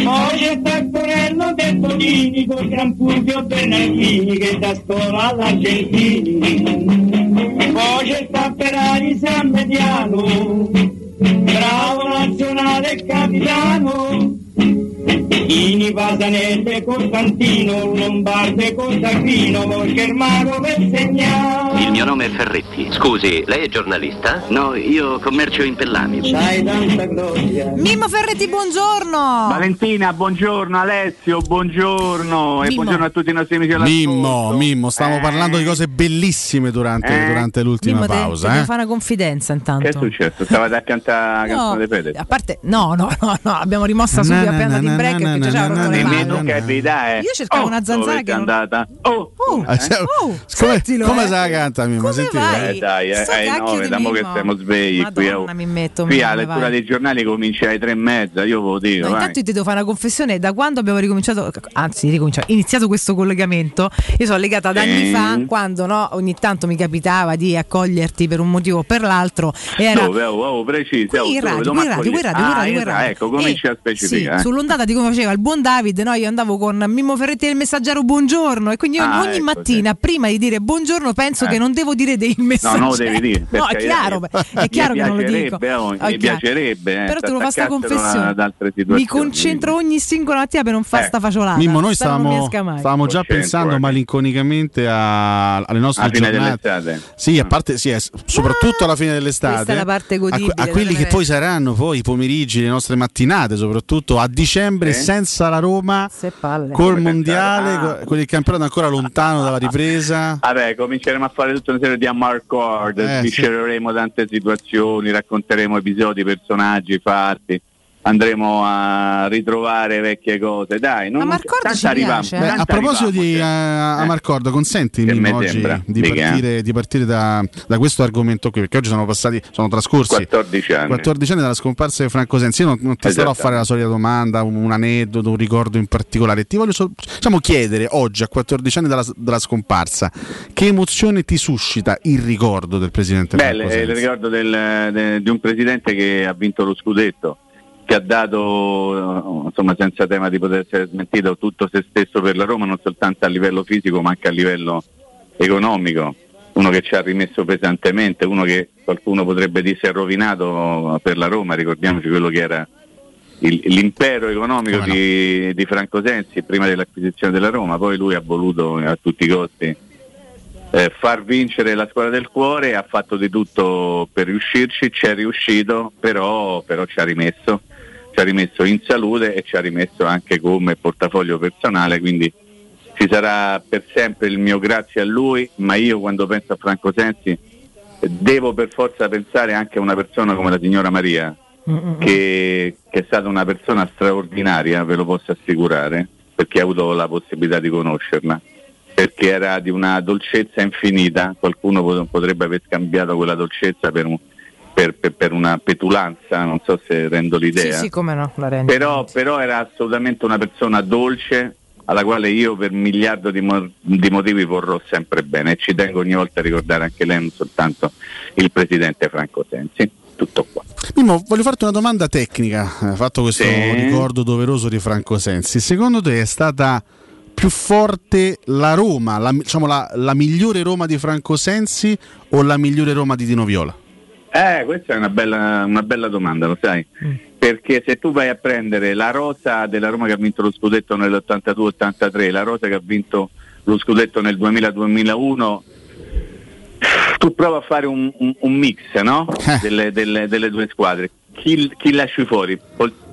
Poi c'è Taccorello Bertolini con Gran Fulvio Bernardini che da scuola all'Argentini. Poi c'è Tapperari San Mediano bravo nazionale capitano Ini Vasanese, Costantino, Lombarde, Costantino, Volchermano per segnare. Il mio nome è Ferretti. Scusi, lei è giornalista? No, io commercio in pellami. C'hai tanta gloria. Mimmo Ferretti, buongiorno. Valentina, buongiorno, Alessio, buongiorno e Mimmo. buongiorno a tutti i nostri amici all'ascolto. Mimmo, Mimmo, stavamo Eh. parlando di cose bellissime durante, Eh. durante l'ultima Mimmo, pausa. devo eh. fare una confidenza intanto. Che è successo? Stavate a cantare la No, canzone di Fede? a parte, no, no, no, no, abbiamo rimossa subito andato in na, break na, perché na, già na, rotto le. Nemmeno che verità, eh. Io cercavo Oh, una zanzara che andata? Oh, oh, Ah, cioè, Oh, come sentilo, come eh. se la canta Mimmo? Sentilo. vai? Eh dai, eh, Sto ai cacchio nove, di da mo che siamo svegli qui. Madonna, oh. mi metto Qui la male, lettura vai. dei giornali comincia alle tre e mezza, io ve lo dico. No, intanto io ti devo fare una confessione, da quando abbiamo ricominciato, anzi ricominciato, iniziato questo collegamento, io sono legata ad anni fa, quando no, ogni tanto mi capitava di accoglierti per un motivo o per l'altro. Era, Dove? Oh, oh, preciso. Qui in oh, radio, qui in radio, qui in radio, qui in Ah, radio, qui radio. Ecco, cominci E- a specificare. Sì, sull'ondata di come faceva il buon David, no, io andavo con Mimmo Ferretti del Messaggero Buongiorno e quindi io Ah, ogni ecco, mattina prima di dire buongiorno penso Eh. che non devo dire del No, messaggero. non lo devi dire. No, è chiaro, è chiaro che non lo dico. oh, mi piacerebbe. eh, Però te lo fa sta confessione. Ad altre situazioni. Mi concentro ogni singola mattina per non fare Eh. sta faciolata. Mimmo, noi no stavamo, stavamo già pensando eh. malinconicamente a- alle nostre Alla giornate. Sì, a parte, sì, eh, soprattutto alla fine dell'estate. Questa è la parte a, a quelli che poi saranno poi i pomeriggi, le nostre mattinate, soprattutto a dicembre, Sì. senza la Roma, Se palle. col Come mondiale, co- con il campionato ancora lontano dalla ripresa. Vabbè, cominceremo a fare tutta una serie di amarcord, Eh, sviscereremo tante situazioni, racconteremo episodi, personaggi, fatti. Andremo a ritrovare vecchie cose. Dai, non Amarcord ci arriviamo, eh. Beh, a proposito di arriviamo, eh, cioè. Amarcord, consenti Che Mimmo, me oggi di partire, di partire da, da questo argomento qui, perché oggi sono passati, sono trascorsi 14 anni. 14 anni dalla scomparsa di Franco Sensi. Io non, non ti starò a Esatto. fare la solita domanda, un, un aneddoto, un ricordo in particolare. Ti voglio sol- diciamo, chiedere oggi, a 14 anni dalla, dalla scomparsa, che emozione ti suscita il ricordo del presidente Beh, Franco il Sensi? ricordo del- de- di un presidente che ha vinto lo scudetto, che ha dato, insomma, senza tema di poter essere smentito, tutto se stesso per la Roma, non soltanto a livello fisico ma anche a livello economico. Uno che ci ha rimesso pesantemente, uno che qualcuno potrebbe dire si è rovinato per la Roma, ricordiamoci quello che era il- l'impero economico Come no. di, di Franco Sensi prima dell'acquisizione della Roma, poi lui ha voluto a tutti i costi eh, far vincere la squadra del cuore, ha fatto di tutto per riuscirci, ci è riuscito, però, però ci ha rimesso, ci ha rimesso in salute e ci ha rimesso anche come portafoglio personale, quindi ci sarà per sempre il mio grazie a lui, ma io quando penso a Franco Sensi devo per forza pensare anche a una persona come la signora Maria, che, che è stata una persona straordinaria, ve lo posso assicurare, perché ho avuto la possibilità di conoscerla, perché era di una dolcezza infinita, qualcuno pot- potrebbe aver scambiato quella dolcezza per, un- per- per- per una petulanza, non so se rendo Sì, l'idea, sì, come no, la rendi. però, però era assolutamente una persona dolce alla quale io per miliardo di, mo- di motivi vorrò sempre bene e ci tengo ogni volta a ricordare anche lei, non soltanto il presidente Franco Sensi. Tutto qua. Mimmo, voglio farti una domanda tecnica, eh, fatto questo Sì. ricordo doveroso di Franco Sensi. Secondo te è stata più forte la Roma, la, diciamo la, la migliore Roma di Franco Sensi o la migliore Roma di Dino Viola? Eh, questa è una bella, una bella domanda, lo sai? Perché se tu vai a prendere la rosa della Roma che ha vinto lo scudetto nell'82-83, la rosa che ha vinto lo scudetto nel 2000-2001, tu prova a fare un, un- un mix no? delle, delle- delle due squadre. Chi, chi lasci fuori?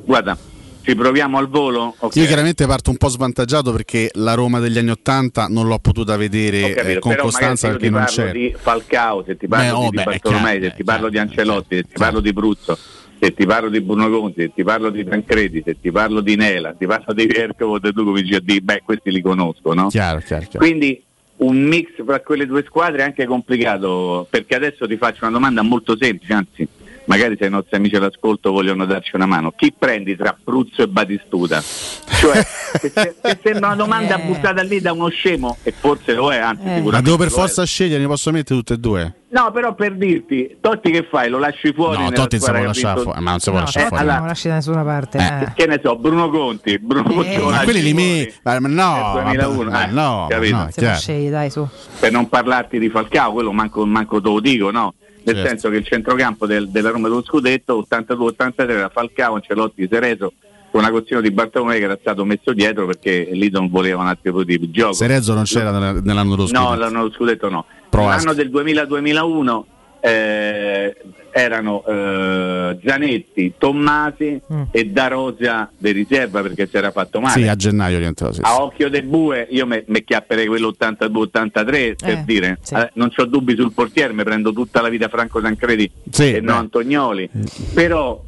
Guarda, ci proviamo al volo? Ok. Io chiaramente parto un po' svantaggiato perché la Roma degli anni Ottanta non l'ho potuta vedere capito, eh, con costanza perché se io non ti parlo di Falcao, se ti parlo Beh, oh, di Bartolomei, se ti parlo di Ancelotti, se ti parlo di Bruzzo, se ti parlo di Bruno Conti, se ti parlo di Tancredi, se ti parlo di Nela, se ti parlo di Vercovo, e tu cominci a dire, beh, questi li conosco, no? Chiaro, chiaro, chiaro. Quindi un mix fra quelle due squadre è anche complicato, perché adesso ti faccio una domanda molto semplice, anzi, magari se i nostri amici all'ascolto vogliono darci una mano. Chi prendi tra Pruzzo e Batistuta? Cioè, se- che sembra una domanda buttata lì da uno scemo, e forse lo è, anzi sicuramente. Ma devo per lo è. forza scegliere, ne posso mettere tutte e due? No, però per dirti, Totti che fai? Lo lasci fuori? No, Totti non si può lasciare fuori, ma non si può No, lasciare fuori. non lo lasci da nessuna parte. eh. Che ne so, Bruno Conti, Bruno Conti lo Ma quelli li fuori me- ma no, nel 2001, vabbè, eh, no, capito? no, Se lo scegli, dai, su. per non parlarti di Falcao, quello manco, manco te lo dico, no? Nel Certo. senso che il centrocampo del- della Roma dello scudetto 82-83 era Falcao, Ancelotti, Sereso, con Agostino di Bartolomei che era stato messo dietro perché lì non voleva un altro tipo di gioco. Serezzo non c'era nella- nell'anno dello No, scudetto. l'anno dello scudetto no. Proaschi. L'anno del 2000-2001 eh, erano eh, Zanetti, Tommasi e Da Rosa di riserva perché si era fatto male. Sì, a gennaio rientrò. Sì, sì. A occhio del bue io mi chiapperei quello 82-83 per Eh, dire, Eh, non ho dubbi sul portiere, mi prendo tutta la vita Franco Tancredi Sì, e no Antonioli. Però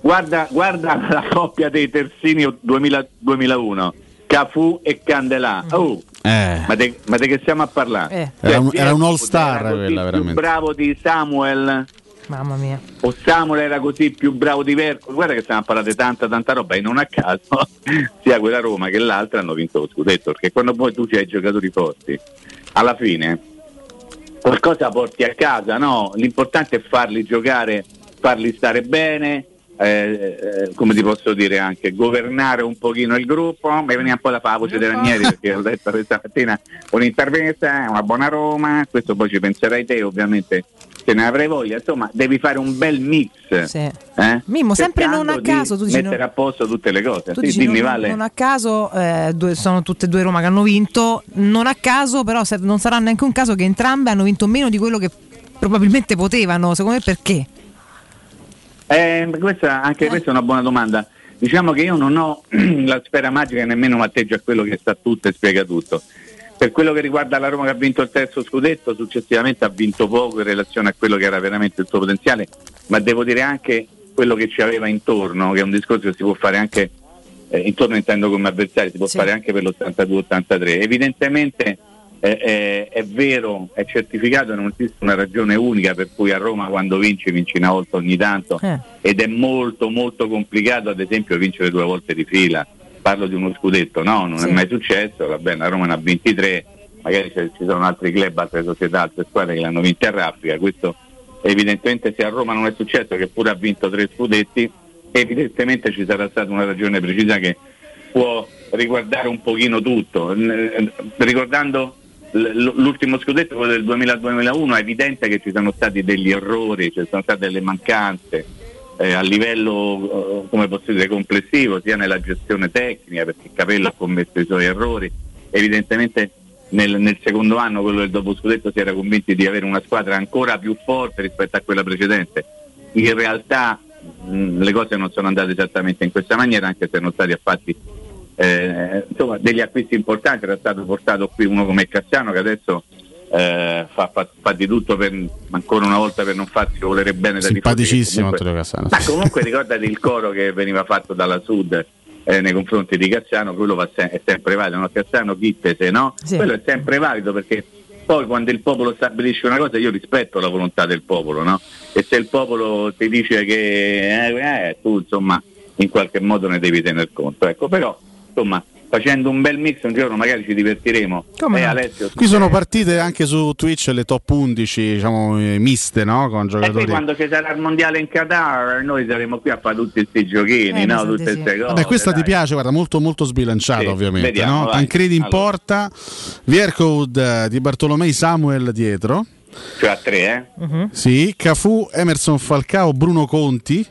guarda, guarda la coppia dei terzini 2000 2001, Cafu e Candelà. Oh, Eh, ma di ma di che stiamo a parlare? Eh. Era un- Cioè, era un Piero all-star era così quella, più veramente. bravo di Samuel Mamma mia. o Samuel era così più bravo di Verco. Guarda che stiamo a parlare di tanta tanta roba e non a caso sia quella Roma che l'altra hanno vinto lo scudetto, perché quando poi tu hai giocatori forti, alla fine qualcosa porti a casa, no? L'importante è farli giocare, farli stare bene, eh, eh, come ti posso dire anche, governare un pochino il gruppo, mi veniva un po' da fare la voce dei Ranieri perché ho detto questa mattina un'intervista, una buona Roma, questo poi ci penserai te ovviamente se ne avrai voglia, insomma devi fare un bel mix. Sì. eh? Mimmo, sempre non a caso, tu dici mettere non- a posto tutte le cose. Tu Sì, dici dimmi non, Vale. non a caso eh, due- sono tutte e due Roma che hanno vinto, non a caso però se- non sarà neanche un caso che entrambe hanno vinto meno di quello che probabilmente potevano, secondo me perché? Eh, questa, anche questa è una buona domanda. Diciamo che io non ho la sfera magica e nemmeno matteggio a quello che sa tutto e spiega tutto. Per quello che riguarda la Roma che ha vinto il terzo scudetto, successivamente ha vinto poco in relazione a quello che era veramente il suo potenziale, ma devo dire anche quello che ci aveva intorno, che è un discorso che si può fare anche, eh, intorno intendo come avversari, si può fare anche per l'82-83. Evidentemente eh, eh, è vero, è certificato, non esiste una ragione unica per cui a Roma quando vinci vinci una volta ogni tanto ed è molto molto complicato ad esempio vincere due volte di fila. Parlo di uno scudetto, no, non è mai successo, va bene, la Roma ne ha 23, magari ci sono altri club, altre società, altre squadre che l'hanno vinta a raffica, questo evidentemente se a Roma non è successo che pure ha vinto tre scudetti, evidentemente ci sarà stata una ragione precisa che può riguardare un pochino tutto. Ricordando l'ultimo scudetto, quello del 2000-2001, è evidente che ci sono stati degli errori, ci sono state delle mancanze eh, a livello, eh, come posso dire, complessivo, sia nella gestione tecnica, perché Capello ha commesso i suoi errori. Evidentemente nel, nel secondo anno, quello del dopo scudetto, si era convinti di avere una squadra ancora più forte rispetto a quella precedente. In realtà mh, le cose non sono andate esattamente in questa maniera, anche se sono stati fatti eh, insomma, degli acquisti importanti. Era stato portato qui uno come Cassiano che adesso eh, fa, fa- fa di tutto per, ancora una volta per non farsi volere bene da Simpaticissimo tifosi, Antonio Cassano. ma comunque ricordati il coro che veniva fatto dalla Sud eh, nei confronti di Cassiano, quello va se- è sempre valido, no? Cassiano Chittese, no? Quello è sempre valido perché poi quando il popolo stabilisce una cosa io rispetto la volontà del popolo, no? E se il popolo ti dice che eh, eh, tu insomma in qualche modo ne devi tener conto. Ecco, però insomma facendo un bel mix un giorno magari ci divertiremo. Come Eh? Alessio, Qui sono partite anche su Twitch le top 11, diciamo, eh, miste, no? Con E poi giocatori. quando ci sarà il mondiale in Qatar noi saremo qui a fare tutti questi giochini, Eh, no? Tutte sì. queste cose. Vabbè, questa dai. ti piace, guarda, molto molto sbilanciata Sì, ovviamente. vediamo, no? Tancredi in Allora. porta, Viercode eh, di Bartolomei Samuel dietro. Cioè a tre, eh? Sì, Cafu, Emerson Falcao, Bruno Conti,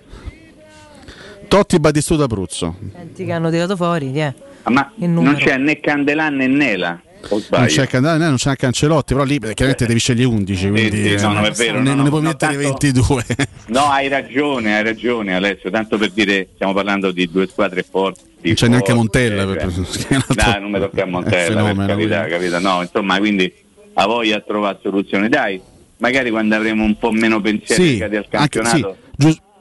Totti Battistuta Abruzzo. Senti che hanno tirato fuori, chi è? Ah, Ma Il non c'è né Candelà né Nela? Non c'è Candela, non c'è Cancelotti, però lì eh, chiaramente devi scegliere 11, quindi sì, no, eh, non è vero, non, ne- no, non ne puoi no, mettere tanto- 22. No, hai ragione, hai ragione Alessio, tanto per dire stiamo parlando di due squadre forti. Non c'è neanche Montella. cioè. per- per- che è un altro- Dai, non mi tocca a Montella, fenomeno, carità, quindi. capito? No, insomma, quindi a voglia a trovare soluzioni. Dai, magari quando avremo un po' meno pensieri Sì, al anche, sì, campionato.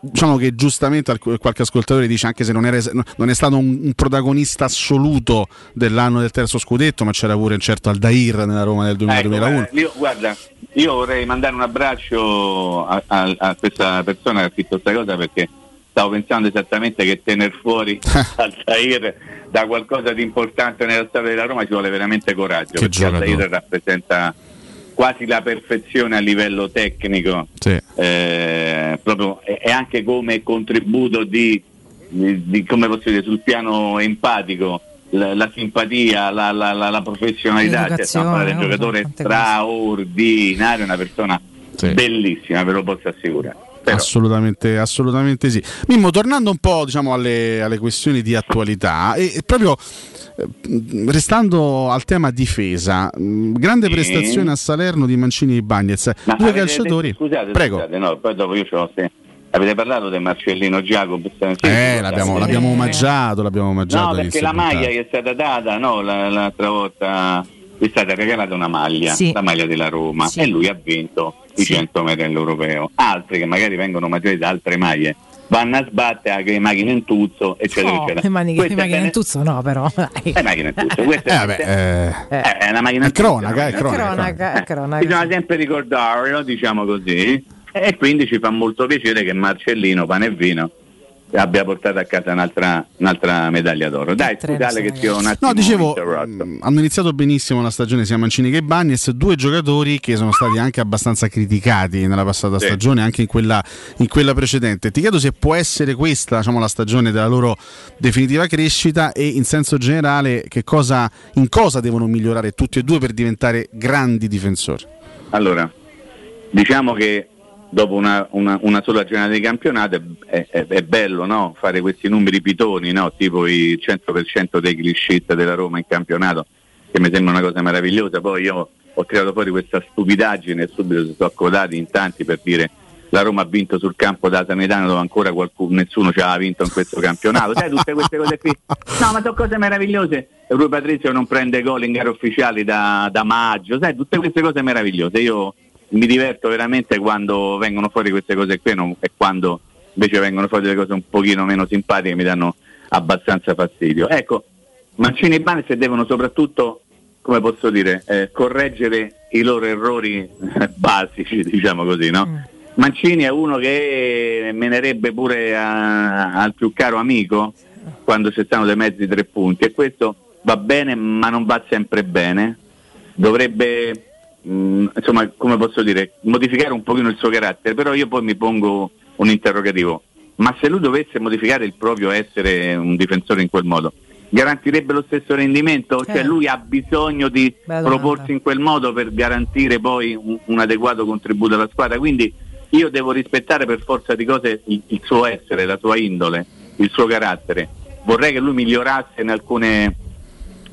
Diciamo che giustamente alc- qualche ascoltatore dice anche se non, era, non è stato un, un protagonista assoluto dell'anno del terzo scudetto, ma c'era pure un certo Aldair nella Roma del 2000-2001. Ecco, io, guarda, io vorrei mandare un abbraccio a, a- a questa persona che ha scritto questa cosa perché stavo pensando esattamente che tener fuori Altair da qualcosa di importante nella storia della Roma ci vuole veramente coraggio Che perché. Altair rappresenta quasi la perfezione a livello tecnico Sì. eh, proprio, e anche come contributo di, di- di- come posso dire, sul piano empatico, la, la simpatia, la, la- la- la professionalità, cioè, stiamo parlando di un giocatore straordinario, una persona bellissima, ve lo posso assicurare. Però- Assolutamente, assolutamente sì. Mimmo, tornando un po' diciamo, alle, alle questioni di attualità, e, e proprio restando al tema difesa, mh, grande Sì. prestazione a Salerno di Mancini e Bagnez, Ma due avete calciatori. scusate, Prego. scusate, no, poi dopo io ce l'ho se- Avete parlato del Marcellino Giacobs? Sì, Eh, l'abbiamo, l'abbiamo omaggiato, l'abbiamo omaggiato. No, perché la maglia che è stata data, no, la- l'altra volta è stata regalata una maglia, Sì. la maglia della Roma, e lui ha vinto i 100 metri all'europeo. Altri che magari vengono omaggiati da altre maglie vanno a sbattere che macchine in tuzzo, eccetera, No, eccetera. le mani le macchine in tuzzo no però. Dai. è macchina in tuzzo, questo Eh, è, vabbè, eh, eh, è una macchina in tuzzo, cronaca, è cronaca. cronaca, è cronaca. Bisogna sempre ricordarlo, diciamo così, e quindi ci fa molto piacere che Marcellino, pane e vino, abbia portato a casa un'altra, un'altra medaglia d'oro. Dai, scusate che ti ho un attimo No, dicevo, mh, hanno iniziato benissimo la stagione sia Mancini che Bagnez, due giocatori che sono stati anche abbastanza criticati nella passata Sì. stagione, anche in quella, in quella precedente. Ti chiedo se può essere questa diciamo, la stagione della loro definitiva crescita e in senso generale che cosa, in cosa devono migliorare tutti e due per diventare grandi difensori. Allora, diciamo che dopo una, una- una sola giornata di campionato è, è- è bello no? fare questi numeri pitoni, no? tipo il 100% dei sheet della Roma in campionato, che mi sembra una cosa meravigliosa. Poi io ho tirato fuori questa stupidaggine e subito si sono accodati in tanti per dire la Roma ha vinto sul campo da Sanetano dove ancora qualcuno, nessuno ci aveva vinto in questo campionato. Sai tutte queste cose qui? No, ma sono cose meravigliose. Rui Patrizio non prende gol in gare ufficiali da, da maggio, sai, tutte queste cose meravigliose. Io mi diverto veramente quando vengono fuori queste cose qui non- e quando invece vengono fuori delle cose un pochino meno simpatiche mi danno abbastanza fastidio. Ecco, Mancini e Banes devono soprattutto, come posso dire, eh, correggere i loro errori basici, diciamo così, no? Mancini è uno che menerebbe pure a- al più caro amico quando ci stanno dei mezzi tre punti e questo va bene ma non va sempre bene. Dovrebbe, mh, insomma, come posso dire, modificare un pochino il suo carattere, però io poi mi pongo un interrogativo. Ma se lui dovesse modificare il proprio essere un difensore in quel modo, garantirebbe lo stesso rendimento? Cioè Eh. lui ha bisogno di Bella proporsi in quel modo per garantire poi un, un adeguato contributo alla squadra. Quindi io devo rispettare per forza di cose il, il suo essere, la sua indole, il suo carattere. Vorrei che lui migliorasse in alcune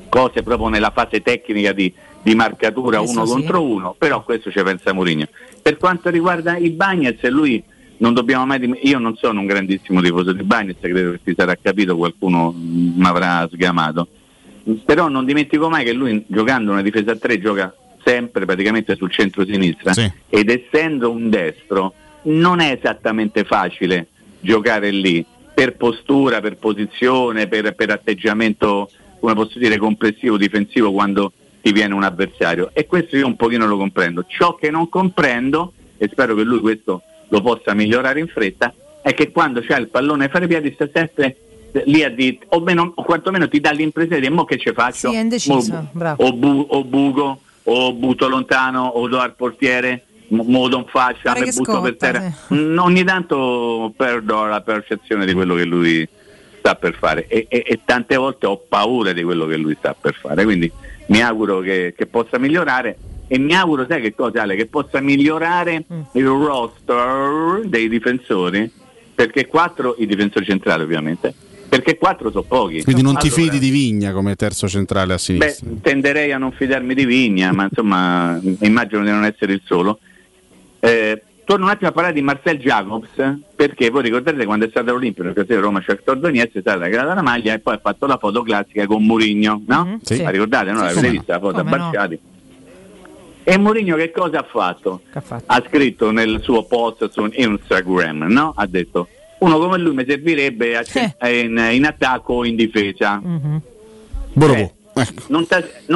cose proprio nella fase tecnica di, di marcatura Questo uno sì. contro uno, però questo ci pensa Mourinho. Per quanto riguarda i Bagnets, lui non dobbiamo mai dim- io non sono un grandissimo tifoso di Bagnets, credo che si sarà capito, qualcuno mi avrà sgamato. Però non dimentico mai che lui giocando una difesa a tre gioca sempre praticamente sul centro-sinistra ed essendo un destro non è esattamente facile giocare lì per postura, per posizione, per, per atteggiamento, come posso dire, complessivo difensivo quando ti viene un avversario. E questo io un pochino lo comprendo. Ciò che non comprendo, e spero che lui questo lo possa migliorare in fretta, è che quando c'è il pallone a fare piedi sta sempre lì a dire, o, meno, o quantomeno ti dà l'impressione di mo che ci faccio? Sì, è indeciso, Mo- o, bu- o buco, o butto lontano, o do al portiere, mo, mo do in faccia, mi butto per scotta, terra. Mm, Ogni tanto perdo la percezione di quello che lui sta per fare e, e- e tante volte ho paura di quello che lui sta per fare. Quindi mi auguro che, che possa migliorare e mi auguro, sai che cosa Ale, che possa migliorare Mm. il roster dei difensori, perché quattro, i difensori centrali ovviamente, perché quattro sono pochi. Quindi non ti Allora, fidi di Vigna come terzo centrale a Beh, sinistra. tenderei a non fidarmi di Vigna, ma insomma immagino di non essere il solo. Eh, torno un attimo a parlare di Marcel Jacobs, perché voi ricordate quando è stato all'Olimpio, nell'occasione Roma Shakhtar Donetsk, è stata regalata la maglia e poi ha fatto la foto classica con Mourinho, no? Sì. La ricordate, no? Sì, L'avete vista la foto a Come no. Barciati? E Mourinho che cosa ha fatto? Che ha fatto? Ha scritto nel suo post su Instagram, no? Ha detto uno come lui mi servirebbe a- Eh. in, in attacco o in difesa. Mhm. Eh, non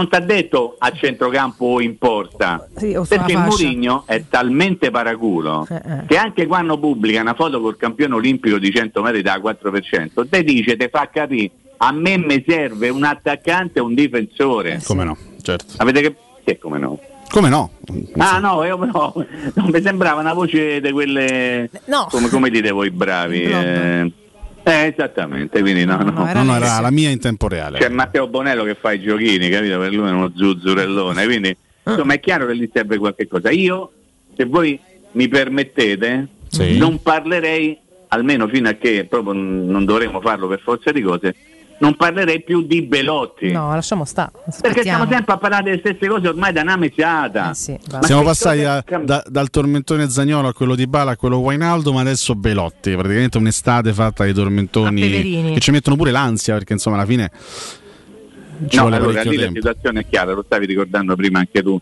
ti ha detto a centrocampo o in porta Sì, perché. Mourinho è talmente paraculo Eh, eh. che anche quando pubblica una foto col campione olimpico di 100 metri da 4% te dice, te fa capire a me mi serve un attaccante e un difensore Come no, certo. avete che, che come no? Come no? Ah no, io no, non mi sembrava una voce di quelle No. come, come dite voi bravi eh, eh, esattamente quindi no, no. No, no, era la mia in tempo reale. C'è Matteo Bonello che fa i giochini, capito? Per lui è uno zuzzurellone, quindi insomma è chiaro che gli serve qualche cosa. Io, se voi mi permettete, Sì. non parlerei, almeno fino a che proprio non dovremo farlo per forza di cose, non parlerei più di Belotti. No, lasciamo stare. Perché stiamo sempre a parlare delle stesse cose ormai da una mesiata. Ma Siamo che passati cosa- a- da- dal tormentone Zagnolo a quello di Bala a quello Wainaldo, ma adesso Belotti. Praticamente un'estate fatta di A tormentoni che ci mettono pure l'ansia, perché insomma alla fine ci No, vuole allora lì la tempo. situazione è chiara, lo stavi ricordando prima anche tu.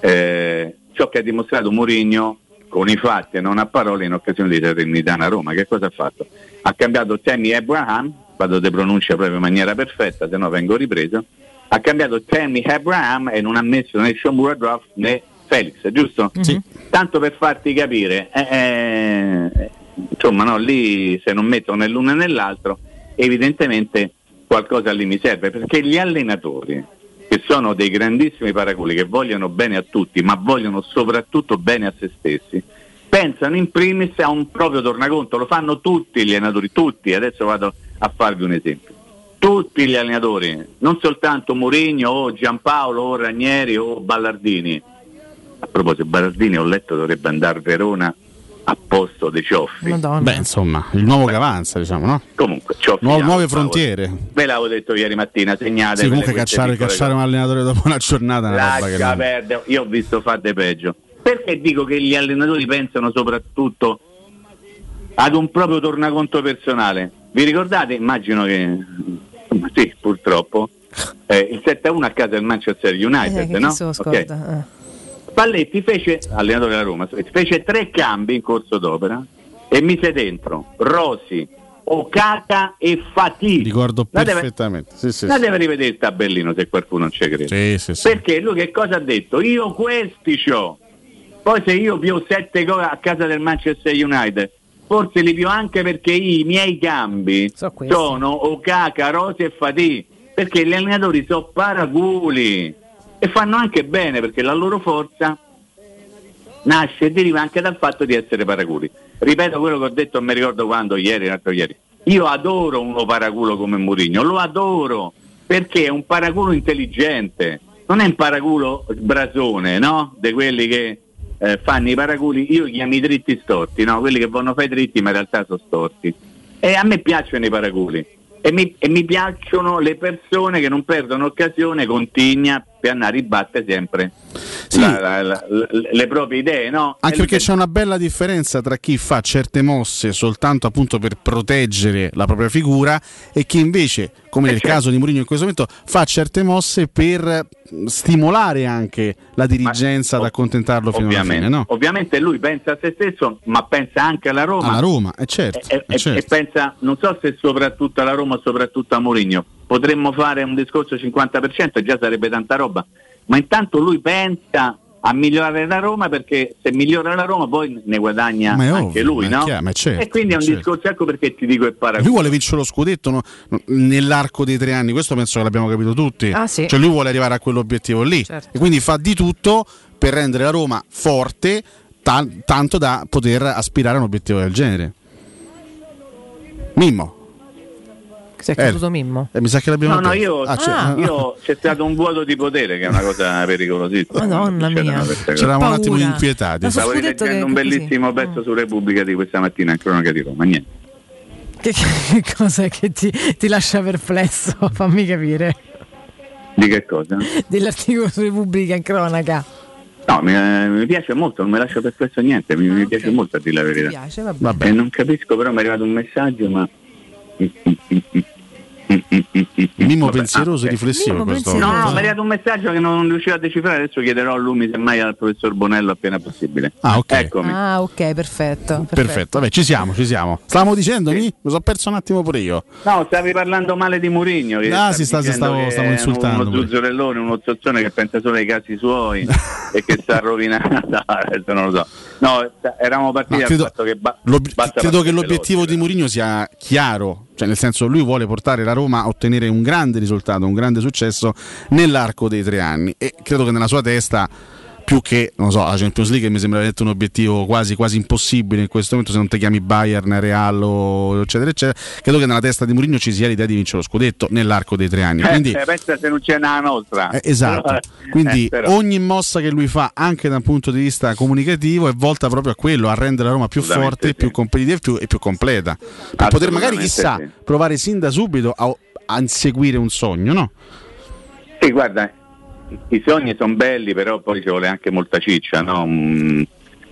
Eh, ciò che ha dimostrato Mourinho con i fatti e non a parole in occasione di Salernitana Roma, che cosa ha fatto? Ha cambiato Tammy Abraham, vado di pronuncia proprio in maniera perfetta, se no vengo ripreso. Ha cambiato Tammy Abraham e non ha messo né Sean Muradov né Felix, giusto? Sì. Tanto per farti capire, eh, eh, insomma, no, lì se non mettono né l'uno né l'altro, evidentemente qualcosa lì mi serve, perché gli allenatori, che sono dei grandissimi paraculi, che vogliono bene a tutti, ma vogliono soprattutto bene a se stessi, pensano in primis a un proprio tornaconto, lo fanno tutti gli allenatori, tutti, adesso vado a farvi un esempio. Tutti gli allenatori, non soltanto Mourinho o Giampaolo o Ranieri o Ballardini. A proposito, Ballardini ho letto dovrebbe andare a Verona a posto dei Cioffi. Beh, insomma, il nuovo che avanza, diciamo, no? Comunque, Cioffi Nuove, nuove frontiere. Ve l'avevo detto ieri mattina, segnate. Sì, comunque cacciare, cacciare un allenatore dopo una giornata è una roba che Lascia perdere, io ho visto fare di peggio. Perché dico che gli allenatori pensano soprattutto ad un proprio tornaconto personale? Vi ricordate? Immagino che sì, purtroppo. eh, il 7-1 a casa del Manchester United, Eh, che no? chi se lo Ok. scorda? Eh. Spalletti fece, allenatore della Roma, fece tre cambi in corso d'opera e mise dentro Rosi, Okaka e Fatih. Ricordo Andate- perfettamente. Sì, sì, Andate sì. a rivedere il tabellino se qualcuno non ci crede. Sì, sì, sì. Perché lui che cosa ha detto? Io questi c'ho. Poi se io pio sette gol a casa del Manchester United, forse li pio anche perché i miei cambi questi. sono Okaka, Rosi e Fatih. Perché gli allenatori sono paraculi e fanno anche bene perché la loro forza nasce e deriva anche dal fatto di essere paraculi. Ripeto quello che ho detto, non mi ricordo quando, ieri, l'altro ieri. Io adoro uno paraculo come Mourinho, lo adoro perché è un paraculo intelligente, non è un paraculo brasone, no? Di quelli che eh, fanno i paraculi, io li chiamo i dritti storti, no? Quelli che vanno fare dritti ma in realtà sono storti. E a me piacciono i paraculi e mi, e mi piacciono le persone che non perdono occasione continua per andare a ribattere sempre la- la- la- la- le proprie idee, no? Anche perché c'è una bella differenza tra chi fa certe mosse soltanto appunto per proteggere la propria figura e chi invece, come Eh, nel certo. caso di Mourinho in questo momento, fa certe mosse per mh, stimolare anche la dirigenza ad accontentarlo fino alla ovviamente, fine, no? ovviamente lui pensa a se stesso, ma pensa anche alla Roma. Alla Roma, è certo. E, è e- certo. e pensa, non so se soprattutto alla Roma o soprattutto a Mourinho, potremmo fare un discorso 50% e già sarebbe tanta roba, ma intanto lui pensa a migliorare la Roma perché se migliora la Roma poi ne guadagna Ma è anche ovvio, lui, no? chiaro, certo, e quindi è un certo. discorso, ecco perché ti dico è paragone. Lui vuole vincere lo scudetto no? nell'arco dei tre anni, questo penso che l'abbiamo capito tutti. Ah, sì. Cioè lui vuole arrivare a quell'obiettivo lì Certo. e quindi fa di tutto per rendere la Roma forte ta- tanto da poter aspirare a un obiettivo del genere. Mimmo. Si è caduto Mimmo. Eh, mi sa che l'abbiamo No, no, io, Ah, c'è- ah, io- c'è stato un vuoto di potere che è una cosa pericolosissima. Madonna C'erano mia. C'eravamo un attimo inquietati. Ma Stavo leggendo un che così. bellissimo pezzo su Repubblica di questa mattina in cronaca di Roma, niente. Che, che cosa è che ti, ti lascia perplesso? Fammi capire. Di che cosa? Dell'articolo su Repubblica in cronaca. No, mi, eh, mi piace molto, non mi lascia perplesso niente, mi, mi piace molto a dire la verità. Ah, piace, vabbè. E non capisco, però mi è arrivato un messaggio, ma... Mimmo Vabbè, pensieroso ah, e riflessivo Mimmo questo. No, no, mi è arrivato un messaggio che non riuscivo a decifrare, adesso chiederò a lui, mi semmai al professor Bonello appena possibile. Ah, ok. Eccomi. Ah, ok, perfetto. Perfetto, vabbè, ci siamo, ci siamo. Stavamo dicendo, mi? Mi sono perso un attimo pure io. No, stavi parlando male di Murigno. Ah, si sta- si stavo- stavo insultando Uno zuzzurellone, uno zozzone che pensa solo ai casi suoi e che sta rovinando. Adesso non lo so. No, eravamo partiti Ma dal credo- fatto che ba- credo che l'obiettivo di Mourinho sia chiaro, cioè nel senso lui vuole portare la Roma a ottenere un grande risultato, un grande successo nell'arco dei tre anni. E credo che nella sua testa più che non so, la Champions League mi sembra veramente un obiettivo quasi, quasi impossibile in questo momento se non ti chiami Bayern, Real o eccetera eccetera credo che nella testa di Mourinho ci sia l'idea di vincere lo scudetto nell'arco dei tre anni quindi Eh, pensa se non c'è una nostra. eh, esatto, quindi Eh, ogni mossa che lui fa anche da un punto di vista comunicativo è volta proprio a quello, a rendere la Roma più forte, più competitiva e più, e più completa. Per poter magari chissà sì. provare sin da subito a, a inseguire un sogno, no? Sì, guarda, i sogni sono belli, però poi ci vuole anche molta ciccia, no? Mm,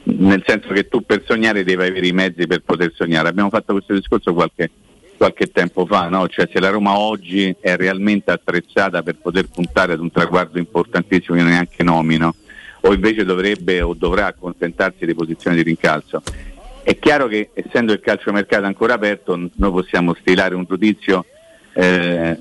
nel senso che tu per sognare devi avere i mezzi per poter sognare. Abbiamo fatto questo discorso qualche, qualche tempo fa, no? Cioè se la Roma oggi è realmente attrezzata per poter puntare ad un traguardo importantissimo che neanche nomino, o invece dovrebbe o dovrà accontentarsi di posizioni di rincalzo. È chiaro che essendo il calciomercato ancora aperto noi possiamo stilare un giudizio eh,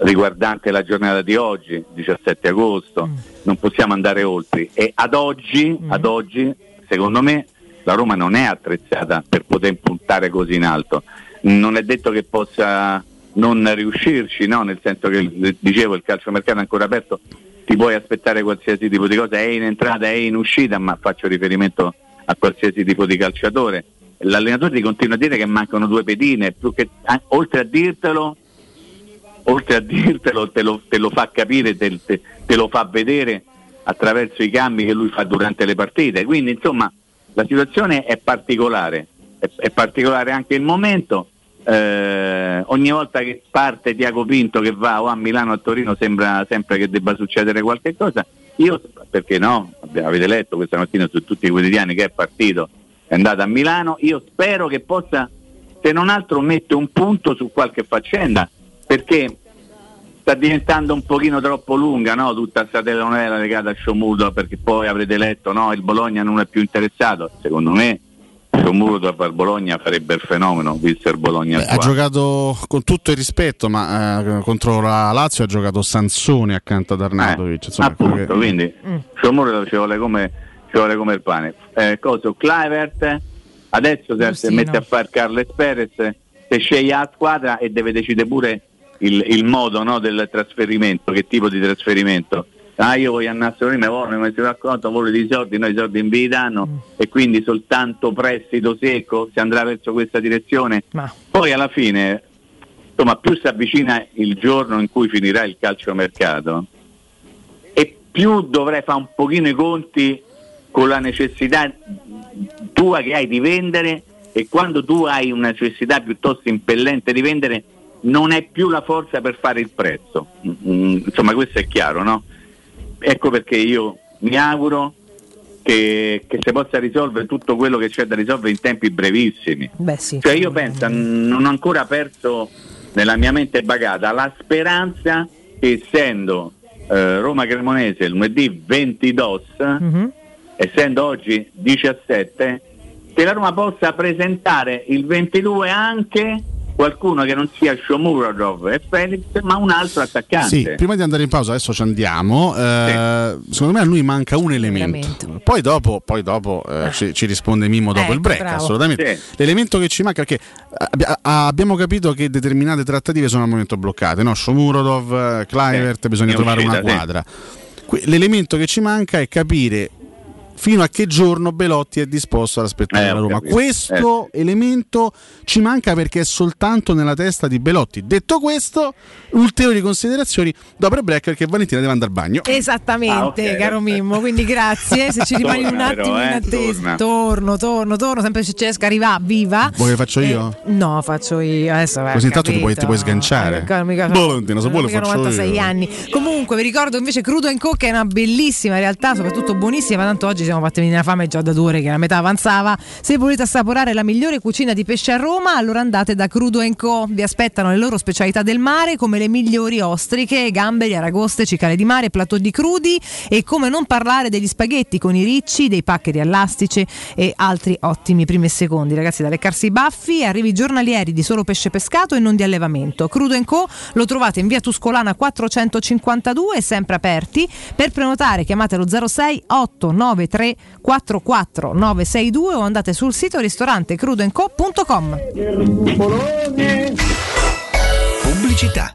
riguardante la giornata di oggi, 17 agosto, non possiamo andare oltre e ad oggi, ad oggi, secondo me, la Roma non è attrezzata per poter puntare così in alto. Non è detto che possa non riuscirci, no? nel senso che dicevo il calciomercato è ancora aperto, ti puoi aspettare qualsiasi tipo di cosa, è in entrata, è in uscita, ma faccio riferimento a qualsiasi tipo di calciatore. L'allenatore ti continua a dire che mancano due pedine, che, a- oltre a dirtelo, oltre a dirtelo te lo, te lo fa capire, te, te- te lo fa vedere attraverso i cambi che lui fa durante le partite. Quindi insomma la situazione è particolare, è, è particolare anche il momento. Eh, ogni volta che parte Tiago Pinto che va o a Milano o a Torino sembra sempre che debba succedere qualche cosa. Io, perché no, avete letto questa mattina su tutti i quotidiani che è partito, è andato a Milano, io spero che possa, se non altro, mettere un punto su qualche faccenda, perché sta diventando un pochino troppo lunga no? tutta questa telenovela legata a Sciomuro perché poi avrete letto no? il Bologna non è più interessato secondo me Sciomuro per Bologna farebbe il fenomeno visto il Bologna Ha attuale. giocato con tutto il rispetto, ma eh, contro la Lazio ha giocato Sansone accanto ad Arnautovic. insomma, quello appunto che- quindi Sciomuro ci vuole come, ci vuole come il pane eh, coso Clivert adesso se, se mette a fare Carles Perez se sceglie la squadra e deve decidere pure il, il modo no, del trasferimento che tipo di trasferimento? Ah io voglio andare a mi voglio si racconta voglio dei soldi noi i soldi in vi danno e quindi soltanto prestito secco si andrà verso questa direzione? Poi alla fine insomma più si avvicina il giorno in cui finirà il calciomercato e più dovrai fare un pochino i conti con la necessità tua che hai di vendere e quando tu hai una necessità piuttosto impellente di vendere non hai più la forza per fare il prezzo. Mm, insomma questo è chiaro, no? Ecco perché io mi auguro che, che si possa risolvere tutto quello che c'è da risolvere in tempi brevissimi. Beh sì. Cioè io penso, n- non ho ancora perso nella mia mente bagata la speranza che essendo eh, Roma Cremonese lunedì 20 DOS, Mhm. essendo oggi 17, che la Roma possa presentare il 22 anche qualcuno che non sia Shomurodov e Felix, ma un altro attaccante. Sì, prima di andare in pausa, adesso ci andiamo. eh, Secondo me a lui manca un elemento. Poi dopo, poi dopo eh, ci, ci risponde Mimmo dopo Ecco, il break. bravo. Assolutamente. Sì. L'elemento che ci manca, perché abbi- a- abbiamo capito che determinate trattative sono al momento bloccate. No? Shomurodov, eh, Kluivert, bisogna trovare una uscita, sì. quadra. L'elemento che ci manca è capire fino a che giorno Belotti è disposto ad aspettare Eh, la Roma. capito. Questo elemento ci manca perché è soltanto nella testa di Belotti. Detto questo, ulteriori considerazioni dopo il break perché Valentina deve andare al bagno. Esattamente, Ah, ok, caro Mimmo. Quindi grazie. Se ci rimani un Torna attimo però, in eh, attesa, torna. torno, torno, torno. Sempre se Cesca arriva viva. Vuoi che faccio io? No, faccio io. Adesso vai, Così intanto ti puoi, ti puoi sganciare. Eh, mica- Valentina, se vuole faccio 96 io. anni. Comunque vi ricordo invece Crudo Co che è una bellissima realtà, soprattutto buonissima, tanto oggi siamo fatti venire la fame già da due ore che la metà avanzava. Se volete assaporare la migliore cucina di pesce a Roma, allora andate da Crudo Co. Vi aspettano le loro specialità del mare come le migliori ostriche, gamberi, aragoste, cicale di mare, plateau di crudi e come non parlare degli spaghetti con i ricci, dei paccheri all'astice e altri ottimi primi e secondi. Ragazzi, da leccarsi i baffi, arrivi giornalieri di solo pesce pescato e non di allevamento. Crudo Co. lo trovate in via Tuscolana 452 e sempre aperti. Per prenotare chiamate lo 06 893 44 962 o andate sul sito ristorante crudoenco.com. Pubblicità.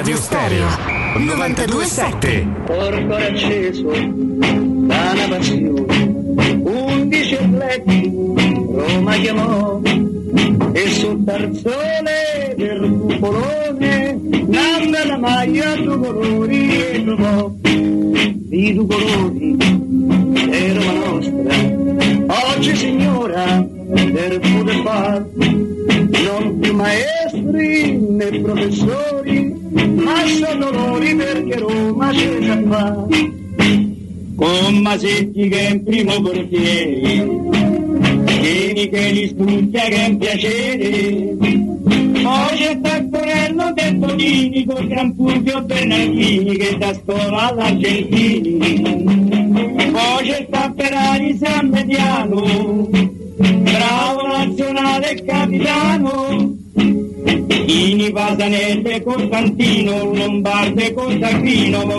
Teleradio Stereo 927 Porto acceso da una passione, undici atleti Roma chiamò e sul tarzone del cupolone nanda la maglia due colori e trovò i due colori è Roma nostra. Oggi signora del poter far non più maestri né professori ma sono loro perché Roma c'è già fa con Masetti che è in primo portiere Vieni che li studia che è un piacere poi c'è Taccorello del Bonini con Fulvio Bernardini che da scuola all'Argentini. Poi c'è Tapperari San Mediano bravo nazionale capitano Ini Pasanelle Costantino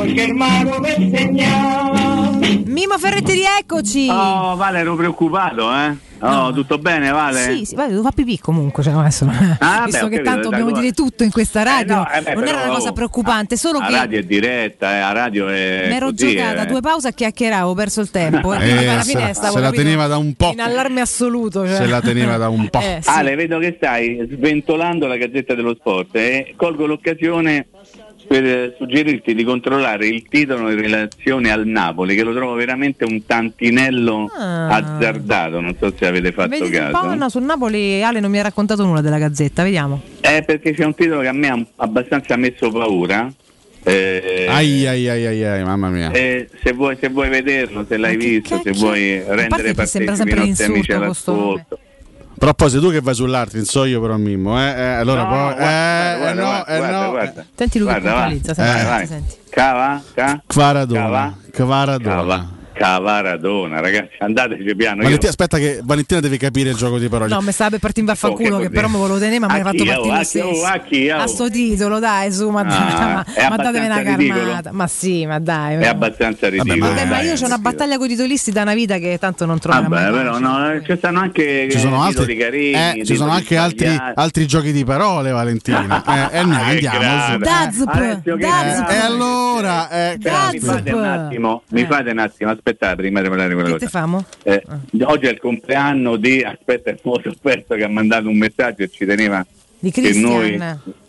e il mago per segnare Mimo Ferretti, rieccoci. Oh, Vale, ero preoccupato, eh? Oh, tutto bene, Vale? Sì, sì, vale, devo fare pipì comunque, cioè, adesso, Ah, visto beh, che capito, tanto dobbiamo d'accordo. dire tutto in questa radio, no, eh, beh, non era però, una cosa preoccupante, solo La che radio è diretta, eh, la radio è. mi ero giocata eh. due pause a chiacchierare, ho perso il tempo. Eh, alla se- finestra, se la capito, teneva da un po'. In allarme assoluto. Cioè. Se la teneva da un po'. Eh, sì. Ale, vedo che stai sventolando la Gazzetta dello Sport e colgo l'occasione per eh, suggerirti di controllare il titolo in relazione al Napoli, che lo trovo veramente un tantinello Ah. azzardato, non so se avete fatto Vedi un caso. no, sul Napoli Ale non mi ha raccontato nulla della gazzetta, vediamo. È perché c'è un titolo che a me ha abbastanza messo paura. eh, Ai ai ai ai ai, mamma mia. eh, se, vuoi, se vuoi vederlo, se l'hai visto, se vuoi parte rendere partecipi i sempre nostri amici questo nome. Però poi sei tu che vai sull'altro, non so io però Mimmo, eh? eh, allora No, poi... guarda, eh, guarda, eh, no, guarda, eh, guarda, no. guarda. Senti lui che Guarda, va. puntualizza, senti, Eh, senti, vai. senti. Cava? Ca? Kvaradona. Cava? Kvaradona. Cava. Cavaradona, ragazzi, andateci piano. Valentina, io- aspetta che Valentina deve capire il gioco di parole. No, mi stava per partire in vaffanculo, Che che così? però mi volevo tenere, ma mi hai fatto oh, partire a lo chi, oh, stesso. a chi, oh? A sto titolo, dai, su, ma, Ah, ma, ma datemi una carmata. Ma sì, ma dai. È abbastanza ridicolo. Vabbè, ma dai, io ho una battaglia con i titolisti da una vita che tanto non troverà Vabbè, mai. però no, eh, ci stanno anche Ci sono eh, altri, carini, eh, ci sono anche altri, altri giochi di parole, Valentina. Eh, eh, no, Che andiamo che Dazp. E allora, eh, mi fate un attimo, mi fate un attimo, aspettate di quella Che cosa. famo? Eh, oggi è il compleanno di aspetta, è molto offerto che ha mandato un messaggio e ci teneva Di noi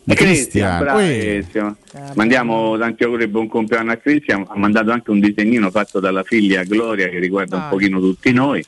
Di Cristian, bravissimo. Mandiamo tanti auguri e buon compleanno a Cristian. Ha mandato anche un disegnino fatto dalla figlia Gloria che riguarda un Ah. pochino tutti noi.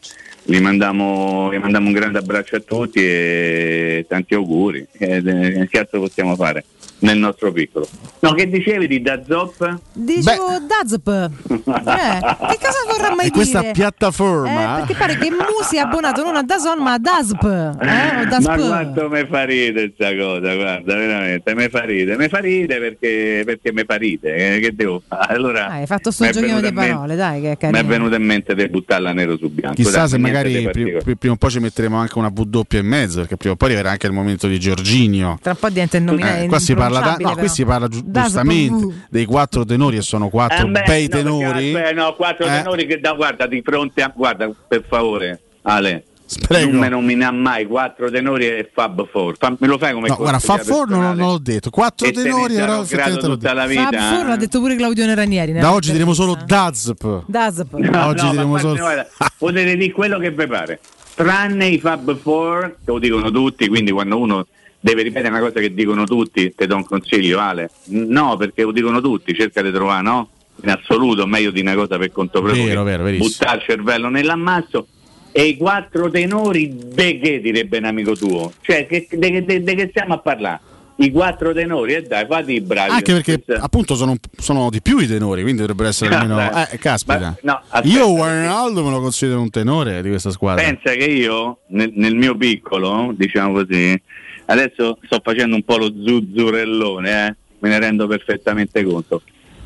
Gli mandiamo, gli mandiamo un grande abbraccio a tutti e tanti auguri. Eh, che altro possiamo fare nel nostro piccolo? No, che dicevi di Dazop? Dicevo Dazp. Eh, che cosa vorrà mai E questa dire? piattaforma Eh, perché pare che Musi è abbonato non a Dazon ma a Dazp. Eh? O Dazp. Ma quanto mi fa ridere questa cosa, guarda, veramente, mi fa ridere, mi fa ridere perché, perché mi fa ridere, eh, che devo fare? Allora, Ah, hai fatto sto giochino di in mente- parole, dai, che è Mi è carino. venuto in mente di buttarla nero su bianco. Chissà dai, se magari di pri- particolare. pri- prima o poi ci metteremo anche una W e mezzo, perché prima o poi arriverà anche il momento di Giorginio. Tra un po' diventa il nominato. Eh, qua si parla, da- no, qui si parla giu- giustamente dei quattro tenori e sono quattro Eh, beh, bei no, tenori. perché, no, quattro Eh. tenori che da, guarda, di fronte a. Guarda, per favore, Ale. Prego. Non mi nomina mai quattro tenori e Fab Four. Fa- me lo fai come No, guarda, fa cortesia forno non, l'ho detto. Quattro E tenori, l'ho tutta detto. la vita. Fab Four l'ha detto pure Claudio Ranieri. Da oggi diremo solo Dazp. Dazp. No, Oggi no, diremo solo- guarda, potete dire quello che vi pare, tranne i Fab Four, che lo dicono tutti, quindi quando uno deve ripetere una cosa che dicono tutti, ti do un consiglio Ale, no perché lo dicono tutti, cerca di trovare, no? In assoluto meglio di una cosa per conto proprio Vero, vero, buttare il cervello nell'ammasso e i quattro tenori de che direbbe un amico tuo, cioè che, de, che- de- de che stiamo a parlare? I quattro tenori, e dai, fate i bravi. Anche perché Questa- appunto sono, sono di più i tenori, quindi dovrebbero essere almeno. Eh, caspita. Ma- no, aspetta. Io Wijnaldum me lo considero un tenore di questa squadra. Pensa che io, nel, nel mio piccolo, diciamo così, adesso sto facendo un po' lo zuzzurellone, eh, me ne rendo perfettamente conto.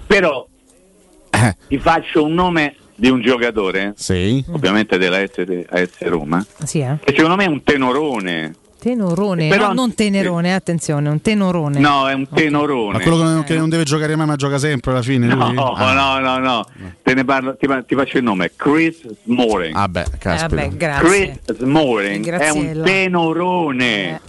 Però Eh. ti faccio un nome di un giocatore, Sì. ovviamente della AS, AS Roma, Sì, eh? che secondo me è un tenorone. Tenorone, Però- no, non tenerone, attenzione, un tenorone. No, è un tenorone. Ma quello che non, che non deve giocare mai, ma gioca sempre alla fine. No? Ah. no, no, no, te ne parlo, ti, ti faccio il nome, Chris Smalling. Ah, beh, Eh, vabbè, grazie. Chris Smalling Eh, è un tenorone.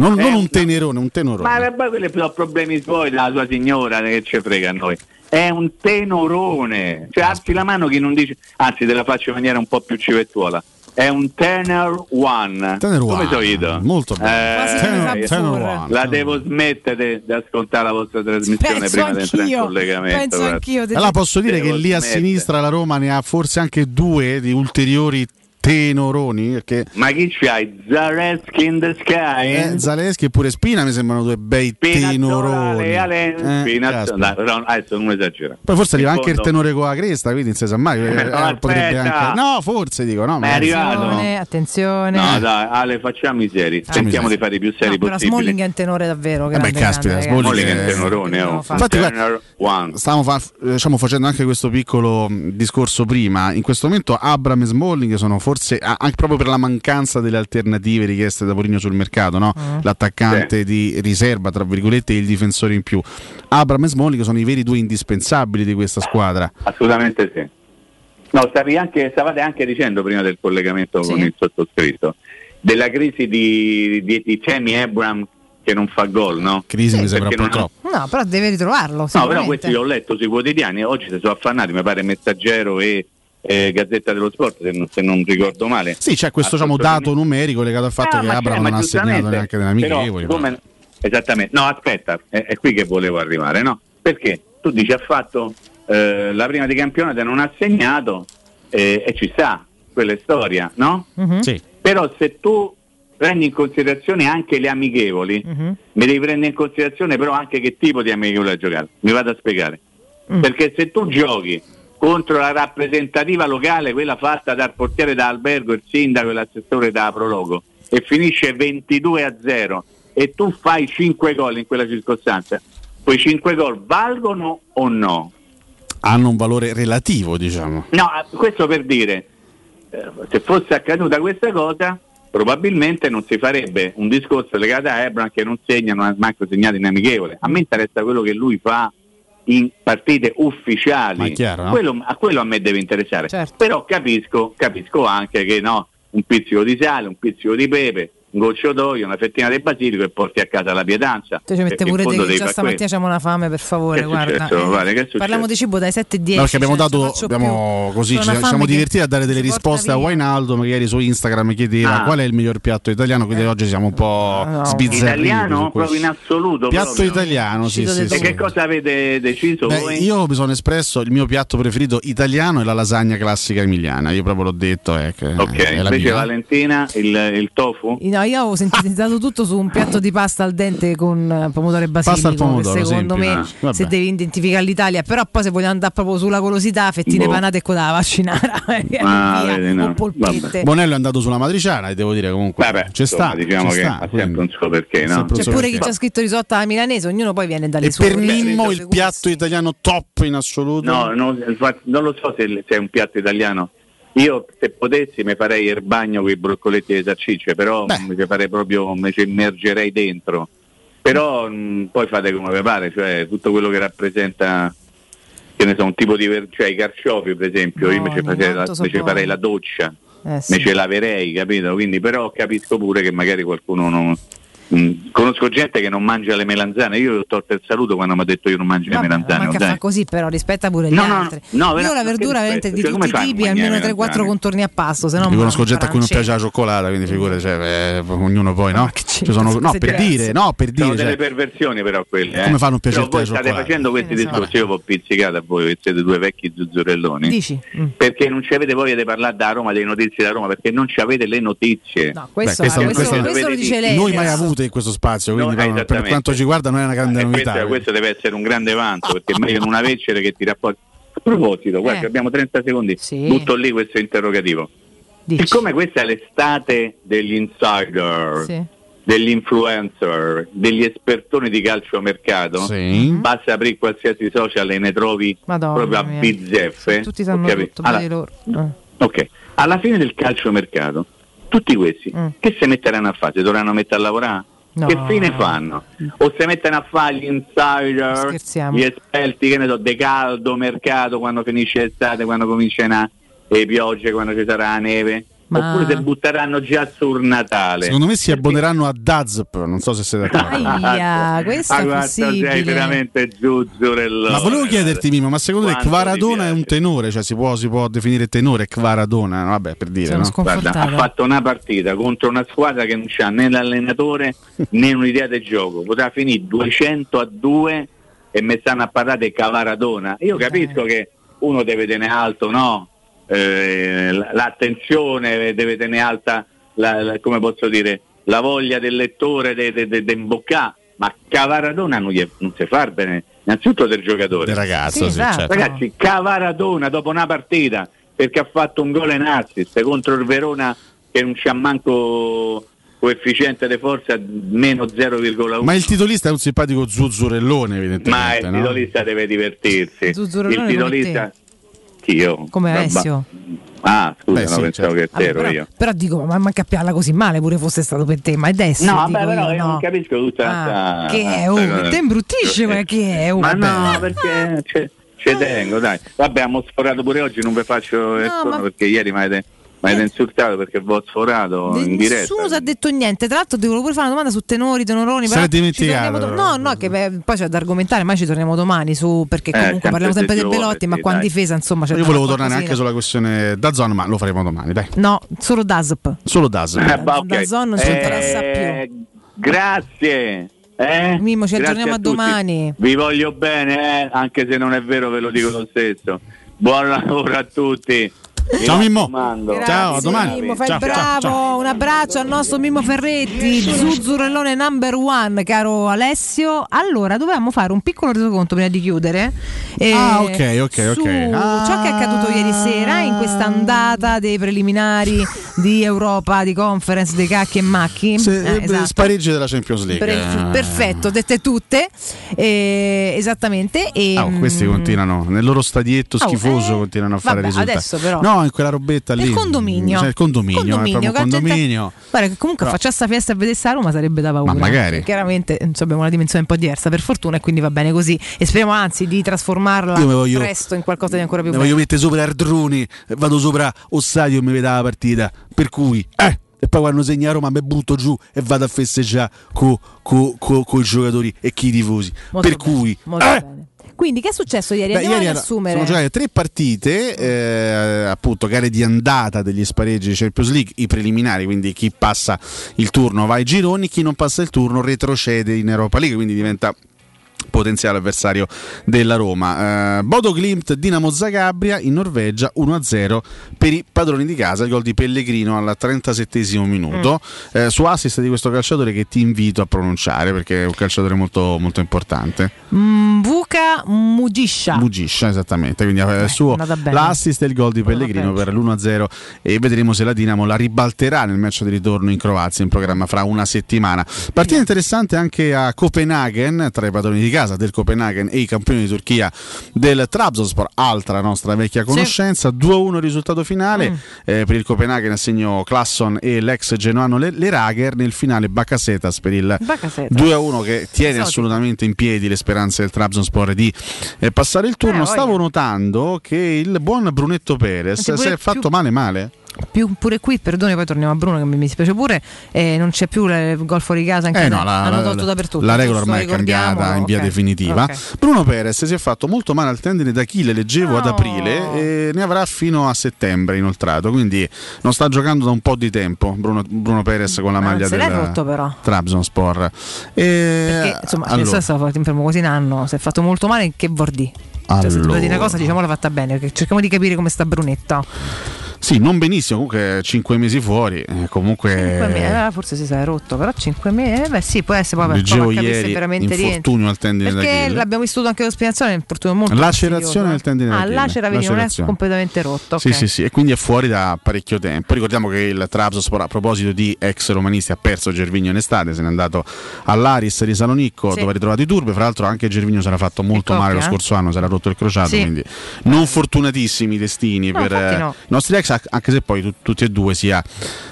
Non non è un tenerone, un tenorone. Ma poi quelli sono problemi suoi della sua signora che ci frega a noi. È un tenorone. Cioè, alzi la mano chi non dice, anzi te la faccio in maniera un po' più civettuola. È un tenor one. Tenor Come one, so io? molto bene. Eh, Tenor- tenor one. la devo smettere di ascoltare la vostra trasmissione Penso prima di entrare in collegamento. penso guarda. anch'io. Allora posso dire che Devo lì a smettere. sinistra la Roma ne ha forse anche due di ulteriori tenoroni. Perché Ma chi c'hai? Zareski in the sky? eh, Zaleschi e pure Spina mi sembrano due bei tenoroni. Spinazzolale, Ale, Eh, caspita. No, adesso non esagera. Poi forse arriva anche il tenore con la cresta, quindi non si sa mai. eh, No, potrebbe aspetta. anche... No, forse dico, no. Ma è arrivato. Attenzione, attenzione. No, dai, Ale, facciamo i seri. Cerchiamo seri. di fare i più seri No, però possibili. Smalling è un tenore davvero Eh grande, beh, caspita, grande, Smalling Smalling è un tenorone, oh. Infatti. Stavamo fa- eh, diciamo, facendo anche questo piccolo mh, discorso prima. In questo momento Abram e Smalling sono forse a- anche proprio per la mancanza delle alternative richieste da Poligno sul mercato, no? Mm. l'attaccante di riserva, tra virgolette, e il difensore in più. Abram e Smalling sono i veri due indispensabili di questa squadra. Assolutamente sì. No, stavi anche, stavate anche dicendo prima del collegamento con il sottoscritto della crisi di, di, di Tammy Abram che non fa gol, no? Crisi mi sembra un Perché po' troppo. No, però deve ritrovarlo. No, però questi li ho letto sui quotidiani, oggi si sono affannati, mi pare Messaggero e eh, Gazzetta dello Sport, se non, se non ricordo male. Sì, c'è questo diciamo, dato numerico legato al fatto Ah, che ma Abram ma non ha segnato neanche nelle amichevoli. siccome- Esattamente, no aspetta, è, è qui che volevo arrivare, no? Perché tu dici ha fatto eh, la prima di campionato e non ha segnato eh, e ci sta, quella è storia, no? Sì. Però se tu prendi in considerazione anche le amichevoli, Mhm. mi devi prendere in considerazione però anche che tipo di amichevole ha giocato. Mi vado a spiegare. Mm. Perché se tu giochi contro la rappresentativa locale, quella fatta dal portiere da albergo, il sindaco e l'assessore da prologo, e finisce 22 a 0 e tu fai 5 gol in quella circostanza, quei 5 gol valgono o no? Hanno un valore relativo, diciamo. No, questo per dire, eh, se fosse accaduta questa cosa, probabilmente non si farebbe un discorso legato a Ebram che non segna, non ha manco segnato in amichevole. A me interessa quello che lui fa in partite ufficiali. Chiaro, no? quello, a quello a me deve interessare. Certo. Però capisco, capisco anche che no, un pizzico di sale, un pizzico di pepe, un goccio d'olio, una fettina di basilico e porti a casa la pietanza. Te ci mette in pure te che già stamattina abbiamo una fame, per favore, Che guarda. successo, Eh? Che? Parliamo di cibo dai 7 e 10. No, perché abbiamo cioè, dato, abbiamo più. così, C'ho ci siamo che divertiti a dare delle risposte a. Wainaldo, magari su Instagram chiedeva Ah. qual è il miglior piatto italiano, quindi oggi siamo un po' sbizzarriti Italiano proprio in assoluto. Piatto proprio. italiano, sì, sì, E sì. che cosa avete deciso Beh, voi? io mi sono espresso, il mio piatto preferito italiano è la lasagna classica emiliana, io proprio l'ho detto, è, che Ok, invece mia. Valentina il, il tofu? No, io avevo sintetizzato tutto su un piatto di pasta al dente con eh, pomodoro e basilico. Pasta al pomodoro, che secondo me, Ah, vabbè. se devi identificare l'Italia, però poi se vogliamo andare proprio sulla golosità, fettine Boh. panate e con la vaccinara. Ah, vedi, no. Bonello è andato sulla matriciana e devo dire comunque c'è insomma, sta, diciamo c'è che sta, ha sempre un suo perché, no? C'è pure perché. chi c'ha scritto risotta alla milanese, ognuno poi viene dalle E sue per. Mimmo il piatto italiano top in assoluto? No, no, infatti, non lo so se, se è un piatto italiano. Io se potessi mi farei il bagno con i broccoletti e le salsicce, però mi farei proprio, mi ci immergerei dentro. Però mh, poi fate come vi pare, cioè tutto quello che rappresenta che ne so, un tipo di cioè i carciofi per esempio, io mi ci farei, la, so farei la doccia, Eh, sì. mi ce laverei, capito? Quindi però capisco pure che magari qualcuno non mh, conosco gente che non mangia le melanzane, io ho tolto il saluto quando mi ha detto io non mangio Vabbè, le melanzane. lo sai. fa così, però rispetta pure gli No, no, altri. no, Io la che verdura veramente di Cioè, tutti i tipi, almeno le 3-4 melanzane? contorni a pasto, se no Io conosco gente a cui non piace la cioccolata, quindi figurati, cioè, eh, ognuno poi no. Ci sono, no, per dire, no, per Sono dire, delle cioè, perversioni però quelle. eh. Come fanno Però piacerti voi state cioccolata? facendo questi discorsi, io vi ho pizzicato a voi, che siete due vecchi zuzzurelloni. Dici? Mm. Perché non ci avete voglia di parlare da Roma, delle notizie da Roma, perché non ci avete le notizie. No, Beh, questo lo dice lei Noi mai avute in questo spazio, quindi No, per quanto ci guarda non è una grande E novità. questo, questo deve essere un grande vanto, perché è meglio non avercele che ti rapporti. A proposito, guarda, Eh. abbiamo 30 secondi, butto lì questo interrogativo. Siccome questa è l'estate degli insider, Sì. degli influencer, degli espertoni di calciomercato, basta aprire qualsiasi social e ne trovi Madonna proprio a bizzeffe. Tutti sanno capito? tutto, di loro. Eh. Ok, alla fine del calciomercato, tutti questi Mm. che si metteranno a fare? Si dovranno mettere a lavorare? No. Che fine fanno? O si mettono a fare gli insider, Scherziamo. gli esperti, che ne so, de caldo, mercato, quando finisce l'estate, quando cominciano le piogge, quando ci sarà la neve? Ma- Oppure si butteranno già sul Natale? Secondo me si abboneranno a Dazp, non so se siete d'accordo. Aia, questo Ah, è guarda, sei possibile. veramente zuzzurello. Ma volevo chiederti, Mimo, ma secondo te Quanto Kvaradona è un tenore? Cioè si può, si può definire tenore Kvaradona? No, Vabbè, per dire, no? Guarda, ha fatto una partita contro una squadra che non ha né l'allenatore né un'idea del gioco. Poteva finire 200 a 2 e mi stanno a parlare di Cavaradona. Io capisco che uno deve tenere alto no? Eh, l'attenzione, deve tenere alta, la, la- come posso dire, la voglia del lettore di de, de, de imboccare, ma Cavaradona non, gli è- non si fa bene, innanzitutto del giocatore. Del ragazzo, Sì, sì, esatto. certo. Ragazzi, Cavaradona dopo una partita perché ha fatto un gol in assist contro il Verona che non c'ha manco coefficiente di forza meno 0,1. Ma il titolista è un simpatico zuzzurellone, evidentemente. Ma il no? titolista deve divertirsi. Il titolista io? Come Vabbè. Alessio. Ah, scusa, Beh, no, sì, pensavo certo. che ero però, io. però dico, ma manca a piarla così male pure fosse stato per te, ma è destro. No, vabbè, però io no. non capisco tutta Ah, sta- che è, oh, te imbruttisce, ma che è, oh, Ma vabbè. no, perché Ci tengo, dai. Vabbè, abbiamo sforato pure oggi, non vi faccio il ma- perché ieri mi avete, mi avete insultato perché ho sforato in diretta. Nessuno si è detto niente. Tra l'altro, ti volevo pure fare una domanda su tenori, tenoroni. Però dimenticato, do- no, no, che beh, poi c'è da argomentare, ma ci torniamo domani su perché Eh, comunque sempre parliamo sempre se del ti Belotti, ma qua in difesa, insomma, c'è Io volevo tornare anche sulla questione da zona, ma lo faremo domani, dai. No, solo DASP. Solo DAS. Eh, bah, ok. Da zona non ci interessa Eh, Grazie. Eh? Mimmo, ci aggiorniamo a tutti. domani. Vi voglio bene, eh, anche se non è vero, ve lo dico lo stesso. Buon lavoro a tutti. Ciao, Mimmo. raccomando. Ciao, a domani. Mimmo, fai Ciao, bravo, ciao, un abbraccio al nostro Mimmo Ferretti, Zuzzurellone number one, caro Alessio. Allora, dovevamo fare un piccolo resoconto prima di chiudere. eh, Ah, ok, ok, ok. Ah. ciò che è accaduto ieri sera in questa andata dei preliminari di Europa, di conference, dei cacchi e macchi. Se- Eh, eh, esatto. Spareggi della Champions League. Per- Eh. perfetto, dette tutte. Eh, esattamente. E, Ah, questi mm, continuano nel loro stadietto Oh, schifoso eh, continuano a fare vabbè, risultati. adesso però- No, in quella robetta lì. Il condominio. Cioè, il condominio, Condominio, proprio un che la gente- condominio. Guarda che comunque Però- faccia sta fiesta e vedesse a Roma sarebbe da paura. Ma magari. Chiaramente insomma, abbiamo una dimensione un po' diversa per fortuna e quindi va bene così. E speriamo anzi di trasformarla voglio- presto in qualcosa di ancora più bello. voglio mettere sopra Ardroni, eh, vado sopra Ossadio e mi vede la partita. Per cui, eh, e poi quando segna a Roma mi butto giù e vado a festeggiare con i giocatori e chi i tifosi. Molto per bene, cui, eh. Quindi che è successo ieri? Beh, ieri era- assumere. sono giocate tre partite, eh, appunto gare di andata degli spareggi di Champions League, i preliminari, quindi chi passa il turno va ai gironi, chi non passa il turno retrocede in Europa League, quindi diventa potenziale avversario della Roma. Eh, Bodo Glimt Dinamo Zagabria in Norvegia 1-0 per i padroni di casa, il gol di Pellegrino al 37 minuto Mm. eh, su assist di questo calciatore che ti invito a pronunciare perché è un calciatore molto, molto importante. Mvuka Mugisha. Mugiscia, esattamente. Quindi eh, il suo l'assist e il gol di Pellegrino per l'1-0 e vedremo se la Dinamo la ribalterà nel match di ritorno in Croazia in programma fra una settimana. Partita interessante anche a Copenaghen tra i padroni di casa del Copenaghen e i campioni di Turchia del Trabzonspor, altra nostra vecchia conoscenza. 2-1 il risultato finale Mm. eh, per il Copenaghen a segno Classon e l'ex genoano Le- Lerager nel finale Baccasetas per il Baccasetas. 2-1 che tiene Esotico. assolutamente in piedi le speranze del Trabzonspor di eh, passare il turno. Eh, Stavo notando che il buon Brunetto Perez si è fatto più- male male. Più, pure qui, perdone, poi torniamo a Bruno che mi dispiace pure, eh, non c'è più il gol fuori casa, anche Eh no, la, hanno tolto dappertutto. la regola ormai è cambiata in via ok. definitiva. Ok. Bruno Perez si è fatto molto male al tendine d'Achille, leggevo ad aprile, e ne avrà fino a settembre inoltrato. Quindi non sta giocando da un po' di tempo Bruno, Bruno Perez con la Ma maglia del rotto, però. Trabzonspor. E, Perché insomma, allora, allora. stava fatto infermo quasi un anno, si è fatto molto male, che vuol dire? Cioè, se dobbiamo dire una cosa, diciamo l'ha fatta bene, perché cerchiamo di capire come sta Brunetta. Sì, non benissimo, comunque 5 mesi fuori, eh, comunque Cinque me- eh, forse si è rotto, però 5 mesi, eh, beh sì, può essere, per leggevo ieri veramente infortunio al tendine Perché l'abbiamo vissuto anche lo spinazione, un infortunio molto Lacerazione del tendine Ah, d'Achille. lacera, vedi, non è Lacerazione. completamente rotto. Sì, ok. sì, sì, e quindi è fuori da parecchio tempo. Ricordiamo che il Trabzonspor, a proposito di ex romanisti, ha perso Gervigno in estate, se n'è andato all'Aris di Salonicco, Sì. dove ha ritrovato i turbi. Fra l'altro, anche Gervigno si era fatto molto male lo eh? scorso anno, si era rotto il crociato. Sì. Quindi non fortunatissimi i destini No, per eh, no. i nostri ex, anche se poi tu- tutti e due, sia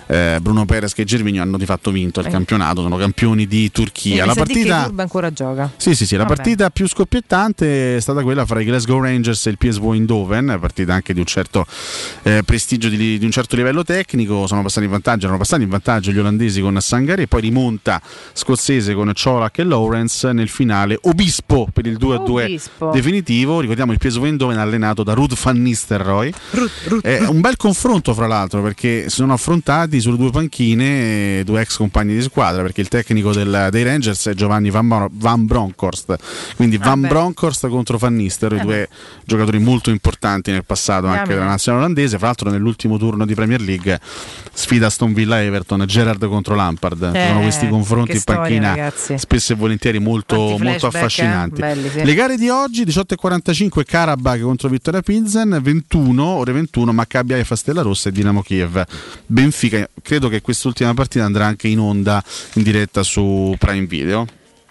eh, Bruno Perez che Gervigno, hanno di fatto vinto il Eh. campionato, sono campioni di E Turchia. La partita. Turba ancora gioca. Sì, sì, sì, la Vabbè. partita più scoppiettante è stata quella fra i Glasgow Rangers e il PSV Eindhoven, partita anche di un certo eh, prestigio, di, di un certo livello tecnico, sono passati in vantaggio, erano passati in vantaggio gli olandesi con Sangari, poi rimonta scozzese con Ciolak e Lawrence nel finale, Obispo per il 2-2 Obispo. definitivo, ricordiamo il PSV Eindhoven allenato da Ruud van Nistelrooy. È un bel confronto fra l'altro perché si sono affrontati sulle due panchine eh, due ex compagni di squadra perché il tecnico del- dei Rangers è Giovanni Van, Van Bronckhorst quindi Van beh. Bronckhorst contro Van Nistelrooy Eh due giocatori molto importanti nel passato anche Diamine. della nazionale olandese fra l'altro nell'ultimo turno di Premier League sfida Aston Villa Everton Gerard contro Lampard Eh, sono questi confronti in panchina ragazzi. spesso e volentieri molto, molto eh? affascinanti Belli, sì. le gare di oggi 18.45 Karabakh contro Vittoria Pilsen 21 ore 21 Maccabi Haifa Stella Rossa e Dinamo Kiev Benfica credo che quest'ultima partita andrà anche in onda in diretta su Prime Video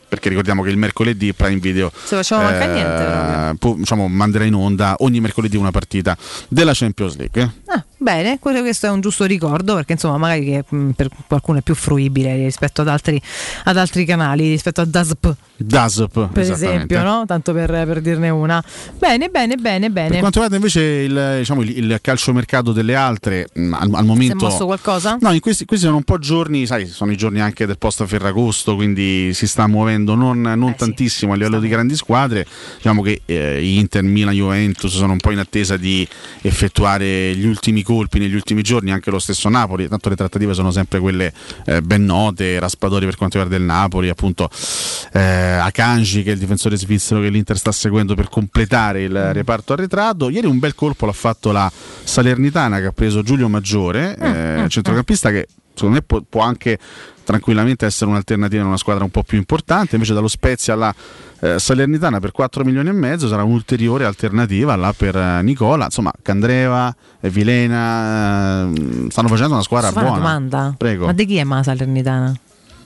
perché ricordiamo che il mercoledì Prime Video Se facciamo manca niente, proprio. può- diciamo, manderà in onda ogni mercoledì una partita della Champions League Ah, bene, questo è un giusto ricordo perché insomma magari mh, per qualcuno è più fruibile rispetto ad altri, ad altri canali, rispetto a DASP. DASP, per esempio, no? tanto per, per, dirne una. Bene, bene, bene, bene. Per quanto riguarda invece il, diciamo, il, il calciomercato delle altre, mh, al, al, momento... Si è mosso qualcosa? No, in questi, questi, sono un po' giorni, sai, sono i giorni anche del post Ferragosto, quindi si sta muovendo non, non eh, tantissimo sì. a livello di grandi squadre. Diciamo che eh, Inter, Milan, Juventus sono un po' in attesa di effettuare gli ultimi colpi negli ultimi giorni, anche lo stesso Napoli, tanto le trattative sono sempre quelle eh, ben note, Raspadori per quanto riguarda il Napoli, appunto eh, Akanji che è il difensore svizzero che l'Inter sta seguendo per completare il mm. reparto arretrato. Ieri un bel colpo l'ha fatto la Salernitana che ha preso Giulio Maggiore, mm, eh, mm, centrocampista che secondo me può, può, anche tranquillamente essere un'alternativa in una squadra un po' più importante. Invece dallo Spezia alla eh, Salernitana per 4 milioni e mezzo sarà un'ulteriore alternativa là per eh, Nicola. Insomma, Candreva, e Vilena eh, stanno facendo una squadra Posso buona. Una domanda? Prego. Ma di chi è ma Salernitana?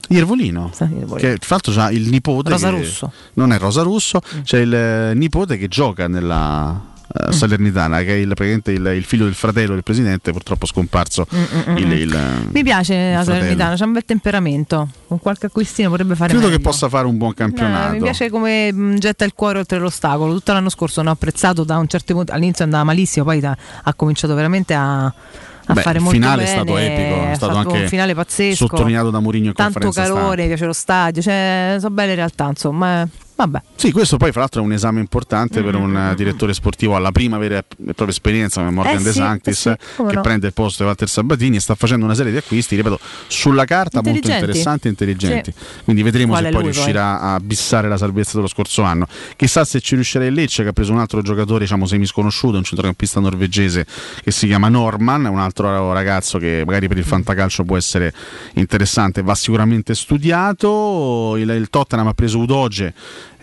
Iervolino, che tra l'altro ha il nipote Rosa Russo. non è Rosa Russo, mm. c'è il eh, nipote che gioca nella uh, Salernitana, che è il, il, il, figlio del fratello del presidente, purtroppo scomparso. Mm, mm, il, il, Mi piace la Salernitana, c'è un bel temperamento. Con qualche acquistino potrebbe fare Credo meglio. che possa fare un buon campionato. Eh, mi piace come mh, getta il cuore oltre l'ostacolo. Tutto l'anno scorso ne ho apprezzato da un certo punto. All'inizio andava malissimo, poi da, ha cominciato veramente a a Beh, fare il molto finale bene, è stato epico, è stato anche un finale pazzesco, sottolineato da Mourinho in tanto conferenza calore, stampa. piace lo stadio, cioè, sono belle realtà, insomma, vabbè. Sì, questo poi fra l'altro è un esame importante mm-hmm. per un uh, direttore sportivo alla prima vera e propria esperienza come Morgan eh De sì, Sanctis eh sì, che no. prende il posto di Walter Sabatini e sta facendo una serie di acquisti, ripeto, sulla carta molto interessanti e intelligenti. Sì. Quindi vedremo Qual se poi lui, riuscirà poi? a bissare la salvezza dello scorso anno. Chissà se ci riuscirà il Lecce che ha preso un altro giocatore, diciamo semisconosciuto, un centrocampista norvegese che si chiama Norman, un altro ragazzo che magari per il fantacalcio può essere interessante, va sicuramente studiato. Il, il Tottenham ha preso Udoge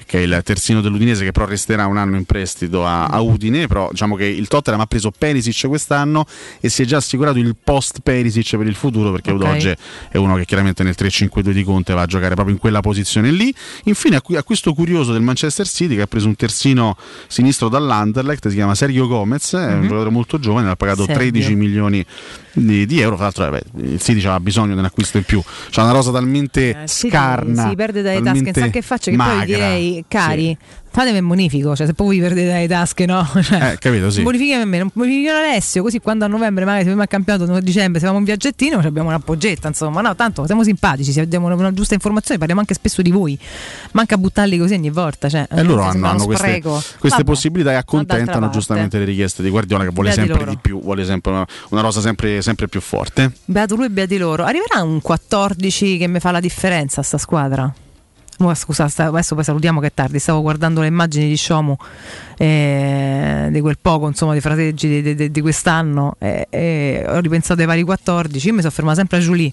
che è il terzino dell'Udinese che però resterà un anno in prestito a, a, Udine, però diciamo che il Tottenham ha preso Perisic quest'anno e si è già assicurato il post Perisic per il futuro perché okay. Udoge è uno che chiaramente nel 3-5-2 di Conte va a giocare proprio in quella posizione lì. Infine acquisto curioso del Manchester City che ha preso un terzino sinistro dall'Anderlecht, si chiama Sergio Gomez, è mm-hmm. un giocatore molto giovane, ha pagato Sergio. 13 milioni di, di, euro, fra l'altro vabbè, il City aveva bisogno di un acquisto in più, c'è una rosa talmente Eh, scarna. Si perde dalle tasche, sa che faccia, che magra. poi direi, cari, fatemi il bonifico, cioè se poi vi perdete dalle tasche, no? Cioè, Eh, capito, sì. Bonifichiamo me, non bonifichiamo Alessio, così quando a novembre magari se abbiamo il campionato a dicembre, se facciamo un viaggettino, abbiamo una poggetta, insomma, no, tanto siamo simpatici, se abbiamo una, una giusta informazione, parliamo anche spesso di voi. Manca a buttarli così ogni volta, cioè, E loro eh, hanno, hanno queste, queste Vabbè, possibilità e accontentano giustamente le richieste di Guardiola che vuole Beati sempre loro. di più, vuole sempre una, una rosa sempre, sempre più forte. Beato lui e beati loro. Arriverà un 14 che mi fa la differenza a sta squadra? Scusa, adesso poi salutiamo che è tardi. Stavo guardando le immagini di Shomu eh, di quel poco insomma di frateggi di, di- di- quest'anno e, e ho ripensato ai vari 14. Io mi sono fermata sempre a Julie,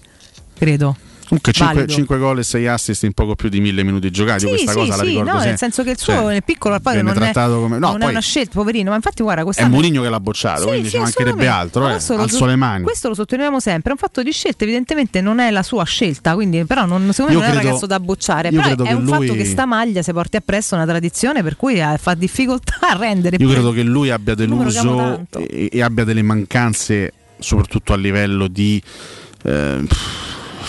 credo. Comunque 5, Valido. gol e 6 assist in poco più di mille minuti giocati, Sì, questa sì, cosa la sì, ricordo no, sempre. nel senso che il suo Cioè, nel piccolo poi non, è, come- no, non è poi- una scelta, poverino, ma infatti guarda È Mourinho che l'ha bocciato, Sì, quindi ci mancherebbe assolutamente. altro, eh. lo alzo le mani. Questo lo sottolineiamo sempre, è un fatto di scelta, evidentemente non è la sua scelta, quindi però non, secondo me Io non è un credo- ragazzo da bocciare, però credo è un lui- fatto che sta maglia si porti appresso una tradizione per cui eh, fa difficoltà a rendere Io credo che lui abbia deluso e, e abbia delle mancanze, soprattutto a livello di eh,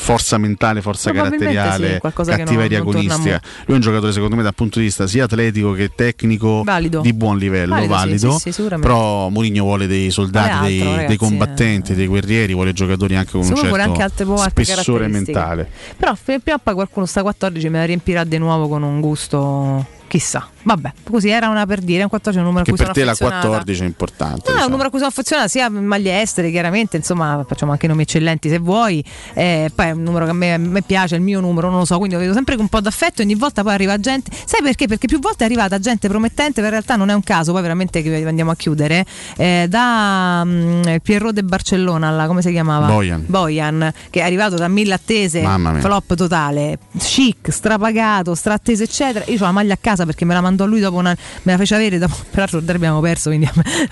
forza mentale, forza caratteriale, sì, cattiveria non- non torna agonistica. Lui è un giocatore, secondo me, dal punto di vista sia atletico che tecnico Valido. di buon livello, Valido, sì, valido. sì, sì, però Mourinho vuole dei soldati, altro, dei, ragazzi, dei combattenti, dei guerrieri, vuole giocatori anche con un Secondo me certo anche altre, altre spessore mentale. Però f- prima o poi qualcuno sta 14 me la riempirà di nuovo con un gusto chissà. Vabbè, così era una per dire, un 14 è un numero a Che cui per te la affezionata. 14 è importante. No, è un diciamo. numero a cui sono affezionata sia maglie estere, chiaramente, insomma, facciamo anche nomi eccellenti se vuoi. Eh, poi è un numero che a me, a me piace, è il mio numero, non lo so, quindi lo vedo sempre con un po' d'affetto ogni volta poi arriva gente. Sai perché? Perché più volte è arrivata gente promettente, ma in realtà non è un caso, poi veramente che andiamo a chiudere. eh, da mm, Pierrot de Barcellona, alla, come si chiamava? Bojan. Bojan, che è arrivato da mille attese, flop totale, chic, strapagato, strattese, eccetera. Io ho la maglia a casa perché me la mandò lui dopo una. me la fece avere dopo. Peraltro abbiamo perso, quindi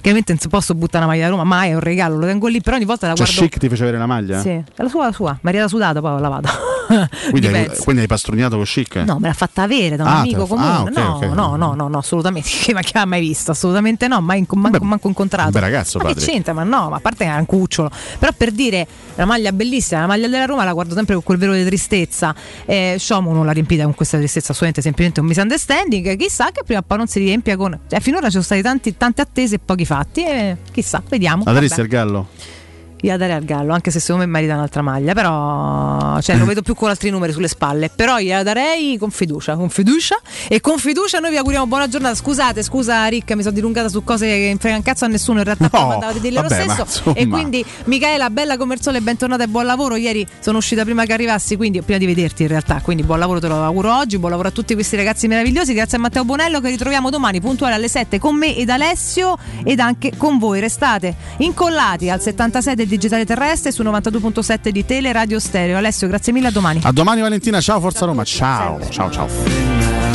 chiaramente non si posso buttare una maglia da Roma, mai è un regalo, lo tengo lì, però ogni volta la Cioè, guardo. Chic ti fece avere la maglia? Sì, è la sua, la sua. Maria da sudato, poi l'ho lavata. Quindi, di hai, quindi hai pastrugnato con chic? No, me l'ha fatta avere da un Ah, amico la- ah, comune. ok, no, ok. no, no, no, no, assolutamente. Ma che ha mai visto? Assolutamente no, mai inco- manco, manco incontrato. bel ragazzo, ma che padre. c'entra? Ma no, ma a parte che era un cucciolo. Però per dire la maglia bellissima, la maglia della Roma la guardo sempre con quel velo di tristezza. Eh, Shomo non l'ha riempita con questa tristezza, assolutamente semplicemente un misunderstanding. Chissà che prima o poi non si riempia con. Cioè, finora ci sono tanti, tante attese e pochi fatti. E chissà, vediamo. Vabbè. al gallo? Io la darei al Gallo, anche se secondo me merita un'altra maglia, però cioè, lo vedo più con altri numeri sulle spalle, però gliela darei con fiducia, con fiducia e con fiducia noi vi auguriamo buona giornata. Scusate, scusa Ricca, mi sono dilungata su cose che non frega un cazzo a nessuno, in realtà poi mandava di dirle lo vabbè, ma stesso. E quindi Michaela, bella commerzone, bentornata e buon lavoro. Ieri sono uscita prima che arrivassi, quindi prima di vederti in realtà, quindi buon lavoro te lo auguro oggi, buon lavoro a tutti questi ragazzi meravigliosi, grazie a Matteo Bonello che ritroviamo domani puntuale alle 7 con me ed Alessio ed anche con voi. Restate incollati al 76 del digitale terrestre su 92.7 di Tele Radio Stereo. Alessio, grazie mille, a domani. A domani Valentina, ciao Forza Roma, ciao, ciao ciao.